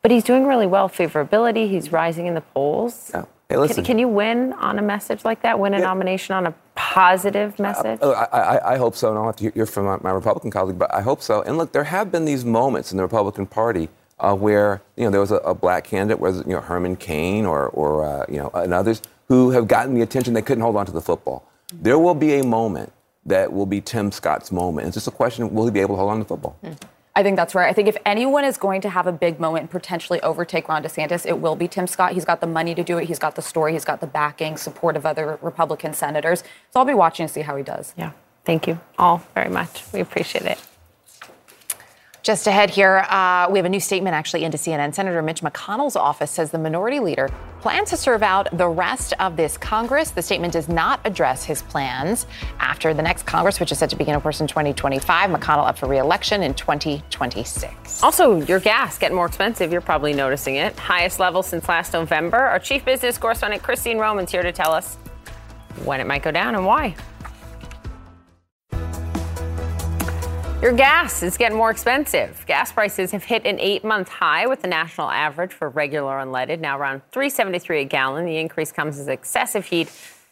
But he's doing really well. Favorability, he's rising in the polls. Hey, Can, listen. can you win on a message like that? Win a nomination on a positive message? Oh, I, I, I hope so, and I'll have to hear from my, my Republican colleague, but I hope so. And look, there have been these moments in the Republican Party uh, where you know there was a, a black candidate, whether you know Herman Cain or, or uh, you know and others who have gotten the attention they couldn't hold on to the football. There will be a moment that will be Tim Scott's moment. It's just a question: Will he be able to hold on to the football? I think that's right. I think if anyone is going to have a big moment and potentially overtake Ron DeSantis, it will be Tim Scott. He's got the money to do it. He's got the story. He's got the backing, support of other Republican senators. So I'll be watching to see how he does. Yeah. Thank you all very much. We appreciate it. Just ahead here, uh, we have a new statement actually into CNN. Senator Mitch McConnell's office says the minority leader plans to serve out the rest of this Congress. The statement does not address his plans after the next Congress, which is set to begin, of course, in 2025. McConnell up for reelection in 2026. Also, your gas getting more expensive. You're probably noticing it. Highest level since last November. Our chief business correspondent Christine Roman's here to tell us when it might go down and why. Your gas is getting more expensive. Gas prices have hit an eight-month high with the national average for regular unleaded now around 3.73 a gallon. The increase comes as excessive heat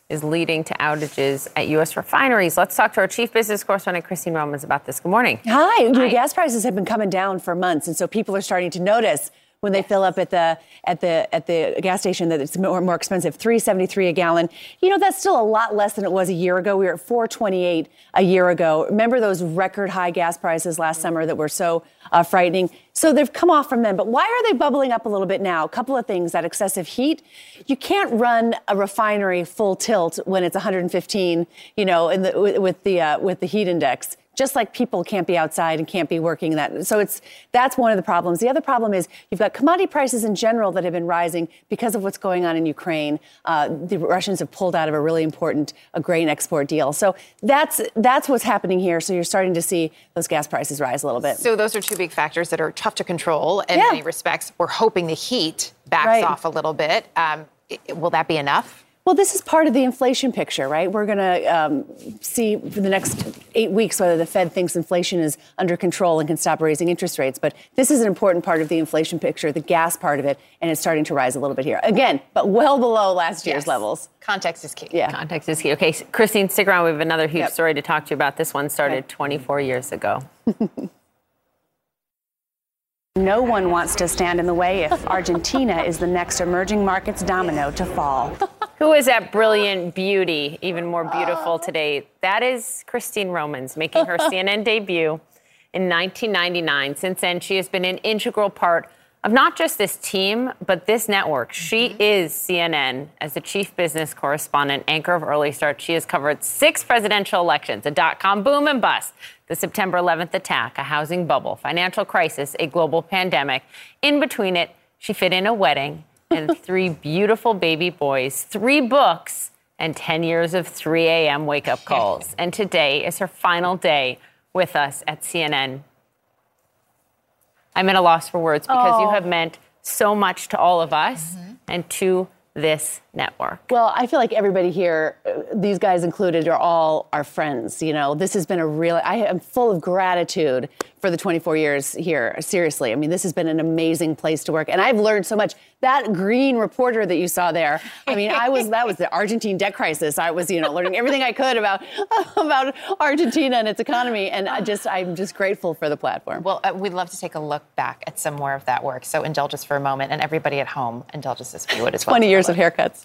is leading to outages at U.S. refineries. Let's talk to our chief business correspondent Christine Romans about this. Good morning. Hi. Your gas prices have been coming down for months, and so people are starting to notice when they fill up at the at the at the gas station that it's more, more expensive 373 a gallon. You know that's still a lot less than it was a year ago. We were at 428 a year ago. Remember those record high gas prices last summer that were so uh, frightening? So they've come off from them. But why are they bubbling up a little bit now? A couple of things that excessive heat. You can't run a refinery full tilt when it's 115 you know in the, with the uh, with the heat index just like people can't be outside and can't be working that so it's that's one of the problems the other problem is you've got commodity prices in general that have been rising because of what's going on in ukraine uh, the russians have pulled out of a really important a grain export deal so that's that's what's happening here so you're starting to see those gas prices rise a little bit So those are two big factors that are tough to control in Yeah. many respects. We're hoping the heat backs Right. off a little bit. Um, will that be enough? Well, this is part of the inflation picture, right? We're going to um, see for the next eight weeks whether the Fed thinks inflation is under control and can stop raising interest rates. But this is an important part of the inflation picture, the gas part of it, and it's starting to rise a little bit here. Again, but well below last year's Yes. levels. Context is key. Yeah. Context is key. Okay, Christine, stick around. We have another huge Yep. story to talk to you about. This one started 24 years ago. No one wants to stand in the way if Argentina is the next emerging markets domino to fall. Who is that brilliant beauty, even more beautiful uh. today? That is Christine Romans making her CNN debut in 1999. Since then, she has been an integral part of not just this team, but this network. She mm-hmm. is CNN as the chief business correspondent, anchor of Early Start. She has covered six presidential elections, a dot com boom and bust, the September 11th attack, a housing bubble, financial crisis, a global pandemic. In between it, she fit in a wedding and three beautiful baby boys, three books, and 10 years of 3 a.m. wake up calls. And today is her final day with us at CNN. I'm at a loss for words because you Oh. have meant so much to all of us mm-hmm. and to this network. Well, I feel like everybody here, uh, these guys included, are all our friends. You know, this has been a real, I am full of gratitude for the 24 years here. Seriously. I mean, this has been an amazing place to work. And I've learned so much. That green reporter that you saw there, I mean, I was, that was the Argentine debt crisis. I was, you know, learning everything I could about, about Argentina and its economy. And I just, I'm just grateful for the platform. Well, uh, we'd love to take a look back at some more of that work. So indulge us for a moment, and everybody at home, indulge us as you would as well. 20 years of haircuts.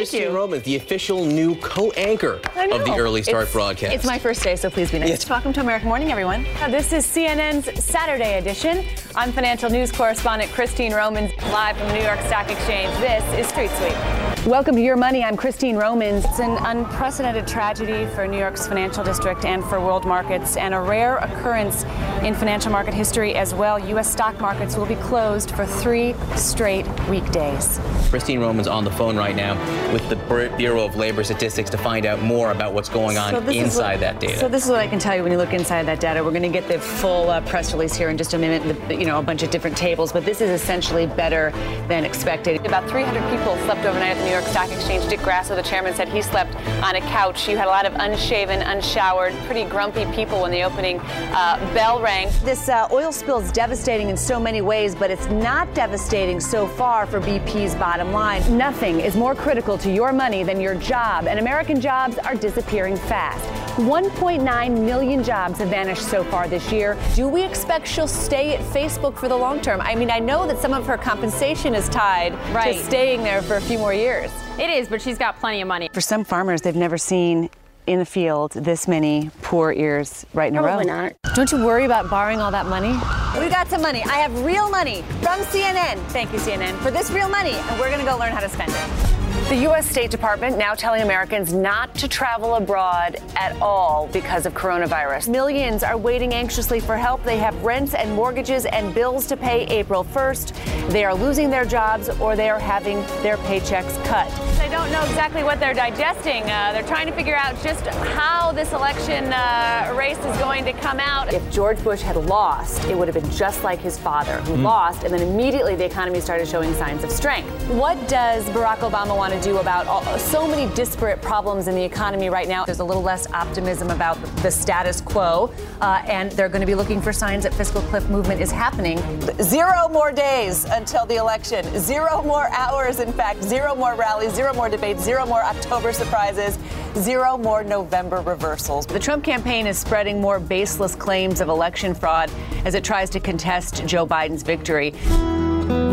Christine Romans, the official new co-anchor of the. Early Start It's- broadcast. It's my first day, so please be nice. Yes. Welcome to American Morning, everyone. This is CNN's Saturday edition. I'm financial news correspondent Christine Romans, live from the New York Stock Exchange. This is Street Sweep. Welcome to Your Money. I'm Christine Romans. It's an unprecedented tragedy for New York's financial district and for world markets, and a rare occurrence in financial market history as well. U.S. stock markets will be closed for three straight weekdays. Christine Roman's on the phone right now with the Bureau of Labor Statistics to find out more about what's going on So inside what- that data. So this is what I can tell you when you look inside that data. We're going to get the full uh, press release here in just a minute. The, you know, a bunch of different tables, but this is essentially better than expected. About 300 people slept overnight at the New York Stock Exchange. Dick Grasso, the chairman, said he slept on a couch. You had a lot of unshaven, unshowered, pretty grumpy people when the opening uh, bell rang. This uh, oil spill is devastating in so many ways, but it's not devastating so far for BP's bottom line. Nothing is more critical to your money than your job, and American jobs are disappearing fast. 1.9 million jobs have vanished so far this year. Do we expect she'll stay at Facebook for the long term? I mean, I know that some of her compensation is tied to staying there for a few more years. It is, but she's got plenty of money. For some farmers, they've never seen in the field this many poor ears right in a row? Probably not. Don't you worry about borrowing all that money? We got some money. I have real money from CNN. Thank you, CNN, for this real money, and we're going to go learn how to spend it. The U.S. State Department now telling Americans not to travel abroad at all because of coronavirus. Millions are waiting anxiously for help. They have rents and mortgages and bills to pay April 1st. They are losing their jobs or they are having their paychecks cut. They don't know exactly what they're digesting. Uh, they're trying to figure out just how this election uh, race is going to come out. If George Bush had lost, it would have been just like his father, who Mm. lost, and then immediately the economy started showing signs of strength. What does Barack Obama want to do about all, so many disparate problems in the economy right now? There's a little less optimism about the status quo, uh, and they're going to be looking for signs that fiscal cliff movement is happening. Zero more days until the election. Zero more hours, in fact. Zero more rallies, zero more debates, zero more October surprises, zero more November reversals. The Trump campaign is spreading more baseless claims of election fraud as it tries to contest Joe Biden's victory.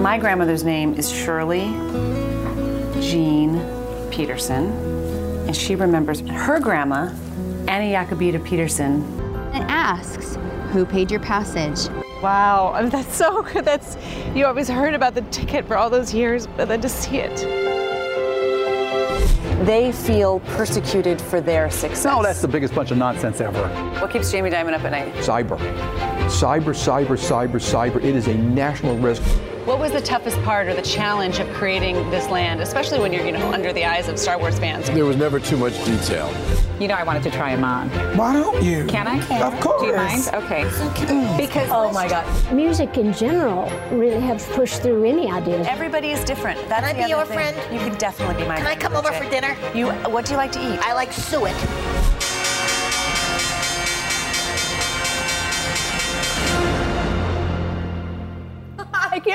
My grandmother's name is Shirley Jean Peterson, and she remembers her grandma, Annie Jacobita Peterson. And asks, who paid your passage? Wow, I mean, that's so good. That's you always heard about the ticket for all those years, but then to see it. They feel persecuted for their success. No, that's the biggest bunch of nonsense ever. What keeps Jamie Dimon up at night? Cyber. Cyber, cyber, cyber, cyber. It is a national risk. What was the toughest part or the challenge of creating this land, especially when you're, you know, under the eyes of Star Wars fans? There was never too much detail. You know, I wanted to try them on. Why don't you? Can I? Of course. Do you mind? Okay. Because oh my God, Music in general really have pushed through any ideas. everybody is different. That's Can I the be your thing. friend? You can definitely be my. Friend. Can I come over for dinner? You. What do you like to eat? I like suet.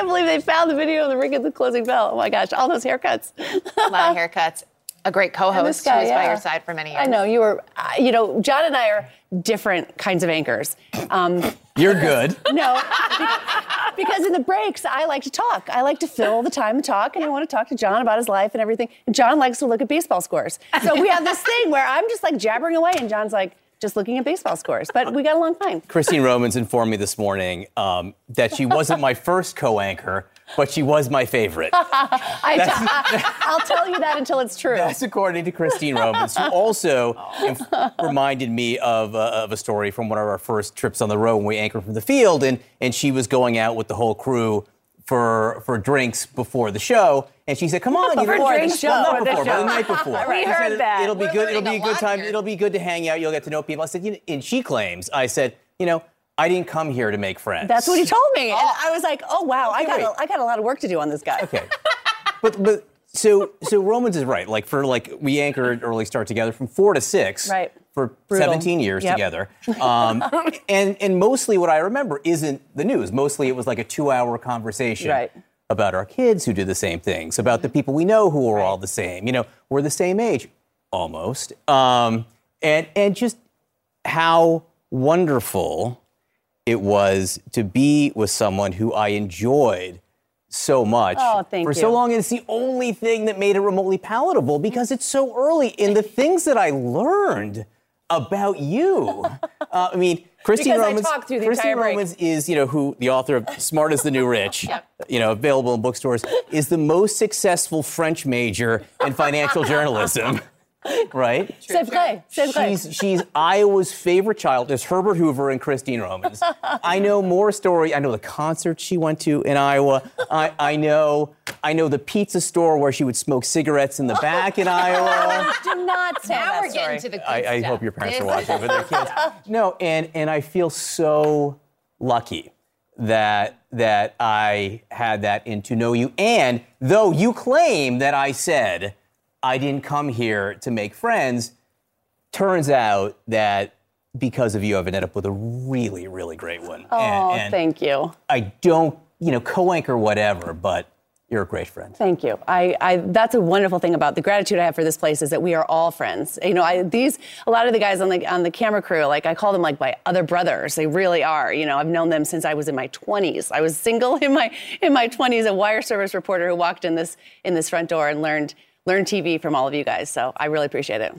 Can't believe they found the video of the ring of the closing bell. Oh my gosh, all those haircuts. A lot of haircuts. A great co-host this guy, who was by your side for many years. I know you were. uh, You know, John and I are different kinds of anchors. Um, You're good. no, because in the breaks I like to talk. I like to fill the time and talk, and I want to talk to John about his life and everything. And John likes to look at baseball scores. So we have this thing where I'm just like jabbering away, and John's like just looking at baseball scores. But we got along fine. Christine Romans informed me this morning um, that she wasn't my first co-anchor, but she was my favorite. I, I'll tell you that until it's true. That's according to Christine Romans, who also inf- reminded me of, uh, of a story from one of our first trips on the road when we anchored from the field, and, and she was going out with the whole crew for for drinks before the show, and she said, "Come on, you know, drinks well, not before the but the night before." We She heard said, that. It'll be We're good. It'll be a good time. here. It'll be good to hang out. You'll get to know people. I said, you know, and she claims, I said, you know, I didn't come here to make friends. That's what he told me, and oh. I was like, "Oh wow, I got wait. a, I got a lot of work to do on this guy." Okay. but but so so Romans is right. Like for like we anchored early start together from four to six. Right. For Brutal. 17 years Yep. together. Um, and and mostly what I remember isn't the news. Mostly it was like a two hour conversation. Right. About our kids who do the same things, about the people we know who are all the same. You know, we're the same age, almost. Um, and and just how wonderful it was to be with someone who I enjoyed so much Oh, for you. so long. And it's the only thing that made it remotely palatable because it's so early in the things that I learned about you. Uh, I mean, Christine Romans. talked through the Christine. Romans is, you know, who the author of Smart Is the New Rich, you know, available in bookstores, is the most successful French major in financial journalism. Right? C'est vrai. C'est vrai. She's she's Iowa's favorite child is Herbert Hoover and Christine Romans. I know more story. I know the concert she went to in Iowa. I, I know I know the pizza store where she would smoke cigarettes in the back in Iowa. Do not tell Now that we're getting to the good I, I stuff. hope your parents are watching with their kids. No, and and I feel so lucky that that I had that in to know you. And though you claim that I said I didn't come here to make friends, turns out that because of you, I've ended up with a really, really great one. Oh, and, and thank you. I don't, you know, co-anchor whatever, but you're a great friend. Thank you. I, I, that's a wonderful thing about the gratitude I have for this place is that we are all friends. You know, I, these, a lot of the guys on the, on the camera crew, like I call them like my other brothers. They really are. You know, I've known them since I was in my 20s. I was single in my, in my 20s, a wire service reporter who walked in this, in this front door and learned, learned TV from all of you guys. So I really appreciate it.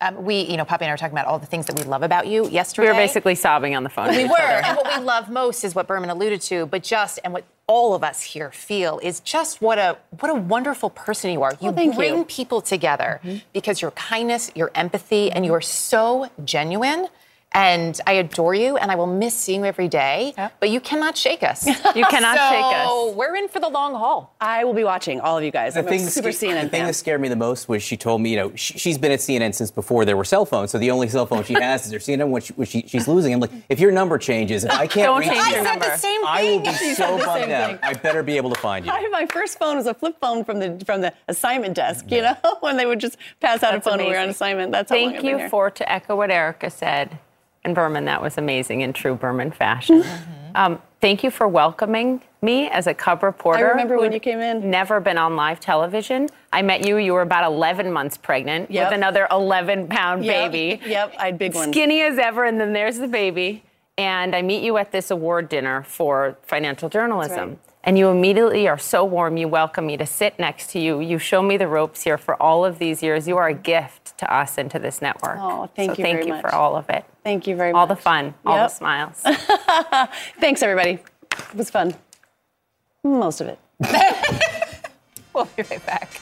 Um, we, you know, Poppy and I were talking about all the things that we love about you yesterday. We were basically sobbing on the phone. We were. and what we love most is what Berman alluded to, but just, and what all of us here feel is just what a what a wonderful person you are. You Well, bring you. people together because your kindness, your empathy, and you are so genuine. And I adore you, and I will miss seeing you every day. But you cannot shake us. You cannot so shake us. So we're in for the long haul. I will be watching all of you guys. I'm a super sca- CNN the thing fan. that scared me the most was she told me, you know, she, she's been at CNN since before there were cell phones. So the only cell phone she has is her CNN, which, which she, she's losing. I'm like, if your number changes, if I can't Don't reach change you, your number. I will be She so said the bummed same out. thing. I better be able to find you. I, my first phone was a flip phone from the from the assignment desk. You know, when they would just pass out That's a phone when we were on assignment. That's how long Thank I've been you here. for to echo what Erica said. And Berman, that was amazing in true Berman fashion. Um, thank you for welcoming me as a cub reporter. I remember when you came in. Never been on live television. I met you. You were about 11 months pregnant Yep. with another 11 pound Yep, baby. Yep, I had big ones. Skinny as ever, and then there's the baby. And I meet you at this award dinner for financial journalism. And you immediately are so warm. You welcome me to sit next to you. You show me the ropes here for all of these years. You are a gift to us and to this network. Oh, thank so you Thank very you much. for all of it. Thank you very All much. All the fun, all the smiles. Thanks, everybody. It was fun. Most of it. We'll be right back.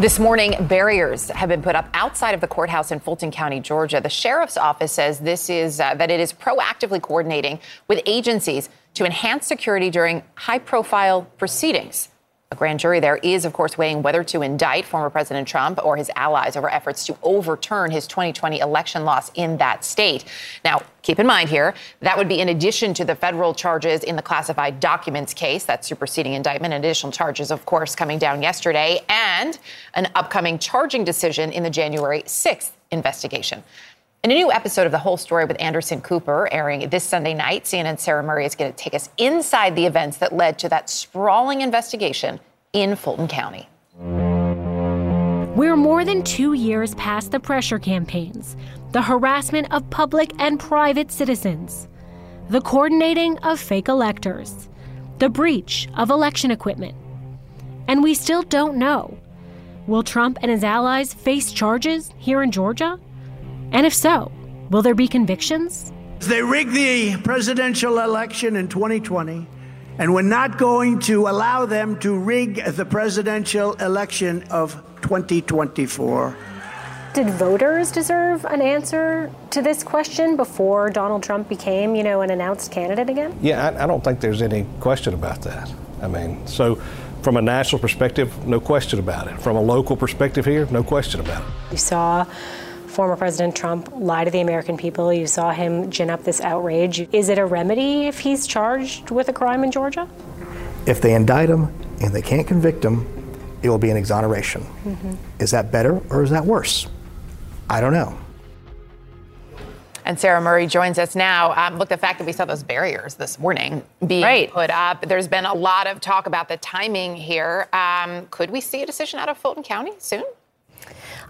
This morning, barriers have been put up outside of the courthouse in Fulton County, Georgia. The sheriff's office says this is uh, that it is proactively coordinating with agencies to enhance security during high-profile proceedings. A grand jury there is, of course, weighing whether to indict former President Trump or his allies over efforts to overturn his 2020 election loss in that state. Now, keep in mind here, that would be in addition to the federal charges in the classified documents case, that superseding indictment, and additional charges, of course, coming down yesterday, and an upcoming charging decision in the January 6th investigation. In a new episode of The Whole Story with Anderson Cooper airing this Sunday night, CNN Sarah Murray is going to take us inside the events that led to that sprawling investigation in Fulton County. We're more than two years past the pressure campaigns, the harassment of public and private citizens, the coordinating of fake electors, the breach of election equipment. And we still don't know. Will Trump and his allies face charges here in Georgia? And if so, will there be convictions? They rigged the presidential election in 2020, and we're not going to allow them to rig the presidential election of 2024. Did voters deserve an answer to this question before Donald Trump became, you know, an announced candidate again? Yeah, I, I don't think there's any question about that. I mean, so from a national perspective, no question about it. From a local perspective here, no question about it. You saw former President Trump lie to the American people. You saw him gin up this outrage. Is it a remedy if he's charged with a crime in Georgia? If they indict him and they can't convict him, it will be an exoneration. Mm-hmm. Is that better or is that worse? I don't know. And Sarah Murray joins us now. Um, look, the fact that we saw those barriers this morning being Right. put up, there's been a lot of talk about the timing here. Um, could we see a decision out of Fulton County soon?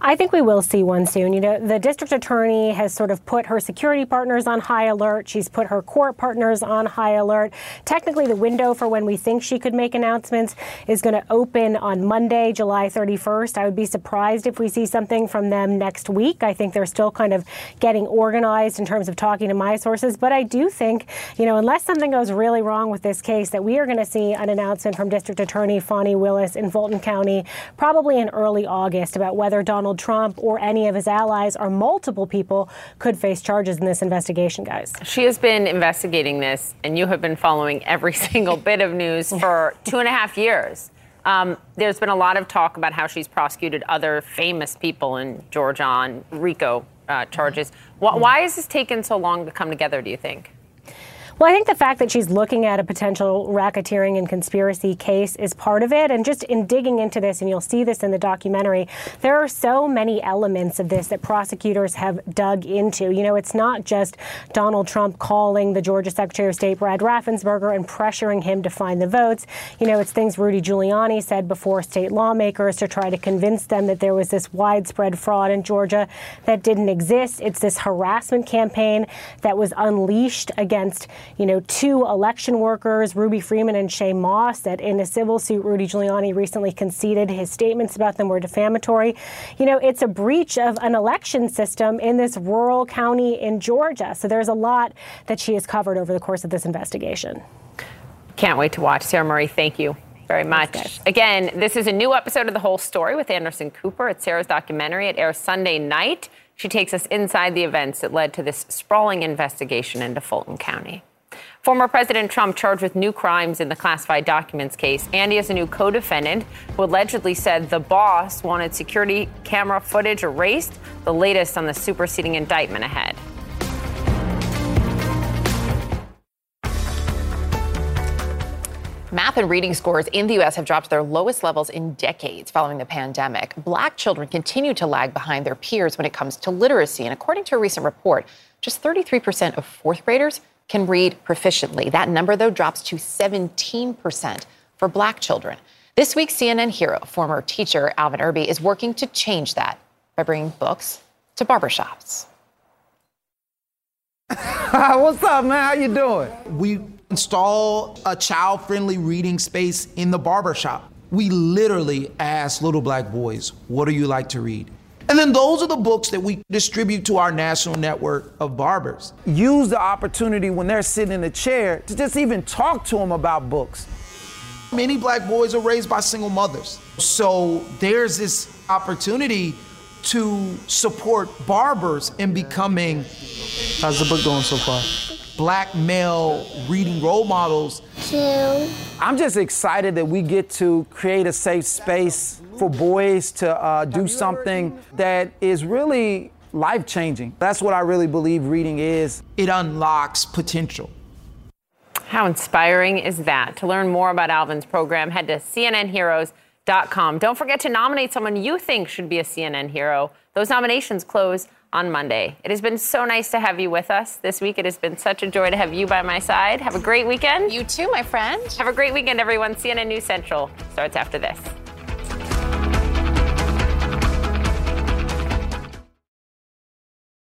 I think we will see one soon. You know, the district attorney has sort of put her security partners on high alert. She's put her court partners on high alert. Technically, the window for when we think she could make announcements is going to open on Monday, July 31st. I would be surprised if we see something from them next week. I think they're still kind of getting organized in terms of talking to my sources. But I do think, you know, unless something goes really wrong with this case, that we are going to see an announcement from District Attorney Fani Willis in Fulton County probably in early August about whether Donald Trump or any of his allies or multiple people could face charges in this investigation, guys. She has been investigating this, and you have been following every single bit of news for two and a half years. Um, there's been a lot of talk about how she's prosecuted other famous people in Georgia on RICO uh, charges. Wh- why has this taken so long to come together, do you think? Well, I think the fact that she's looking at a potential racketeering and conspiracy case is part of it. And just in digging into this, and you'll see this in the documentary, there are so many elements of this that prosecutors have dug into. You know, it's not just Donald Trump calling the Georgia Secretary of State, Brad Raffensperger, and pressuring him to find the votes. You know, it's things Rudy Giuliani said before state lawmakers to try to convince them that there was this widespread fraud in Georgia that didn't exist. It's this harassment campaign that was unleashed against you know, two election workers, Ruby Freeman and Shaye Moss, that in a civil suit, Rudy Giuliani recently conceded his statements about them were defamatory. You know, it's a breach of an election system in this rural county in Georgia. So there's a lot that she has covered over the course of this investigation. Can't wait to watch. Sarah Murray, thank you very much. Again, this is a new episode of The Whole Story with Anderson Cooper. It's Sarah's documentary. It airs Sunday night. She takes us inside the events that led to this sprawling investigation into Fulton County. Former President Trump charged with new crimes in the classified documents case. Andy is a new co defendant who allegedly said the boss wanted security camera footage erased. The latest on the superseding indictment ahead. Math and reading scores in the U.S. have dropped to their lowest levels in decades following the pandemic. Black children continue to lag behind their peers when it comes to literacy. And according to a recent report, just 33% of fourth graders can read proficiently. That number, though, drops to 17% for black children. This week, CNN hero, former teacher Alvin Irby, is working to change that by bringing books to barbershops. What's up, man? How you doing? We install a child-friendly reading space in the barbershop. We literally ask little black boys, what do you like to read? And then those are the books that we distribute to our national network of barbers. Use the opportunity when they're sitting in a chair to just even talk to them about books. Many black boys are raised by single mothers. So there's this opportunity to support barbers in becoming. How's the book going so far? Black male reading role models. Two. I'm just excited that we get to create a safe space for boys to uh, do something that is really life changing. That's what I really believe reading is. It unlocks potential. How inspiring is that? To learn more about Alvin's program, head to cnnheroes.com. Don't forget to nominate someone you think should be a CNN hero. Those nominations close on Monday. It has been so nice to have you with us this week. It has been such a joy to have you by my side. Have a great weekend. You too, my friend. Have a great weekend, everyone. CNN News Central starts after this.